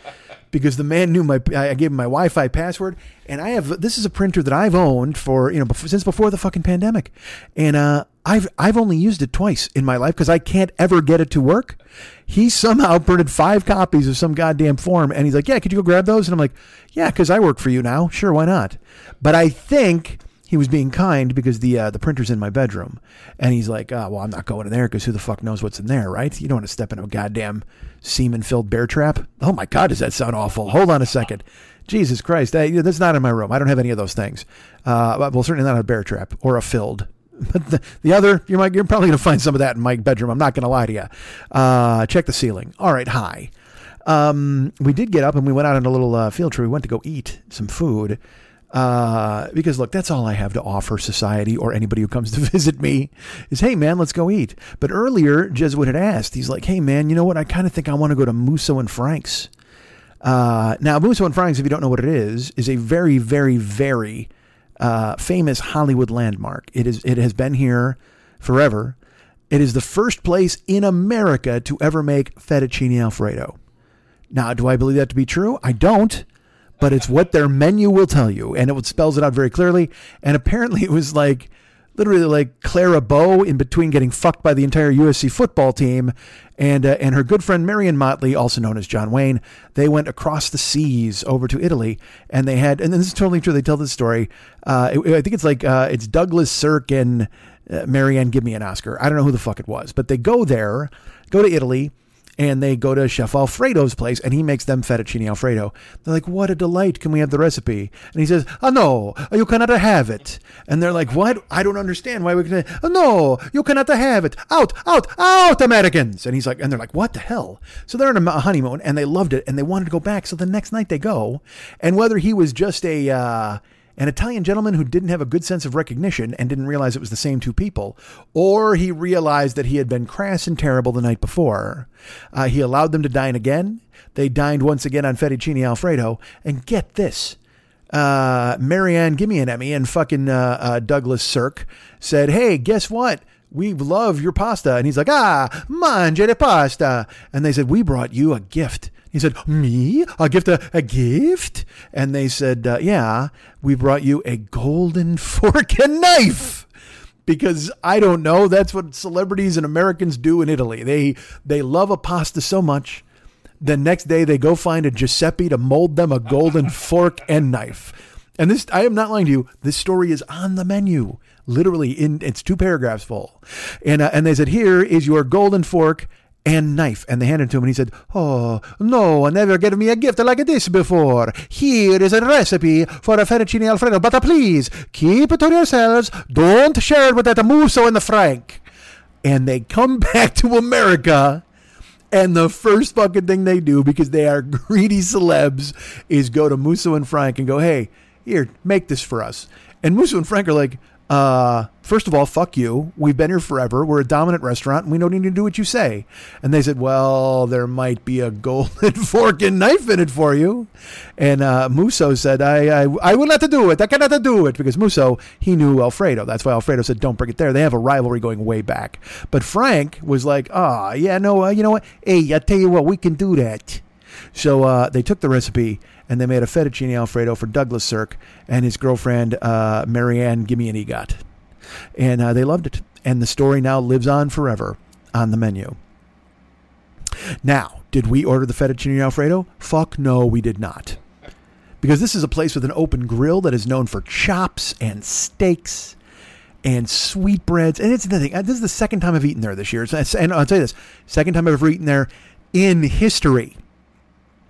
Because the man knew my, I gave him my Wi-Fi password, and I have this is a printer that I've owned for you know before, since before the fucking pandemic, and uh, I've I've only used it twice in my life because I can't ever get it to work. He somehow printed five copies of some goddamn form, and he's like, "Yeah, could you go grab those?" And I'm like, "Yeah, because I work for you now. Sure, why not?" But I think he was being kind because the uh, the printer's in my bedroom, and he's like, oh, "Well, I'm not going in there because who the fuck knows what's in there, right? You don't want to step in a goddamn semen-filled bear trap." Oh my god, does that sound awful? Hold on a second. Jesus Christ, that, that's not in my room. I don't have any of those things. Uh, well, certainly not a bear trap or a filled. But the, the other, you're, you're probably going to find some of that in my bedroom. I'm not going to lie to you. Uh, check the ceiling. All right, hi. Um, we did get up and we went out on a little uh, field trip. We went to go eat some food. Uh, because look, that's all I have to offer society or anybody who comes to visit me is, hey man, let's go eat. But earlier, Jesuit had asked, he's like, hey man, you know what? I kind of think I want to go to Musso and Frank's. Uh, now, Musso and Frank's, if you don't know what it is, is a very, very, very uh, famous Hollywood landmark. It is. It has been here forever. It is the first place in America to ever make fettuccine alfredo. Now, do I believe that to be true? I don't, but it's what their menu will tell you, and it spells it out very clearly. And apparently, it was like literally like Clara Bow in between getting fucked by the entire USC football team, and uh, and her good friend Marion Motley, also known as John Wayne. They went across the seas over to Italy, and they had, and this is totally true. They tell this story. Uh, it- I think it's like uh, it's Douglas Sirk and uh, Marianne, give me an Oscar. I don't know who the fuck it was, but they go there, go to Italy, and they go to Chef Alfredo's place, and he makes them fettuccine Alfredo. They're like, "What a delight! Can we have the recipe?" And he says, "Oh no, you cannot have it." And they're like, "What? I don't understand why we can." Oh, no, you cannot have it. Out, out, out, Americans! And he's like, and they're like, "What the hell?" So they're on a honeymoon, and they loved it, and they wanted to go back. So the next night they go, and whether he was just a uh, an Italian gentleman who didn't have a good sense of recognition and didn't realize it was the same two people, or he realized that he had been crass and terrible the night before. Uh, he allowed them to dine again. They dined once again on fettuccine alfredo, and get this. Uh, Marianne, give me an Emmy, and fucking uh, uh, Douglas Sirk said, "Hey, guess what? We love your pasta." And he's like, "Ah, mangia pasta." And they said, "We brought you a gift." He said, "Me? A gift? A, a gift?" And they said, uh, "Yeah, we brought you a golden fork and knife." Because I don't know, that's what celebrities and Americans do in Italy. They they love a pasta so much. The next day they go find a Giuseppe to mold them a golden fork and knife. And this I am not lying to you. This story is on the menu. Literally in it's two paragraphs full. And uh, and they said here is your golden fork and knife. And they handed to him, and he said, Oh, no one ever gave me a gift like this before. Here is a recipe for a fettuccine alfredo, but uh, please keep it to yourselves. Don't share it with that Musso and the Frank. And they come back to America. And the first fucking thing they do, because they are greedy celebs, is go to Musso and Frank and go, hey, here, make this for us. And Musso and Frank are like, uh, first of all, fuck you. We've been here forever. We're a dominant restaurant and we don't need to do what you say. And they said, well, there might be a golden fork and knife in it for you. And uh, Musso said, I, I, I will not do it. I cannot do it because Musso, he knew Alfredo. That's why Alfredo said, don't bring it there. They have a rivalry going way back. But Frank was like, ah, oh, yeah, no, uh, you know what? Hey, I tell you what, we can do that. So uh, they took the recipe and they made a fettuccine alfredo for Douglas Sirk and his girlfriend uh, Marianne Gimme an EGOT. And uh, they loved it. And the story now lives on forever on the menu. Now, did we order the fettuccine alfredo? Fuck no, we did not. Because this is a place with an open grill that is known for chops and steaks and sweetbreads. And it's the thing. This is the second time I've eaten there this year. And I'll tell you this second time I've ever eaten there in history.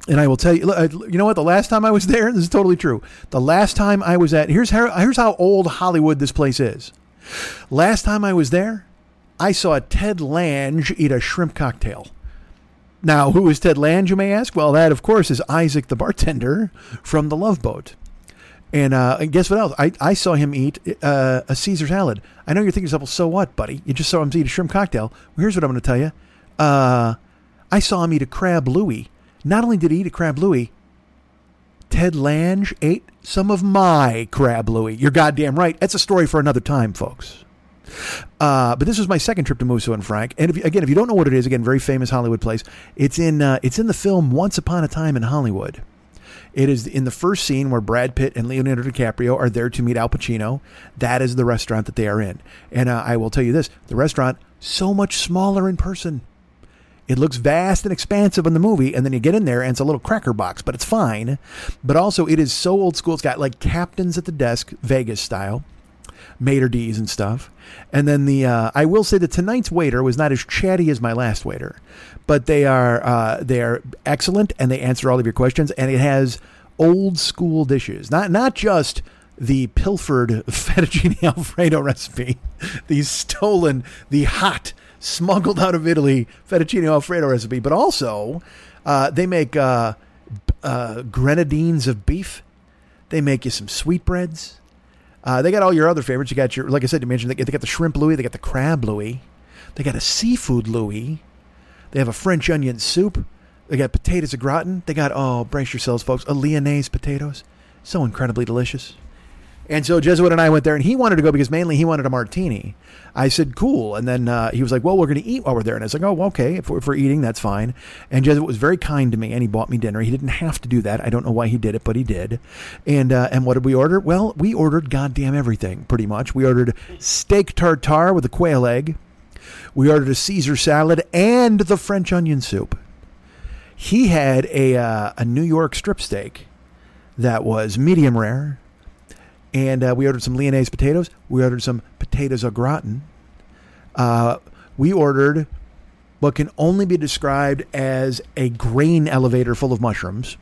And I will tell you, you know what? The last time I was there, this is totally true. The last time I was at, here's how, here's how old Hollywood this place is. Last time I was there, I saw Ted Lange eat a shrimp cocktail. Now, who is Ted Lange, you may ask? Well, that, of course, is Isaac the bartender from The Love Boat. And, uh, and guess what else? I, I saw him eat uh, a Caesar salad. I know you're thinking to yourself, well, so what, buddy? You just saw him eat a shrimp cocktail. Well, here's what I'm going to tell you. Uh, I saw him eat a crab Louie. Not only did he eat a crab Louie, Ted Lange ate some of my crab Louie. You're goddamn right. That's a story for another time, folks. Uh, but this was my second trip to Musso and Frank, and if you, again, if you don't know what it is, again, very famous Hollywood place. It's in uh, it's in the film Once Upon a Time in Hollywood. It is in the first scene where Brad Pitt and Leonardo DiCaprio are there to meet Al Pacino. That is the restaurant that they are in, and uh, I will tell you this: the restaurant so much smaller in person. It looks vast and expansive in the movie, and then you get in there and it's a little cracker box, but it's fine. But also, it is so old school. It's got like captains at the desk, Vegas style, maitre d's and stuff. And then the uh, I will say that tonight's waiter was not as chatty as my last waiter, but they are uh, they are excellent and they answer all of your questions. And it has old school dishes, not not just the pilfered fettuccine alfredo recipe, the stolen, the hot smuggled out of Italy fettuccine alfredo recipe, but also uh, they make uh, uh, grenadines of beef. They make you some sweetbreads. Uh, they got all your other favorites. You got your, like I said, you mentioned they, got the shrimp Louis, they got the crab Louis, they got a seafood Louis, they have a French onion soup, they got potatoes au gratin, they got oh, brace yourselves, folks, a Lyonnaise potatoes, so incredibly delicious. And so Jesuit and I went there, and he wanted to go because mainly he wanted a martini. I said, cool. And then uh, he was like, well, we're going to eat while we're there. And I was like, oh, okay. If we're, if we're eating, that's fine. And Jesuit was very kind to me, and he bought me dinner. He didn't have to do that. I don't know why he did it, but he did. And uh, and what did we order? Well, we ordered goddamn everything, pretty much. We ordered steak tartare with a quail egg. We ordered a Caesar salad and the French onion soup. He had a uh, a New York strip steak that was medium rare and uh, we ordered some Lyonnaise potatoes. We ordered some potatoes au gratin. Uh, we ordered what can only be described as a grain elevator full of mushrooms.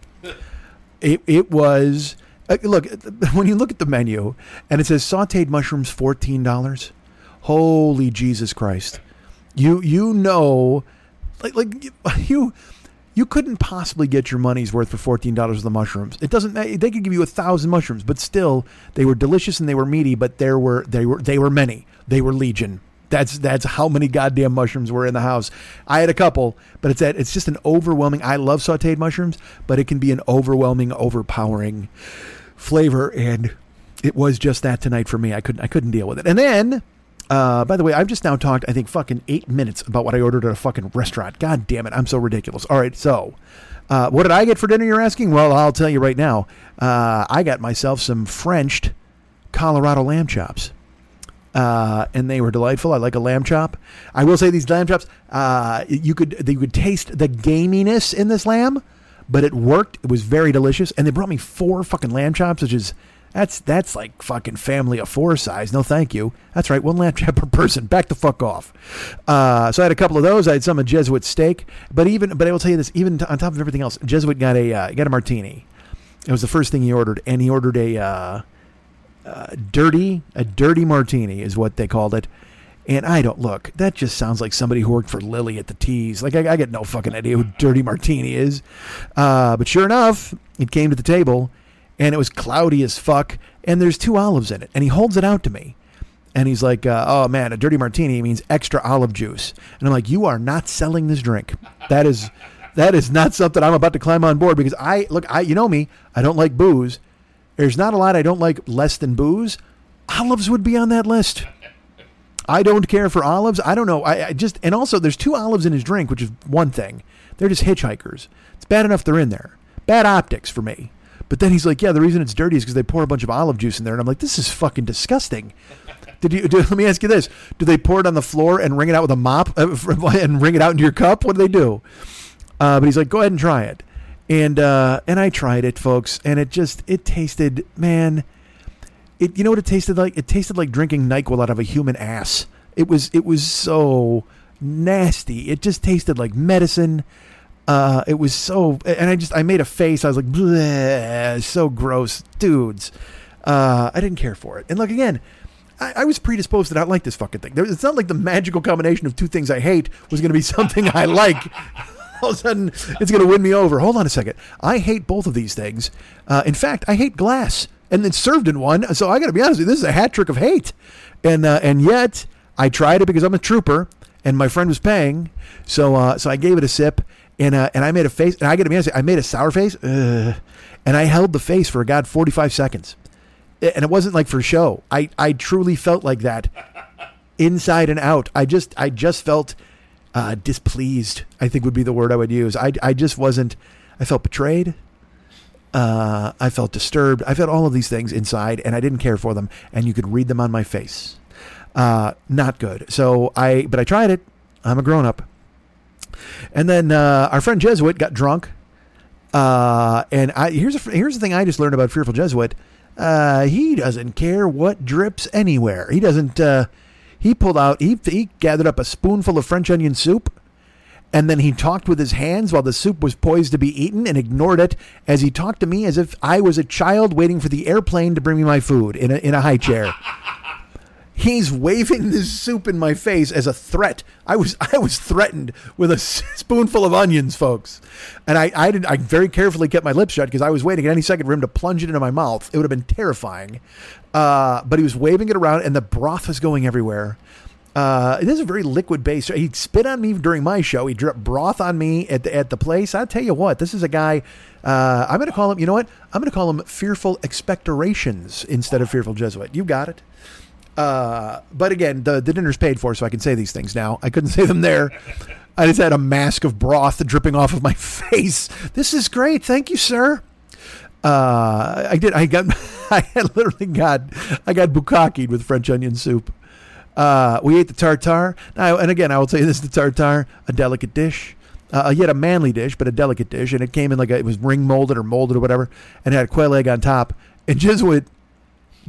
It, it was uh, look when you look at the menu and it says sautéed mushrooms fourteen dollars. Holy Jesus Christ! You you know, like like you you couldn't possibly get your money's worth for fourteen dollars of the mushrooms. It doesn't. They could give you a thousand mushrooms, but still, they were delicious and they were meaty. But there were they were they were many. They were legion. That's that's how many goddamn mushrooms were in the house. I had a couple, but it's that it's just an overwhelming. I love sautéed mushrooms, but it can be an overwhelming, overpowering flavor, and it was just that tonight for me. I couldn't I couldn't deal with it. And then uh, by the way, I've just now talked, I think, fucking eight minutes about what I ordered at a fucking restaurant. God damn it. I'm so ridiculous. All right. So, uh, what did I get for dinner, you're asking? Well, I'll tell you right now. Uh, I got myself some Frenched Colorado lamb chops. Uh, and they were delightful. I like a lamb chop. I will say these lamb chops, uh, you could they could taste the gaminess in this lamb, but it worked. It was very delicious. And they brought me four fucking lamb chops, which is that's that's like fucking family of four size. No, thank you. That's right, one lamb chop per person. Back the fuck off. Uh, so I had a couple of those. I had some of Jesuit steak, but even but I will tell you this. Even on top of everything else, Jesuit got a uh, got a martini. It was the first thing he ordered, and he ordered a uh, uh, dirty a dirty martini is what they called it. And I don't look. That just sounds like somebody who worked for Lily at the Tees. Like I, I get no fucking idea who Dirty Martini is. Uh, but sure enough, it came to the table and it was cloudy as fuck. And there's two olives in it, and he holds it out to me, and he's like, uh, "Oh man, a dirty martini means extra olive juice." And I'm like, "You are not selling this drink. That is, that is not something I'm about to climb on board because I look, I you know me, I don't like booze. There's not a lot I don't like less than booze. Olives would be on that list." I don't care for olives. I don't know. I, I, just and also there's two olives in his drink, which is one thing. They're just hitchhikers. It's bad enough they're in there. Bad optics for me. But then he's like, yeah, the reason it's dirty is because they pour a bunch of olive juice in there. And I'm like, this is fucking disgusting. Did you? Do, let me ask you this: Do they pour it on the floor and wring it out with a mop and wring it out into your cup? What do they do? Uh, but he's like, go ahead and try it, and uh, and I tried it, folks, and it just it tasted, man. It you know what it tasted like? It tasted like drinking Nyquil out of a human ass. It was it was so nasty. It just tasted like medicine. Uh, it was so, and I just I made a face. I was like, so gross, dudes. Uh, I didn't care for it. And look again, I, I, was predisposed to not like this fucking thing. There, it's not like the magical combination of two things I hate was going to be something I like. All of a sudden, it's going to win me over. Hold on a second. I hate both of these things. Uh, in fact, I hate glass, and it's served in one. So I got to be honest with you, this is a hat trick of hate. And uh, and yet I tried it because I'm a trooper, and my friend was paying. So uh, so I gave it a sip and uh, and I made a face, and I got to be honest, I made a sour face, and I held the face for a god forty five seconds, and it wasn't like for show. I I truly felt like that, inside and out. I just I just felt uh, displeased. I think would be the word I would use. I I just wasn't. I felt betrayed. Uh, I felt disturbed. I felt all of these things inside, and I didn't care for them. And you could read them on my face. Uh, not good. So I, but I tried it. I'm a grown up. And then uh, our friend Jesuit got drunk. Uh, and I here's a, here's the thing I just learned about Fearful Jesuit. Uh, he doesn't care what drips anywhere. He doesn't. Uh, he pulled out. He he gathered up a spoonful of French onion soup, and then he talked with his hands while the soup was poised to be eaten, and ignored it as he talked to me as if I was a child waiting for the airplane to bring me my food in a in a high chair. He's waving this soup in my face as a threat. I was I was threatened with a spoonful of onions, folks, and I I did I very carefully kept my lips shut because I was waiting at any second for him to plunge it into my mouth. It would have been terrifying. Uh, but he was waving it around, and the broth was going everywhere. Uh, is a very liquid base. He spit on me during my show. He dripped broth on me at the, at the place. I tell you what, this is a guy. Uh, I'm going to call him. You know what? I'm going to call him Fearful Expectorations instead of Fearful Jesuit. You got it. Uh, but again, the the dinner's paid for, so I can say these things now. I couldn't say them there. I just had a mask of broth dripping off of my face. This is great. Thank you, sir. Uh, I did. I got. I literally got. I got bukakied with French onion soup. Uh, we ate the tartare. Now, and again, I will tell you this: the tartare, a delicate dish. Uh, yet a manly dish, but a delicate dish, and it came in like a, it was ring molded or molded or whatever, and it had quail egg on top. And Jesuit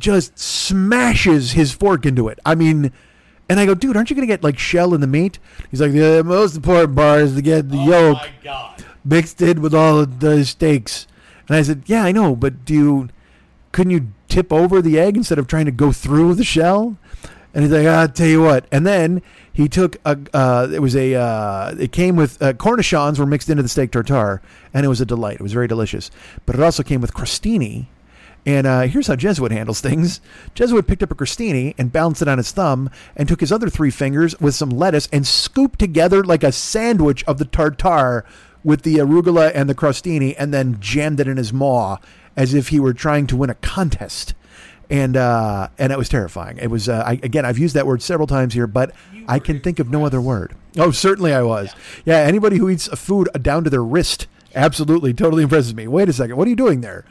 just smashes his fork into it. I mean, and I go, dude, aren't you going to get like shell in the meat? He's like, the most important part is to get the Oh yolk mixed in with all the steaks. And I said, yeah, I know, but do you, couldn't you tip over the egg instead of trying to go through the shell? And he's like, I'll tell you what. And then he took a, uh, it was a, uh, it came with, uh, cornichons were mixed into the steak tartare, and it was a delight. It was very delicious. But it also came with crostini. And uh, here's how Jesuit handles things. Jesuit picked up a crostini and balanced it on his thumb and took his other three fingers with some lettuce and scooped together like a sandwich of the tartare with the arugula and the crostini and then jammed it in his maw as if he were trying to win a contest. And uh, and it was terrifying. It was uh, I, again. I've used that word several times here, but I can think of no other word. Oh, certainly I was. Yeah, anybody who eats a food down to their wrist absolutely totally impresses me. Wait a second, what are you doing there?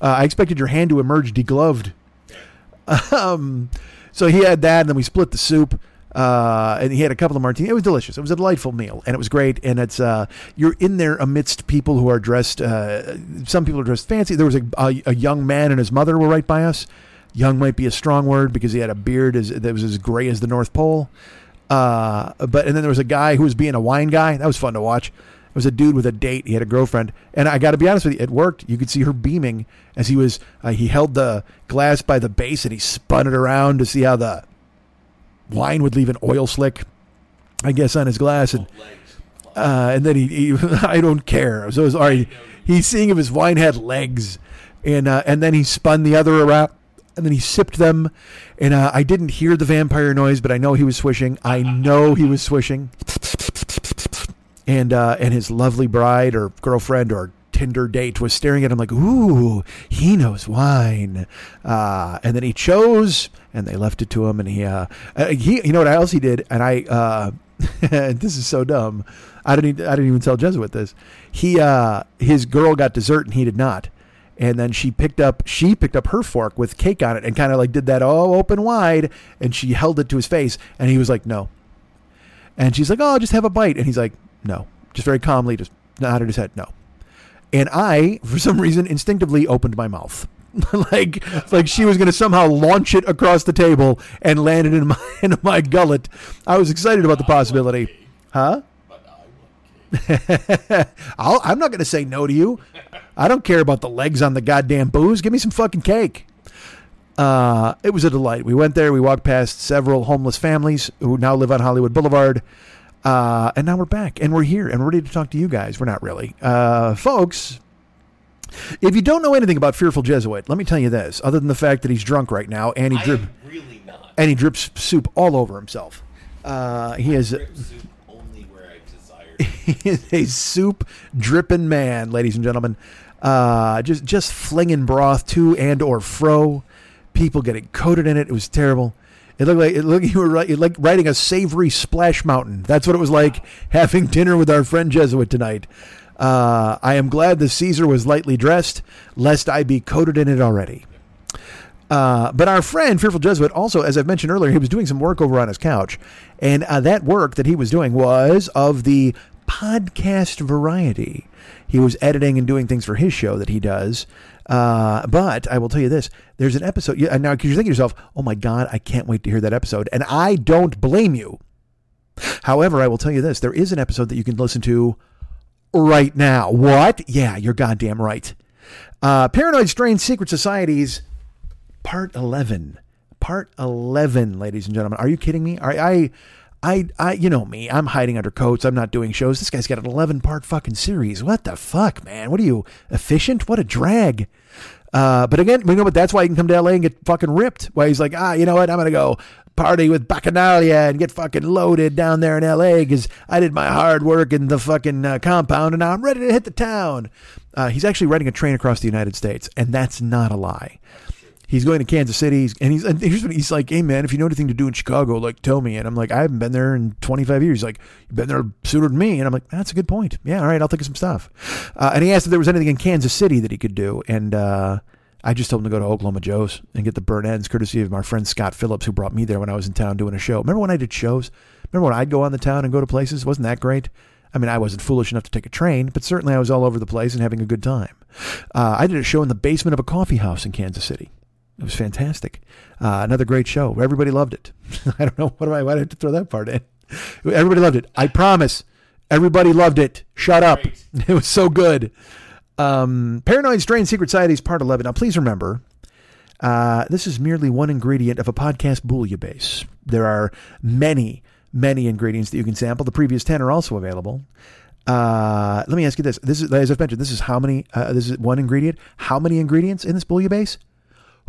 Uh, I expected your hand to emerge degloved. Um, so he had that, and then we split the soup. Uh, and he had a couple of martinis. It was delicious. It was a delightful meal, and it was great. And it's uh, you're in there amidst people who are dressed. Uh, some people are dressed fancy. There was a, a, a young man and his mother were right by us. Young might be a strong word because he had a beard as, that was as gray as the North Pole. Uh, but and then there was a guy who was being a wine guy. That was fun to watch. It was a dude with a date. He had a girlfriend, and I got to be honest with you, it worked. You could see her beaming as he was. Uh, he held the glass by the base and he spun it around to see how the wine would leave an oil slick, I guess, on his glass, and uh, and then he, he I don't care. So it was all right. He's seeing if his wine had legs, and uh, and then he spun the other around, and then he sipped them, and uh, I didn't hear the vampire noise, but I know he was swishing. I know he was swishing, and uh, and his lovely bride or girlfriend or Tinder date was staring at him like, "Ooh, he knows wine," uh, and then he chose, and they left it to him, and he, uh, uh, he, you know what else he did, and I, uh, this is so dumb, I didn't, I didn't even tell Jesuit this. He, uh, his girl got dessert, and he did not, and then she picked up, she picked up her fork with cake on it, and kind of like did that, all open wide, and she held it to his face, and he was like, "No," and she's like, "Oh, I'll just have a bite," and he's like, "No," just very calmly, just nodded his head, "No." and I, for some reason, instinctively opened my mouth, like like she was going to somehow launch it across the table and land it in my in my gullet. I was excited about the possibility, huh? I'll, I'm not going to say no to you. I don't care about the legs on the goddamn booze. Give me some fucking cake. Uh, it was a delight. We went there. We walked past several homeless families who now live on Hollywood Boulevard. Uh, and now we're back and we're here and we're ready to talk to you guys. We're not really. Uh, folks, if you don't know anything about Fearful Jesuit, let me tell you this, other than the fact that he's drunk right now and he, drip, really not. and he drips soup all over himself. Uh, he is Drip soup only where I desire. he is a soup dripping man, ladies and gentlemen. Uh, just just flinging broth to and or fro. People getting coated in it. It was terrible. It looked like it looked you were like riding a savory splash mountain. That's what it was like having dinner with our friend Jesuit tonight. Uh, I am glad the Caesar was lightly dressed, lest I be coated in it already. Uh, but our friend, Fearful Jesuit, also, as I've mentioned earlier, he was doing some work over on his couch. And uh, that work that he was doing was of the podcast variety. He was editing and doing things for his show that he does. Uh, but I will tell you this there's an episode. Now, because you're thinking to yourself, oh my God, I can't wait to hear that episode. And I don't blame you. However, I will tell you this there is an episode that you can listen to right now. What? Yeah, you're goddamn right. Uh, Paranoid Strange Secret Societies, Part 11 part 11, ladies and gentlemen. Are you kidding me? Are I I I you know me. I'm hiding under coats. I'm not doing shows. This guy's got an 11 part fucking series. What the fuck, man? What are you efficient? What a drag. Uh, but again, you know what? That's why he can come to LA and get fucking ripped. Why he's like, ah, you know what? I'm gonna go party with Bacchanalia and get fucking loaded down there in LA because I did my hard work in the fucking uh, compound and now I'm ready to hit the town. Uh, he's actually riding a train across the United States, and that's not a lie. He's going to Kansas City, and he's and here's what he's like, "Hey man, if you know anything to do in Chicago, like tell me." And I'm like, "I haven't been there in 25 years." He's like, "You've been there sooner than me," and I'm like, "That's a good point. Yeah, all right, I'll think of some stuff." Uh, and he asked if there was anything in Kansas City that he could do, and uh, I just told him to go to Oklahoma Joe's and get the burnt ends, courtesy of my friend Scott Phillips, who brought me there when I was in town doing a show. Remember when I did shows? Remember when I'd go on the town and go to places? Wasn't that great? I mean, I wasn't foolish enough to take a train, but certainly I was all over the place and having a good time. Uh, I did a show in the basement of a coffee house in Kansas City. It was fantastic. Uh, another great show. Everybody loved it. I don't know what do I why did I have to throw that part in. Everybody loved it. I promise. Everybody loved it. Shut up. Great. It was so good. Um, Paranoid Strain Secret Societies Part 11. Now, please remember, uh, this is merely one ingredient of a podcast bouillabaisse. There are many, many ingredients that you can sample. The previous 10 are also available. Uh, let me ask you this. This is, as I've mentioned, this is how many, uh, this is one ingredient. How many ingredients in this bouillabaisse?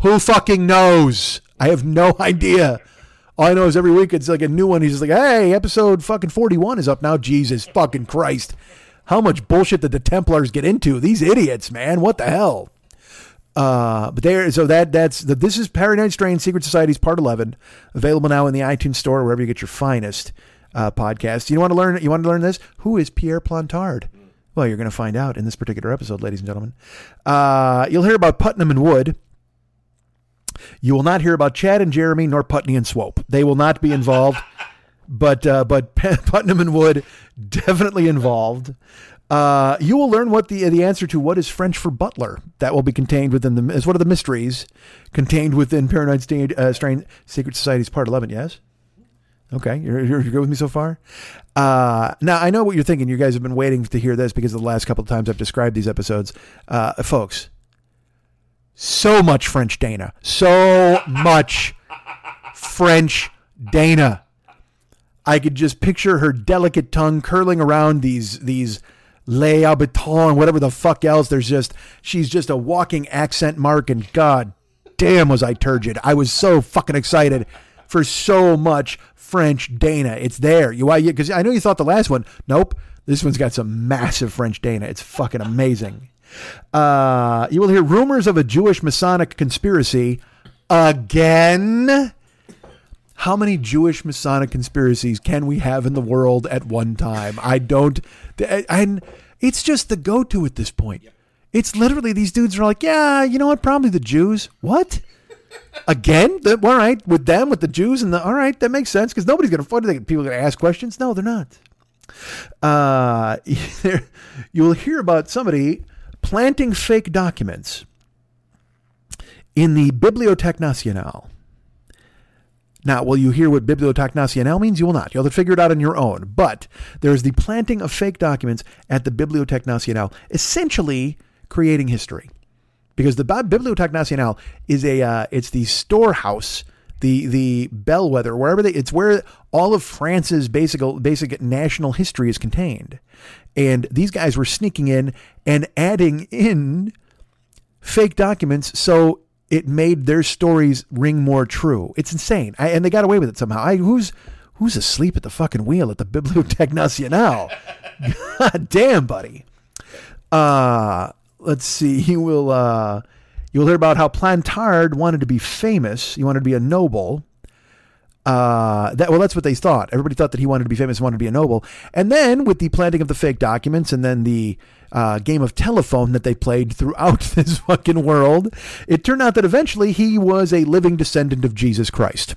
Who fucking knows? I have no idea. All I know is every week it's like a new one. He's just like, hey, episode fucking 41 is up now. Jesus fucking Christ. How much bullshit did the Templars get into? These idiots, man. What the hell? Uh, but there, so that that's the this is Paranoid Strain Secret Societies Part Eleven, available now in the iTunes Store wherever you get your finest uh, podcasts. You want to learn? You want to learn this? Who is Pierre Plantard? Well, you're going to find out in this particular episode, ladies and gentlemen. Uh, you'll hear about Putnam and Wood. You will not hear about Chad and Jeremy nor Putney and Swope. They will not be involved. but uh, but Putnam and Wood definitely involved. Uh, you will learn what the the answer to what is French for butler. That will be contained within the is one of the mysteries contained within Paranoid Strain, uh, Strain Secret Society's Part Eleven. Yes. Okay, you're, you're, you're good with me so far. Uh, now I know what you're thinking. You guys have been waiting to hear this because of the last couple of times I've described these episodes, uh, folks. So much French Dana, so much French Dana. I could just picture her delicate tongue curling around these these les habitants, whatever the fuck else. There's just she's just a walking accent mark, and god damn was I turgid. I was so fucking excited for so much French Dana. It's there. You why? Because I know you thought the last one. Nope. This one's got some massive French Dana. It's fucking amazing. Uh, you will hear rumors of a Jewish Masonic conspiracy again. How many Jewish Masonic conspiracies can we have in the world at one time? I don't. And it's just the go to at this point. It's literally these dudes are like, yeah, you know what? Probably the Jews. What? Again? The, all right, with them, with the Jews, and the all right, that makes sense because nobody's going to. Are? People are going to ask questions? No, they're not. Uh, you will hear about somebody planting fake documents in the Bibliothèque Nationale. Now, will you hear what Bibliothèque Nationale means? You will not. You'll have to figure it out on your own. But there is the planting of fake documents at the Bibliothèque Nationale, essentially creating history. Because the Bibliothèque Nationale is a uh, it's the storehouse, the the bellwether, wherever they it's where all of France's basic basic national history is contained. And these guys were sneaking in and adding in fake documents so it made their stories ring more true. It's insane, I, and they got away with it somehow. I, who's who's asleep at the fucking wheel at the Bibliothèque Nationale? God damn, buddy. Uh, let's see. You will uh, you'll hear about how Plantard wanted to be famous. He wanted to be a noble. Uh, that well, that's what they thought. Everybody thought that he wanted to be famous, wanted to be a noble. And then with the planting of the fake documents, and then the uh, game of telephone that they played throughout this fucking world, it turned out that eventually he was a living descendant of Jesus Christ.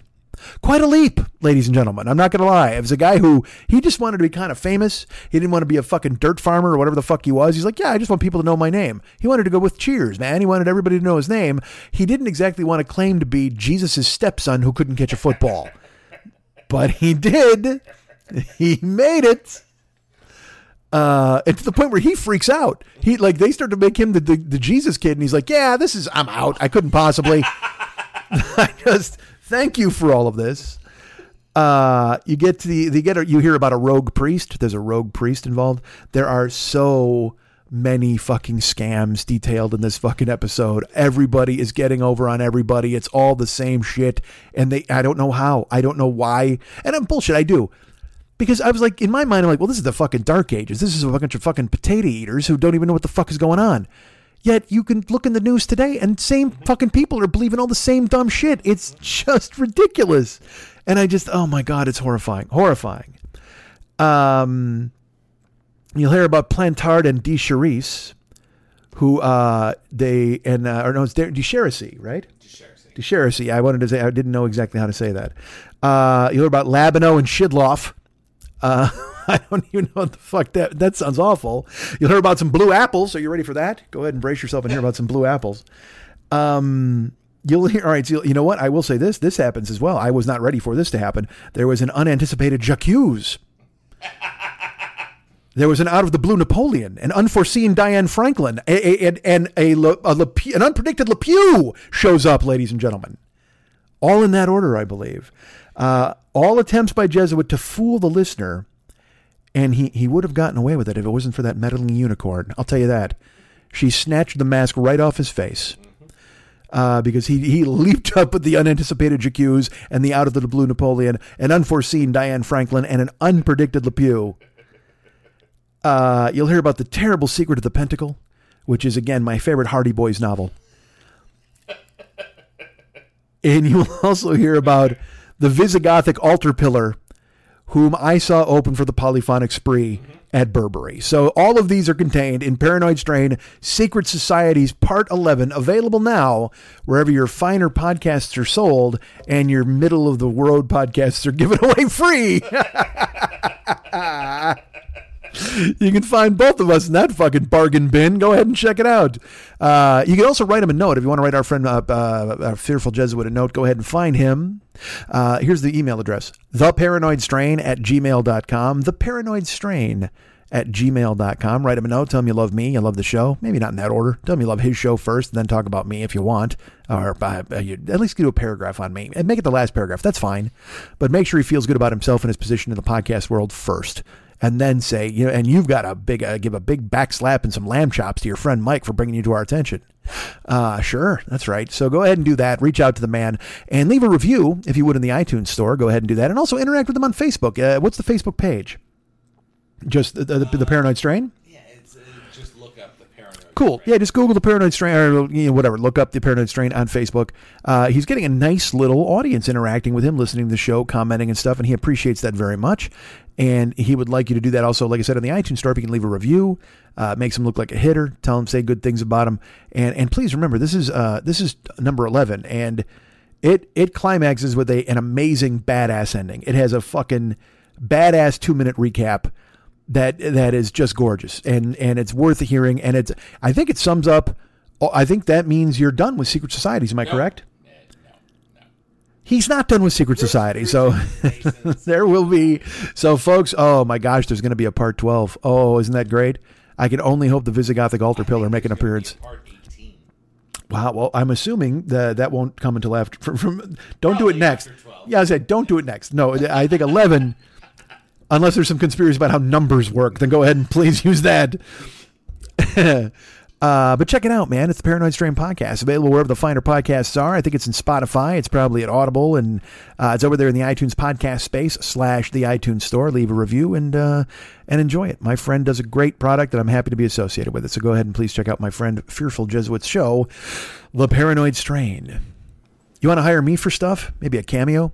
Quite a leap, ladies and gentlemen. I'm not going to lie. It was a guy who he just wanted to be kind of famous. He didn't want to be a fucking dirt farmer or whatever the fuck he was. He's like, yeah, I just want people to know my name. He wanted to go with Cheers, man. He wanted everybody to know his name. He didn't exactly want to claim to be Jesus' stepson who couldn't catch a football, but he did. He made it. Uh, and to the point where he freaks out. He like they start to make him the, the, the Jesus kid, and he's like, "Yeah, this is I'm out. I couldn't possibly." I just Thank you for all of this. Uh, you get to the, you get you hear about a rogue priest. There's a rogue priest involved. There are so many fucking scams detailed in this fucking episode. Everybody is getting over on everybody. It's all the same shit, and they I don't know how. I don't know why. And I'm bullshit. I do. Because I was like, in my mind, I'm like, well, this is the fucking dark ages. This is a bunch of fucking potato eaters who don't even know what the fuck is going on. Yet you can look in the news today and same fucking people are believing all the same dumb shit. It's just ridiculous. And I just, oh my God, it's horrifying. Horrifying. Um, you'll hear about Plantard and De Charisse, who uh, they, and, uh, or no, it's De Characy, right? De Characy. I wanted to say, I didn't know exactly how to say that. Uh, you'll hear about Lobineau and Schidlof. Uh, I don't even know what the fuck that that sounds awful. You'll hear about some blue apples. Are you ready for that? Go ahead and brace yourself and hear about some blue apples. Um, you'll hear. All right, so you know what? I will say this. This happens as well. I was not ready for this to happen. There was an unanticipated Jacques. There was an out of the blue Napoleon, an unforeseen Diane Franklin, and an unpredicted LePew shows up, ladies and gentlemen. All in that order, I believe. Uh, all attempts by Jesuit to fool the listener and he, he would have gotten away with it if it wasn't for that meddling unicorn. I'll tell you that. She snatched the mask right off his face. Uh, because he, he leaped up with the unanticipated Jacques and the out of the blue Napoleon, an unforeseen Diane Franklin, and an unpredicted LePew. Uh, you'll hear about the terrible secret of the pentacle, which is again my favorite Hardy Boys novel. and you will also hear about the Visigothic altar pillar whom I saw open for the polyphonic spree mm-hmm. at Burberry. So all of these are contained in Paranoid Strain Secret Societies Part 11, available now wherever your finer podcasts are sold and your middle of the world podcasts are given away free. you can find both of us in that fucking bargain bin. Go ahead and check it out. Uh, you can also write him a note if you want to write our friend, uh, uh, Fearful Jesuit, a note. Go ahead and find him. Uh, here's the email address theparanoidstrain at gmail.com. Theparanoidstrain at gmail.com. Write him a note. Tell him you love me. You love the show. Maybe not in that order. Tell him you love his show first, then talk about me if you want. Or uh, you, at least do a paragraph on me. And make it the last paragraph. That's fine. But make sure he feels good about himself and his position in the podcast world first and then say, you know, and you've got a big, uh, give a big back slap and some lamb chops to your friend Mike for bringing you to our attention. Uh, sure, that's right. So go ahead and do that. Reach out to the man and leave a review if you would in the iTunes store. Go ahead and do that, and also interact with them on Facebook. Uh, what's the Facebook page? Just the, the, the Paranoid Strain. Yeah, it's uh, just look up the paranoid. Cool. Yeah, just Google the Paranoid Strain or you know, whatever. Look up the Paranoid Strain on Facebook. Uh, he's getting a nice little audience interacting with him, listening to the show, commenting and stuff, and he appreciates that very much. And he would like you to do that also, like I said, on the iTunes store. If you can leave a review, uh, makes him look like a hitter. Tell him, say good things about him. And and please remember, this is uh, this is number eleven, and it it climaxes with a an amazing badass ending. It has a fucking badass two minute recap that that is just gorgeous and and it's worth the hearing and it's I think it sums up oh, I think that means you're done with secret societies am I No. correct no, no. he's not done with secret society so there will be so folks oh my gosh there's going to be a part 12 oh isn't that great I can only hope the Visigothic altar pillar make an appearance a Part 18. Wow. Well, I'm assuming that that won't come until after. From, from don't do it next. Yeah, I said don't do it next. No, I think 11. Unless there's some conspiracy about how numbers work, then go ahead and please use that. Uh, but check it out, man. It's the Paranoid Strain podcast, available wherever the finer podcasts are. I think it's in Spotify. It's probably at Audible, and uh, it's over there in the iTunes podcast space slash the iTunes store. Leave a review and uh, and enjoy it. My friend does a great product, and I'm happy to be associated with it. So go ahead and please check out my friend Fearful Jesuit's show, The Paranoid Strain. You want to hire me for stuff? Maybe a cameo?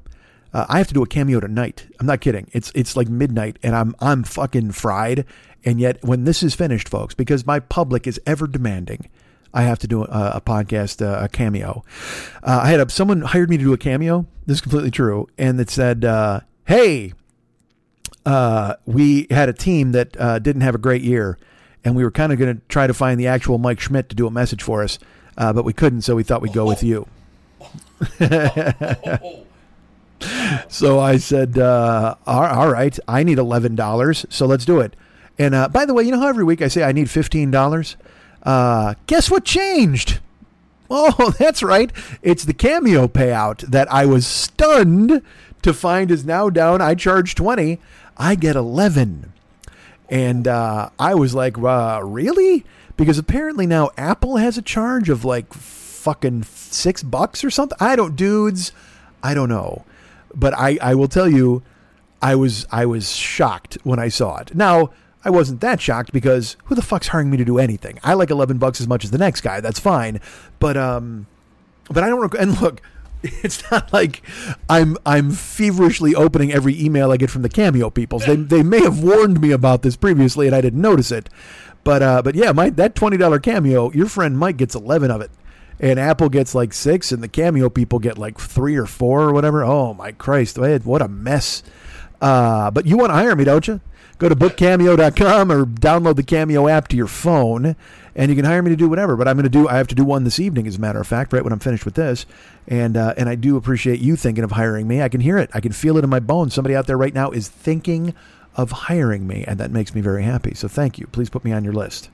Uh, I have to do a cameo tonight. I'm not kidding. It's it's like midnight, and I'm I'm fucking fried. And yet, when this is finished, folks, because my public is ever demanding, I have to do a, a podcast, uh, a cameo. Uh, I had a, someone hired me to do a cameo. This is completely true, and it said, uh, "Hey, uh, we had a team that uh, didn't have a great year, and we were kind of going to try to find the actual Mike Schmidt to do a message for us, but we couldn't, so we thought we'd go with you." So I said, uh, all, all right, I need $11, so let's do it. And uh, by the way, you know how every week I say I need $15? Uh, guess what changed? Oh, that's right. It's the cameo payout that I was stunned to find is now down. I charge 20. I get 11. And uh, I was like, uh, really? Because apparently now Apple has a charge of like fucking six bucks or something. I don't, dudes. I don't know. But I, I will tell you, I was I was shocked when I saw it. Now, I wasn't that shocked because who the fuck's hiring me to do anything? I like 11 bucks as much as the next guy. That's fine. But um but I don't rec- and look, it's not like I'm I'm feverishly opening every email I get from the Cameo peoples. They they may have warned me about this previously and I didn't notice it. But uh but yeah, my that $20 Cameo, your friend Mike gets 11 of it. And Apple gets like 6 and the Cameo people get like 3 or 4 or whatever. Oh my Christ. What a mess. Uh, but you want to hire me, don't you? Go to bookcameo.com or download the Cameo app to your phone, and you can hire me to do whatever. But I'm going to do. I have to do one this evening, as a matter of fact, right when I'm finished with this. And uh, and I do appreciate you thinking of hiring me. I can hear it. I can feel it in my bones. Somebody out there right now is thinking of hiring me, and that makes me very happy. So thank you. Please put me on your list.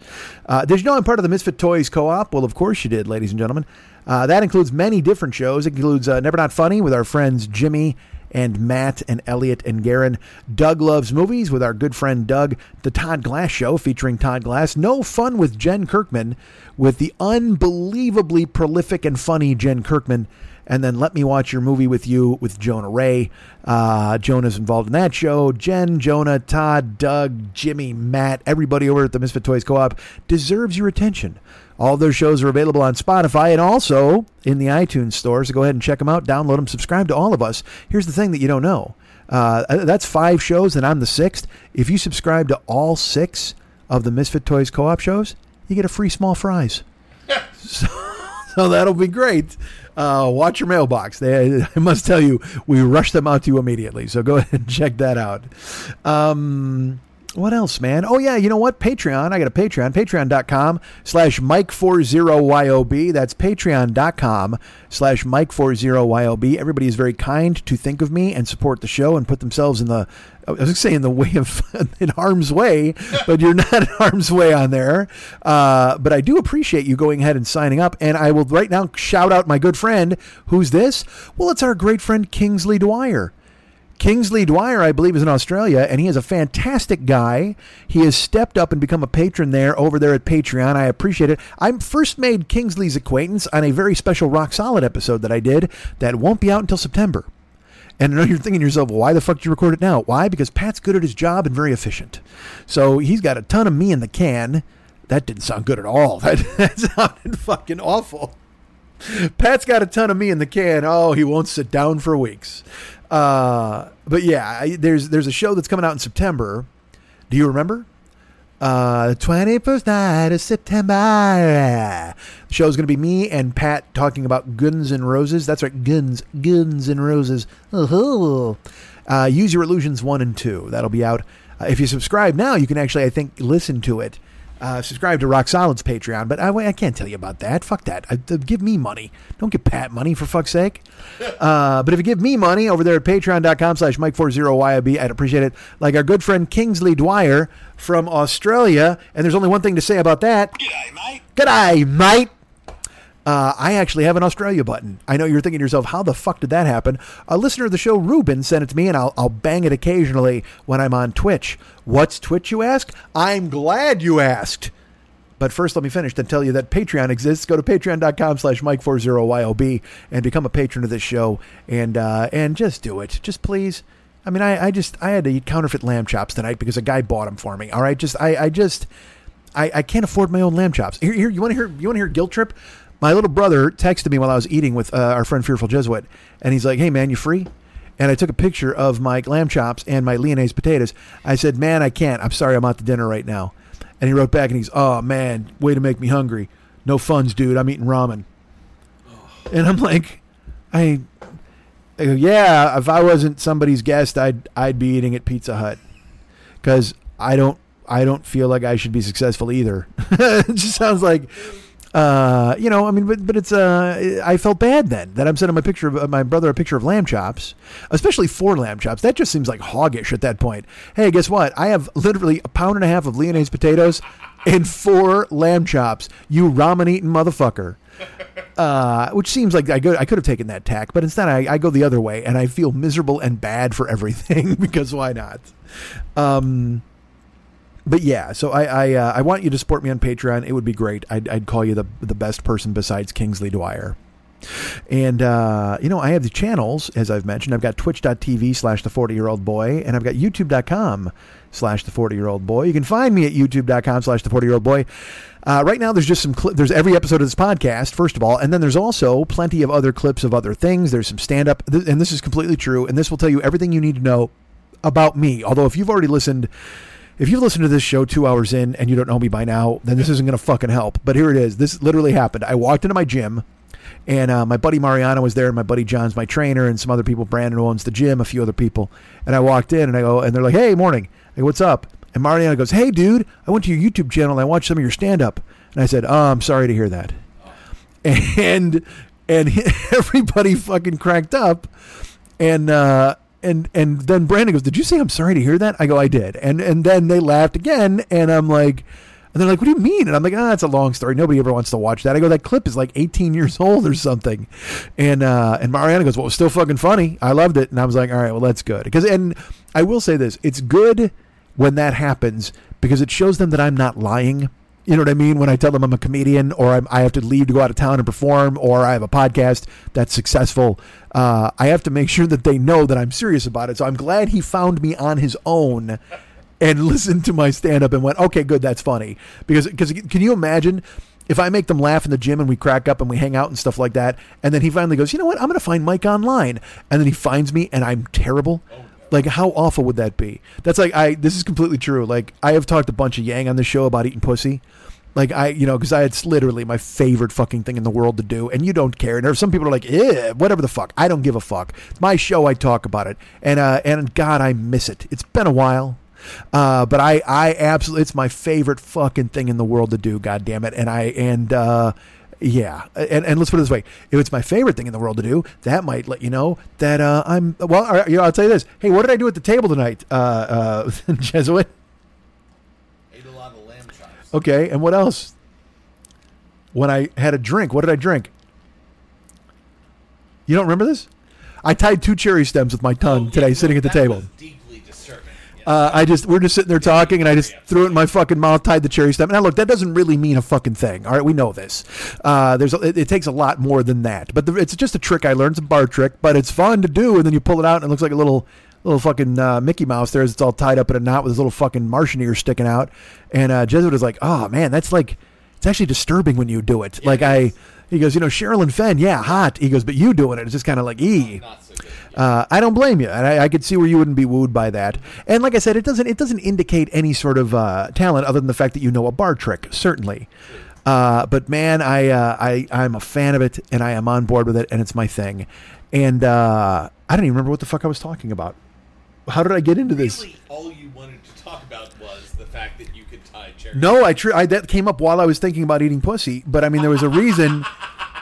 Uh, did you know I'm part of the Misfit Toys Co-op? Well, of course you did, ladies and gentlemen. Uh, that includes many different shows. It includes uh, Never Not Funny with our friends Jimmy and Matt and Elliot and Garen. Doug Loves Movies with our good friend Doug. The Todd Glass Show featuring Todd Glass. No Fun with Jen Kirkman with the unbelievably prolific and funny Jen Kirkman. And then Let Me Watch Your Movie with You with Jonah Ray. Uh, Jonah's involved in that show. Jen, Jonah, Todd, Doug, Jimmy, Matt, everybody over at the Misfit Toys Co op deserves your attention. All those shows are available on Spotify and also in the iTunes store. So go ahead and check them out, download them, subscribe to all of us. Here's the thing that you don't know uh, that's five shows, and I'm the sixth. If you subscribe to all six of the Misfit Toys co op shows, you get a free small fries. so, so that'll be great. Uh, watch your mailbox. They, I must tell you, we rush them out to you immediately. So go ahead and check that out. Um, what else, man? Oh, yeah, you know what? Patreon. I got a Patreon. Patreon.com slash Mike40YOB. That's patreon.com slash Mike40YOB. Everybody is very kind to think of me and support the show and put themselves in the, I was to say in the way of, in harm's way, but you're not in harm's way on there. Uh, but I do appreciate you going ahead and signing up. And I will right now shout out my good friend. Who's this? Well, it's our great friend Kingsley Dwyer. Kingsley Dwyer, I believe, is in Australia, and he is a fantastic guy. He has stepped up and become a patron there over there at Patreon. I appreciate it. I first made Kingsley's acquaintance on a very special Rock Solid episode that I did that won't be out until September. And I know you're thinking to yourself, well, why the fuck did you record it now? Why? Because Pat's good at his job and very efficient. So he's got a ton of me in the can. That didn't sound good at all. That, that sounded fucking awful. Pat's got a ton of me in the can. Oh, he won't sit down for weeks. Uh, but yeah, I, there's there's a show that's coming out in September. Do you remember? Uh, 21st night of September. The show is going to be me and Pat talking about Guns and Roses. That's right, Guns, Guns and Roses. Oh, uh, Use Your Illusions 1 and 2. That'll be out. Uh, if you subscribe now, you can actually, I think, listen to it uh, subscribe to Rock Solid's Patreon, but I, I can't tell you about that. Fuck that. I, give me money. Don't give Pat money, for fuck's sake. Uh, but if you give me money over there at patreon.com slash Mike40YOB, I'd appreciate it. Like our good friend Kingsley Dwyer from Australia. And there's only one thing to say about that. G'day, mate. G'day, mate. Uh, I actually have an Australia button. I know you're thinking to yourself, how the fuck did that happen? A listener of the show, Ruben, sent it to me, and I'll, I'll bang it occasionally when I'm on Twitch. What's Twitch, you ask? I'm glad you asked. But first, let me finish and tell you that Patreon exists. Go to patreon.com slash Mike40YOB and become a patron of this show. And uh, and just do it. Just please. I mean, I, I just, I had to eat counterfeit lamb chops tonight because a guy bought them for me. All right. Just, I, I just, I, I can't afford my own lamb chops. Here, here you want to hear, you want to hear guilt trip? My little brother texted me while I was eating with uh, our friend Fearful Jesuit, and he's like, "Hey man, you free?" And I took a picture of my lamb chops and my Lyonnaise potatoes. I said, "Man, I can't. I'm sorry, I'm out to dinner right now." And he wrote back and he's, "Oh man, way to make me hungry. No funds, dude. I'm eating ramen." And I'm like, I, I go, yeah. If I wasn't somebody's guest, I'd I'd be eating at Pizza Hut because I don't I don't feel like I should be successful either. it just sounds like uh, you know, I mean, but, but it's, uh, I felt bad then that I'm sending my picture of uh, my brother a picture of lamb chops, especially four lamb chops. That just seems like hoggish at that point. Hey, guess what? I have literally a pound and a half of Lyonnaise potatoes and four lamb chops. You ramen eating motherfucker. uh, which seems like I go I could have taken that tack, but instead I, I go the other way, and I feel miserable and bad for everything because why not? Um, but yeah, so I I, uh, I want you to support me on Patreon. It would be great. I'd, I'd call you the the best person besides Kingsley Dwyer. And, uh, you know, I have the channels, as I've mentioned. I've got twitch.tv slash the 40 year old boy, and I've got youtube.com slash the 40 year old boy. You can find me at youtube.com slash the 40 year old boy. Uh, right now, there's just some, there's every episode of this podcast, first of all, and then there's also plenty of other clips of other things. There's some stand up, th- and this is completely true, and this will tell you everything you need to know about me. Although, if you've already listened, if you've listened to this show two hours in and you don't know me by now, then this isn't going to fucking help. But here it is. This literally happened. I walked into my gym. And uh, my buddy Mariano was there, and my buddy John's my trainer, and some other people. Brandon owns the gym, a few other people. And I walked in, and I go, and they're like, "Hey, morning. What's up?" And Mariano goes, "Hey, dude, I went to your YouTube channel and I watched some of your stand up." And I said, "Oh, I'm sorry to hear that." And and everybody fucking cracked up, and uh, and and then Brandon goes, "Did you say I'm sorry to hear that?" I go, "I did." And and then they laughed again, and I'm like. And they're like, "What do you mean?" And I'm like, "Ah, it's a long story. Nobody ever wants to watch that." I go, "That clip is like 18 years old or something." And uh, and Mariano goes, "Well, it was still fucking funny. I loved it." And I was like, "All right, well, that's good." Because and I will say this: it's good when that happens because it shows them that I'm not lying. You know what I mean? When I tell them I'm a comedian or I'm, I have to leave to go out of town and perform or I have a podcast that's successful, uh, I have to make sure that they know that I'm serious about it. So I'm glad he found me on his own and listened to my stand up and went, okay, good, that's funny. Because cause can you imagine if I make them laugh in the gym and we crack up and we hang out and stuff like that, and then he finally goes, you know what, I'm going to find Mike online. And then he finds me and I'm terrible. Like how awful would that be? That's like I. This is completely true. Like I have talked a bunch of yang on the show about eating pussy. Like I, you know, because I it's literally my favorite fucking thing in the world to do, and you don't care. And there are some people are like, eh, whatever the fuck. I don't give a fuck. It's my show. I talk about it, and uh, and God, I miss it. It's been a while. Uh, but I, I absolutely, it's my favorite fucking thing in the world to do. God damn it. And I, and, uh, yeah, and, and let's put it this way: if it's my favorite thing in the world to do, that might let you know that uh, I'm well. You know, I'll tell you this: Hey, what did I do at the table tonight, uh, uh, Jesuit? Ate a lot of lamb chops. Okay, and what else? When I had a drink, what did I drink? You don't remember this? I tied two cherry stems with my tongue Oh, today, yeah, sitting no, at the table. deeply disturbing. Yeah. Uh, I just we're just sitting there talking, and I just threw it in my fucking mouth, tied the cherry stem. Now look, that doesn't really mean a fucking thing. All right, we know this. Uh, there's a, it, it takes a lot more than that, but the, it's just a trick I learned. It's a bar trick, but it's fun to do. And then you pull it out, and it looks like a little little fucking uh, Mickey Mouse there. As it's all tied up in a knot with his little fucking Martian ear sticking out. And uh, Jesuit is like, oh man, that's like it's actually disturbing when you do it. like it I. He goes, you know, Sherilyn Fenn, yeah, hot. He goes, but you doing it, it's just kind of like, ee. So. Uh, I don't blame you, and I, I could see where you wouldn't be wooed by that. And like I said, it doesn't it doesn't indicate any sort of uh, talent other than the fact that you know a bar trick, certainly. Uh, but man, I uh, I I'm a fan of it, and I am on board with it, and it's my thing. And uh, I don't even remember what the fuck I was talking about. How did I get into this? Really, all you wanted to talk about was the fact that you could tie cherry. No, I, tr- I that came up while I was thinking about eating pussy, but I mean there was a reason.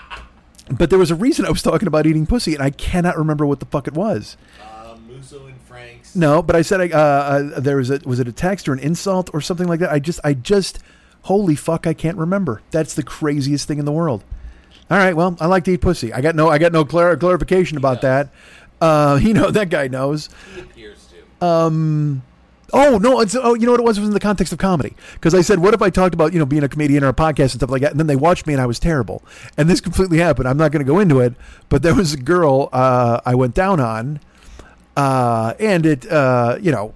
but there was a reason I was talking about eating pussy, and I cannot remember what the fuck it was. Uh, Musso and Frank's. No, but I said I, uh, uh, there was a was it a text or an insult or something like that. I just I just holy fuck I can't remember. That's the craziest thing in the world. All right, well I like to eat pussy. I got no I got no clar- clarification about that. Uh, you know that guy knows. He to. Oh no! It's, oh, you know what it was? It was in the context of comedy because I said, "What if I talked about you know being a comedian or a podcast and stuff like that?" And then they watched me and I was terrible. And this completely happened. I'm not going to go into it, but there was a girl uh, I went down on, uh, and it uh, you know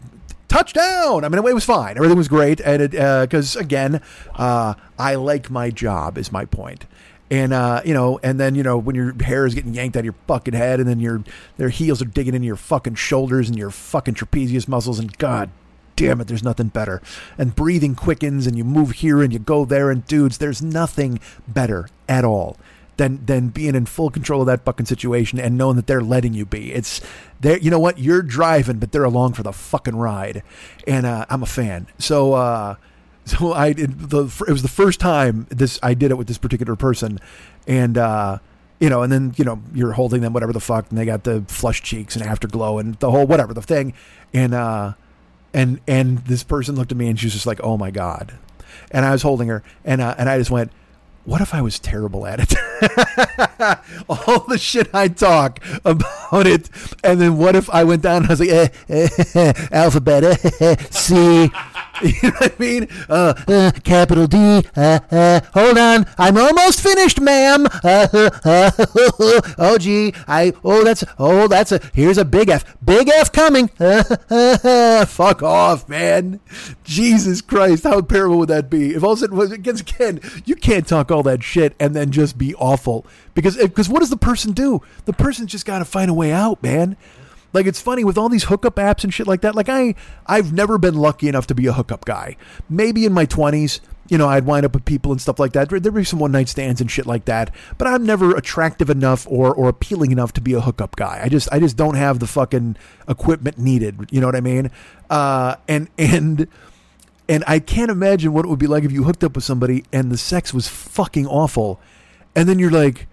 touchdown. I mean, it was fine. Everything was great, and it because again, uh, I like my job. Is my point. And uh, you know, and then you know when your hair is getting yanked out of your fucking head, and then your their heels are digging into your fucking shoulders and your fucking trapezius muscles, and god damn it, there's nothing better. And breathing quickens, and you move here and you go there, and dudes, there's nothing better at all than than being in full control of that fucking situation and knowing that they're letting you be. It's there. You know what? You're driving, but they're along for the fucking ride, and uh, I'm a fan. So. uh so I did the it was the first time this I did it with this particular person, and uh, you know, and then you know you're holding them whatever the fuck, and they got the flush cheeks and afterglow and the whole whatever the thing, and uh, and and this person looked at me and she was just like, oh my god, and I was holding her and uh, and I just went, what if I was terrible at it? All the shit I talk about it, and then what if I went down and I was like, eh, eh, eh, alphabet, eh, eh, C, you know what I mean? Uh, uh, capital D. Uh, uh, hold on, I'm almost finished, ma'am. Uh, uh, oh gee, I oh that's oh that's a here's a big F, big F coming. fuck off, man. Jesus Christ, how terrible would that be? If all of a sudden, was against Ken, you can't talk all that shit and then just be awful because because what does the person do? The person's just got to find a way out, man. Like it's funny with all these hookup apps and shit like that. Like I, I've never been lucky enough to be a hookup guy. Maybe in my twenties, you know, I'd wind up with people and stuff like that. There'd be some one night stands and shit like that. But I'm never attractive enough or or appealing enough to be a hookup guy. I just I just don't have the fucking equipment needed. You know what I mean? Uh, and and. And I can't imagine what it would be like if you hooked up with somebody and the sex was fucking awful. And then you're like,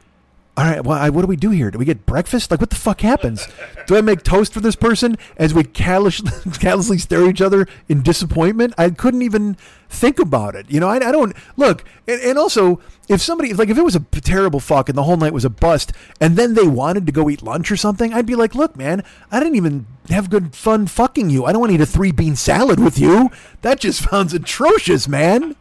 all right, well, I, what do we do here? Do we get breakfast? Like, what the fuck happens? do I make toast for this person as we callous, callously stare at each other in disappointment? I couldn't even think about it. You know, I, I don't look. And, and also, if somebody, like, if it was a terrible fuck and the whole night was a bust, and then they wanted to go eat lunch or something, I'd be like, look, man, I didn't even have good fun fucking you. I don't want to eat a three bean salad with you. That just sounds atrocious, man.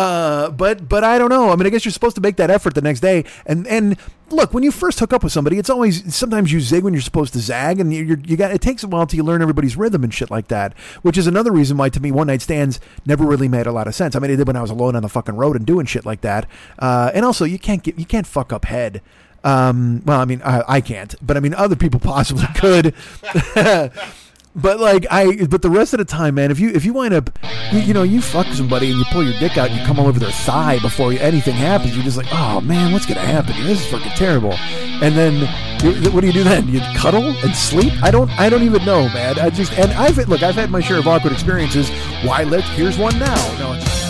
Uh, but but I don't know. I mean, I guess you're supposed to make that effort the next day. And and look, when you first hook up with somebody, it's always sometimes you zig when you're supposed to zag, and you you got it takes a while till you learn everybody's rhythm and shit like that. Which is another reason why to me one night stands never really made a lot of sense. I mean, it did when I was alone on the fucking road and doing shit like that. Uh, and also you can't get you can't fuck up head. Um, well, I mean, I, I can't, but I mean, other people possibly could. But like I, but the rest of the time, man, if you if you wind up, you, you, know, you fuck somebody and you pull your dick out and you come all over their thigh before anything happens, you're just like, oh man, what's gonna happen? This is fucking terrible. And then, what do you do then? You cuddle and sleep? I don't, I don't even know, man. I just and I've look, I've had my share of awkward experiences. Why let? Here's one now. No,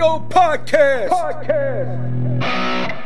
Podcast. Podcast.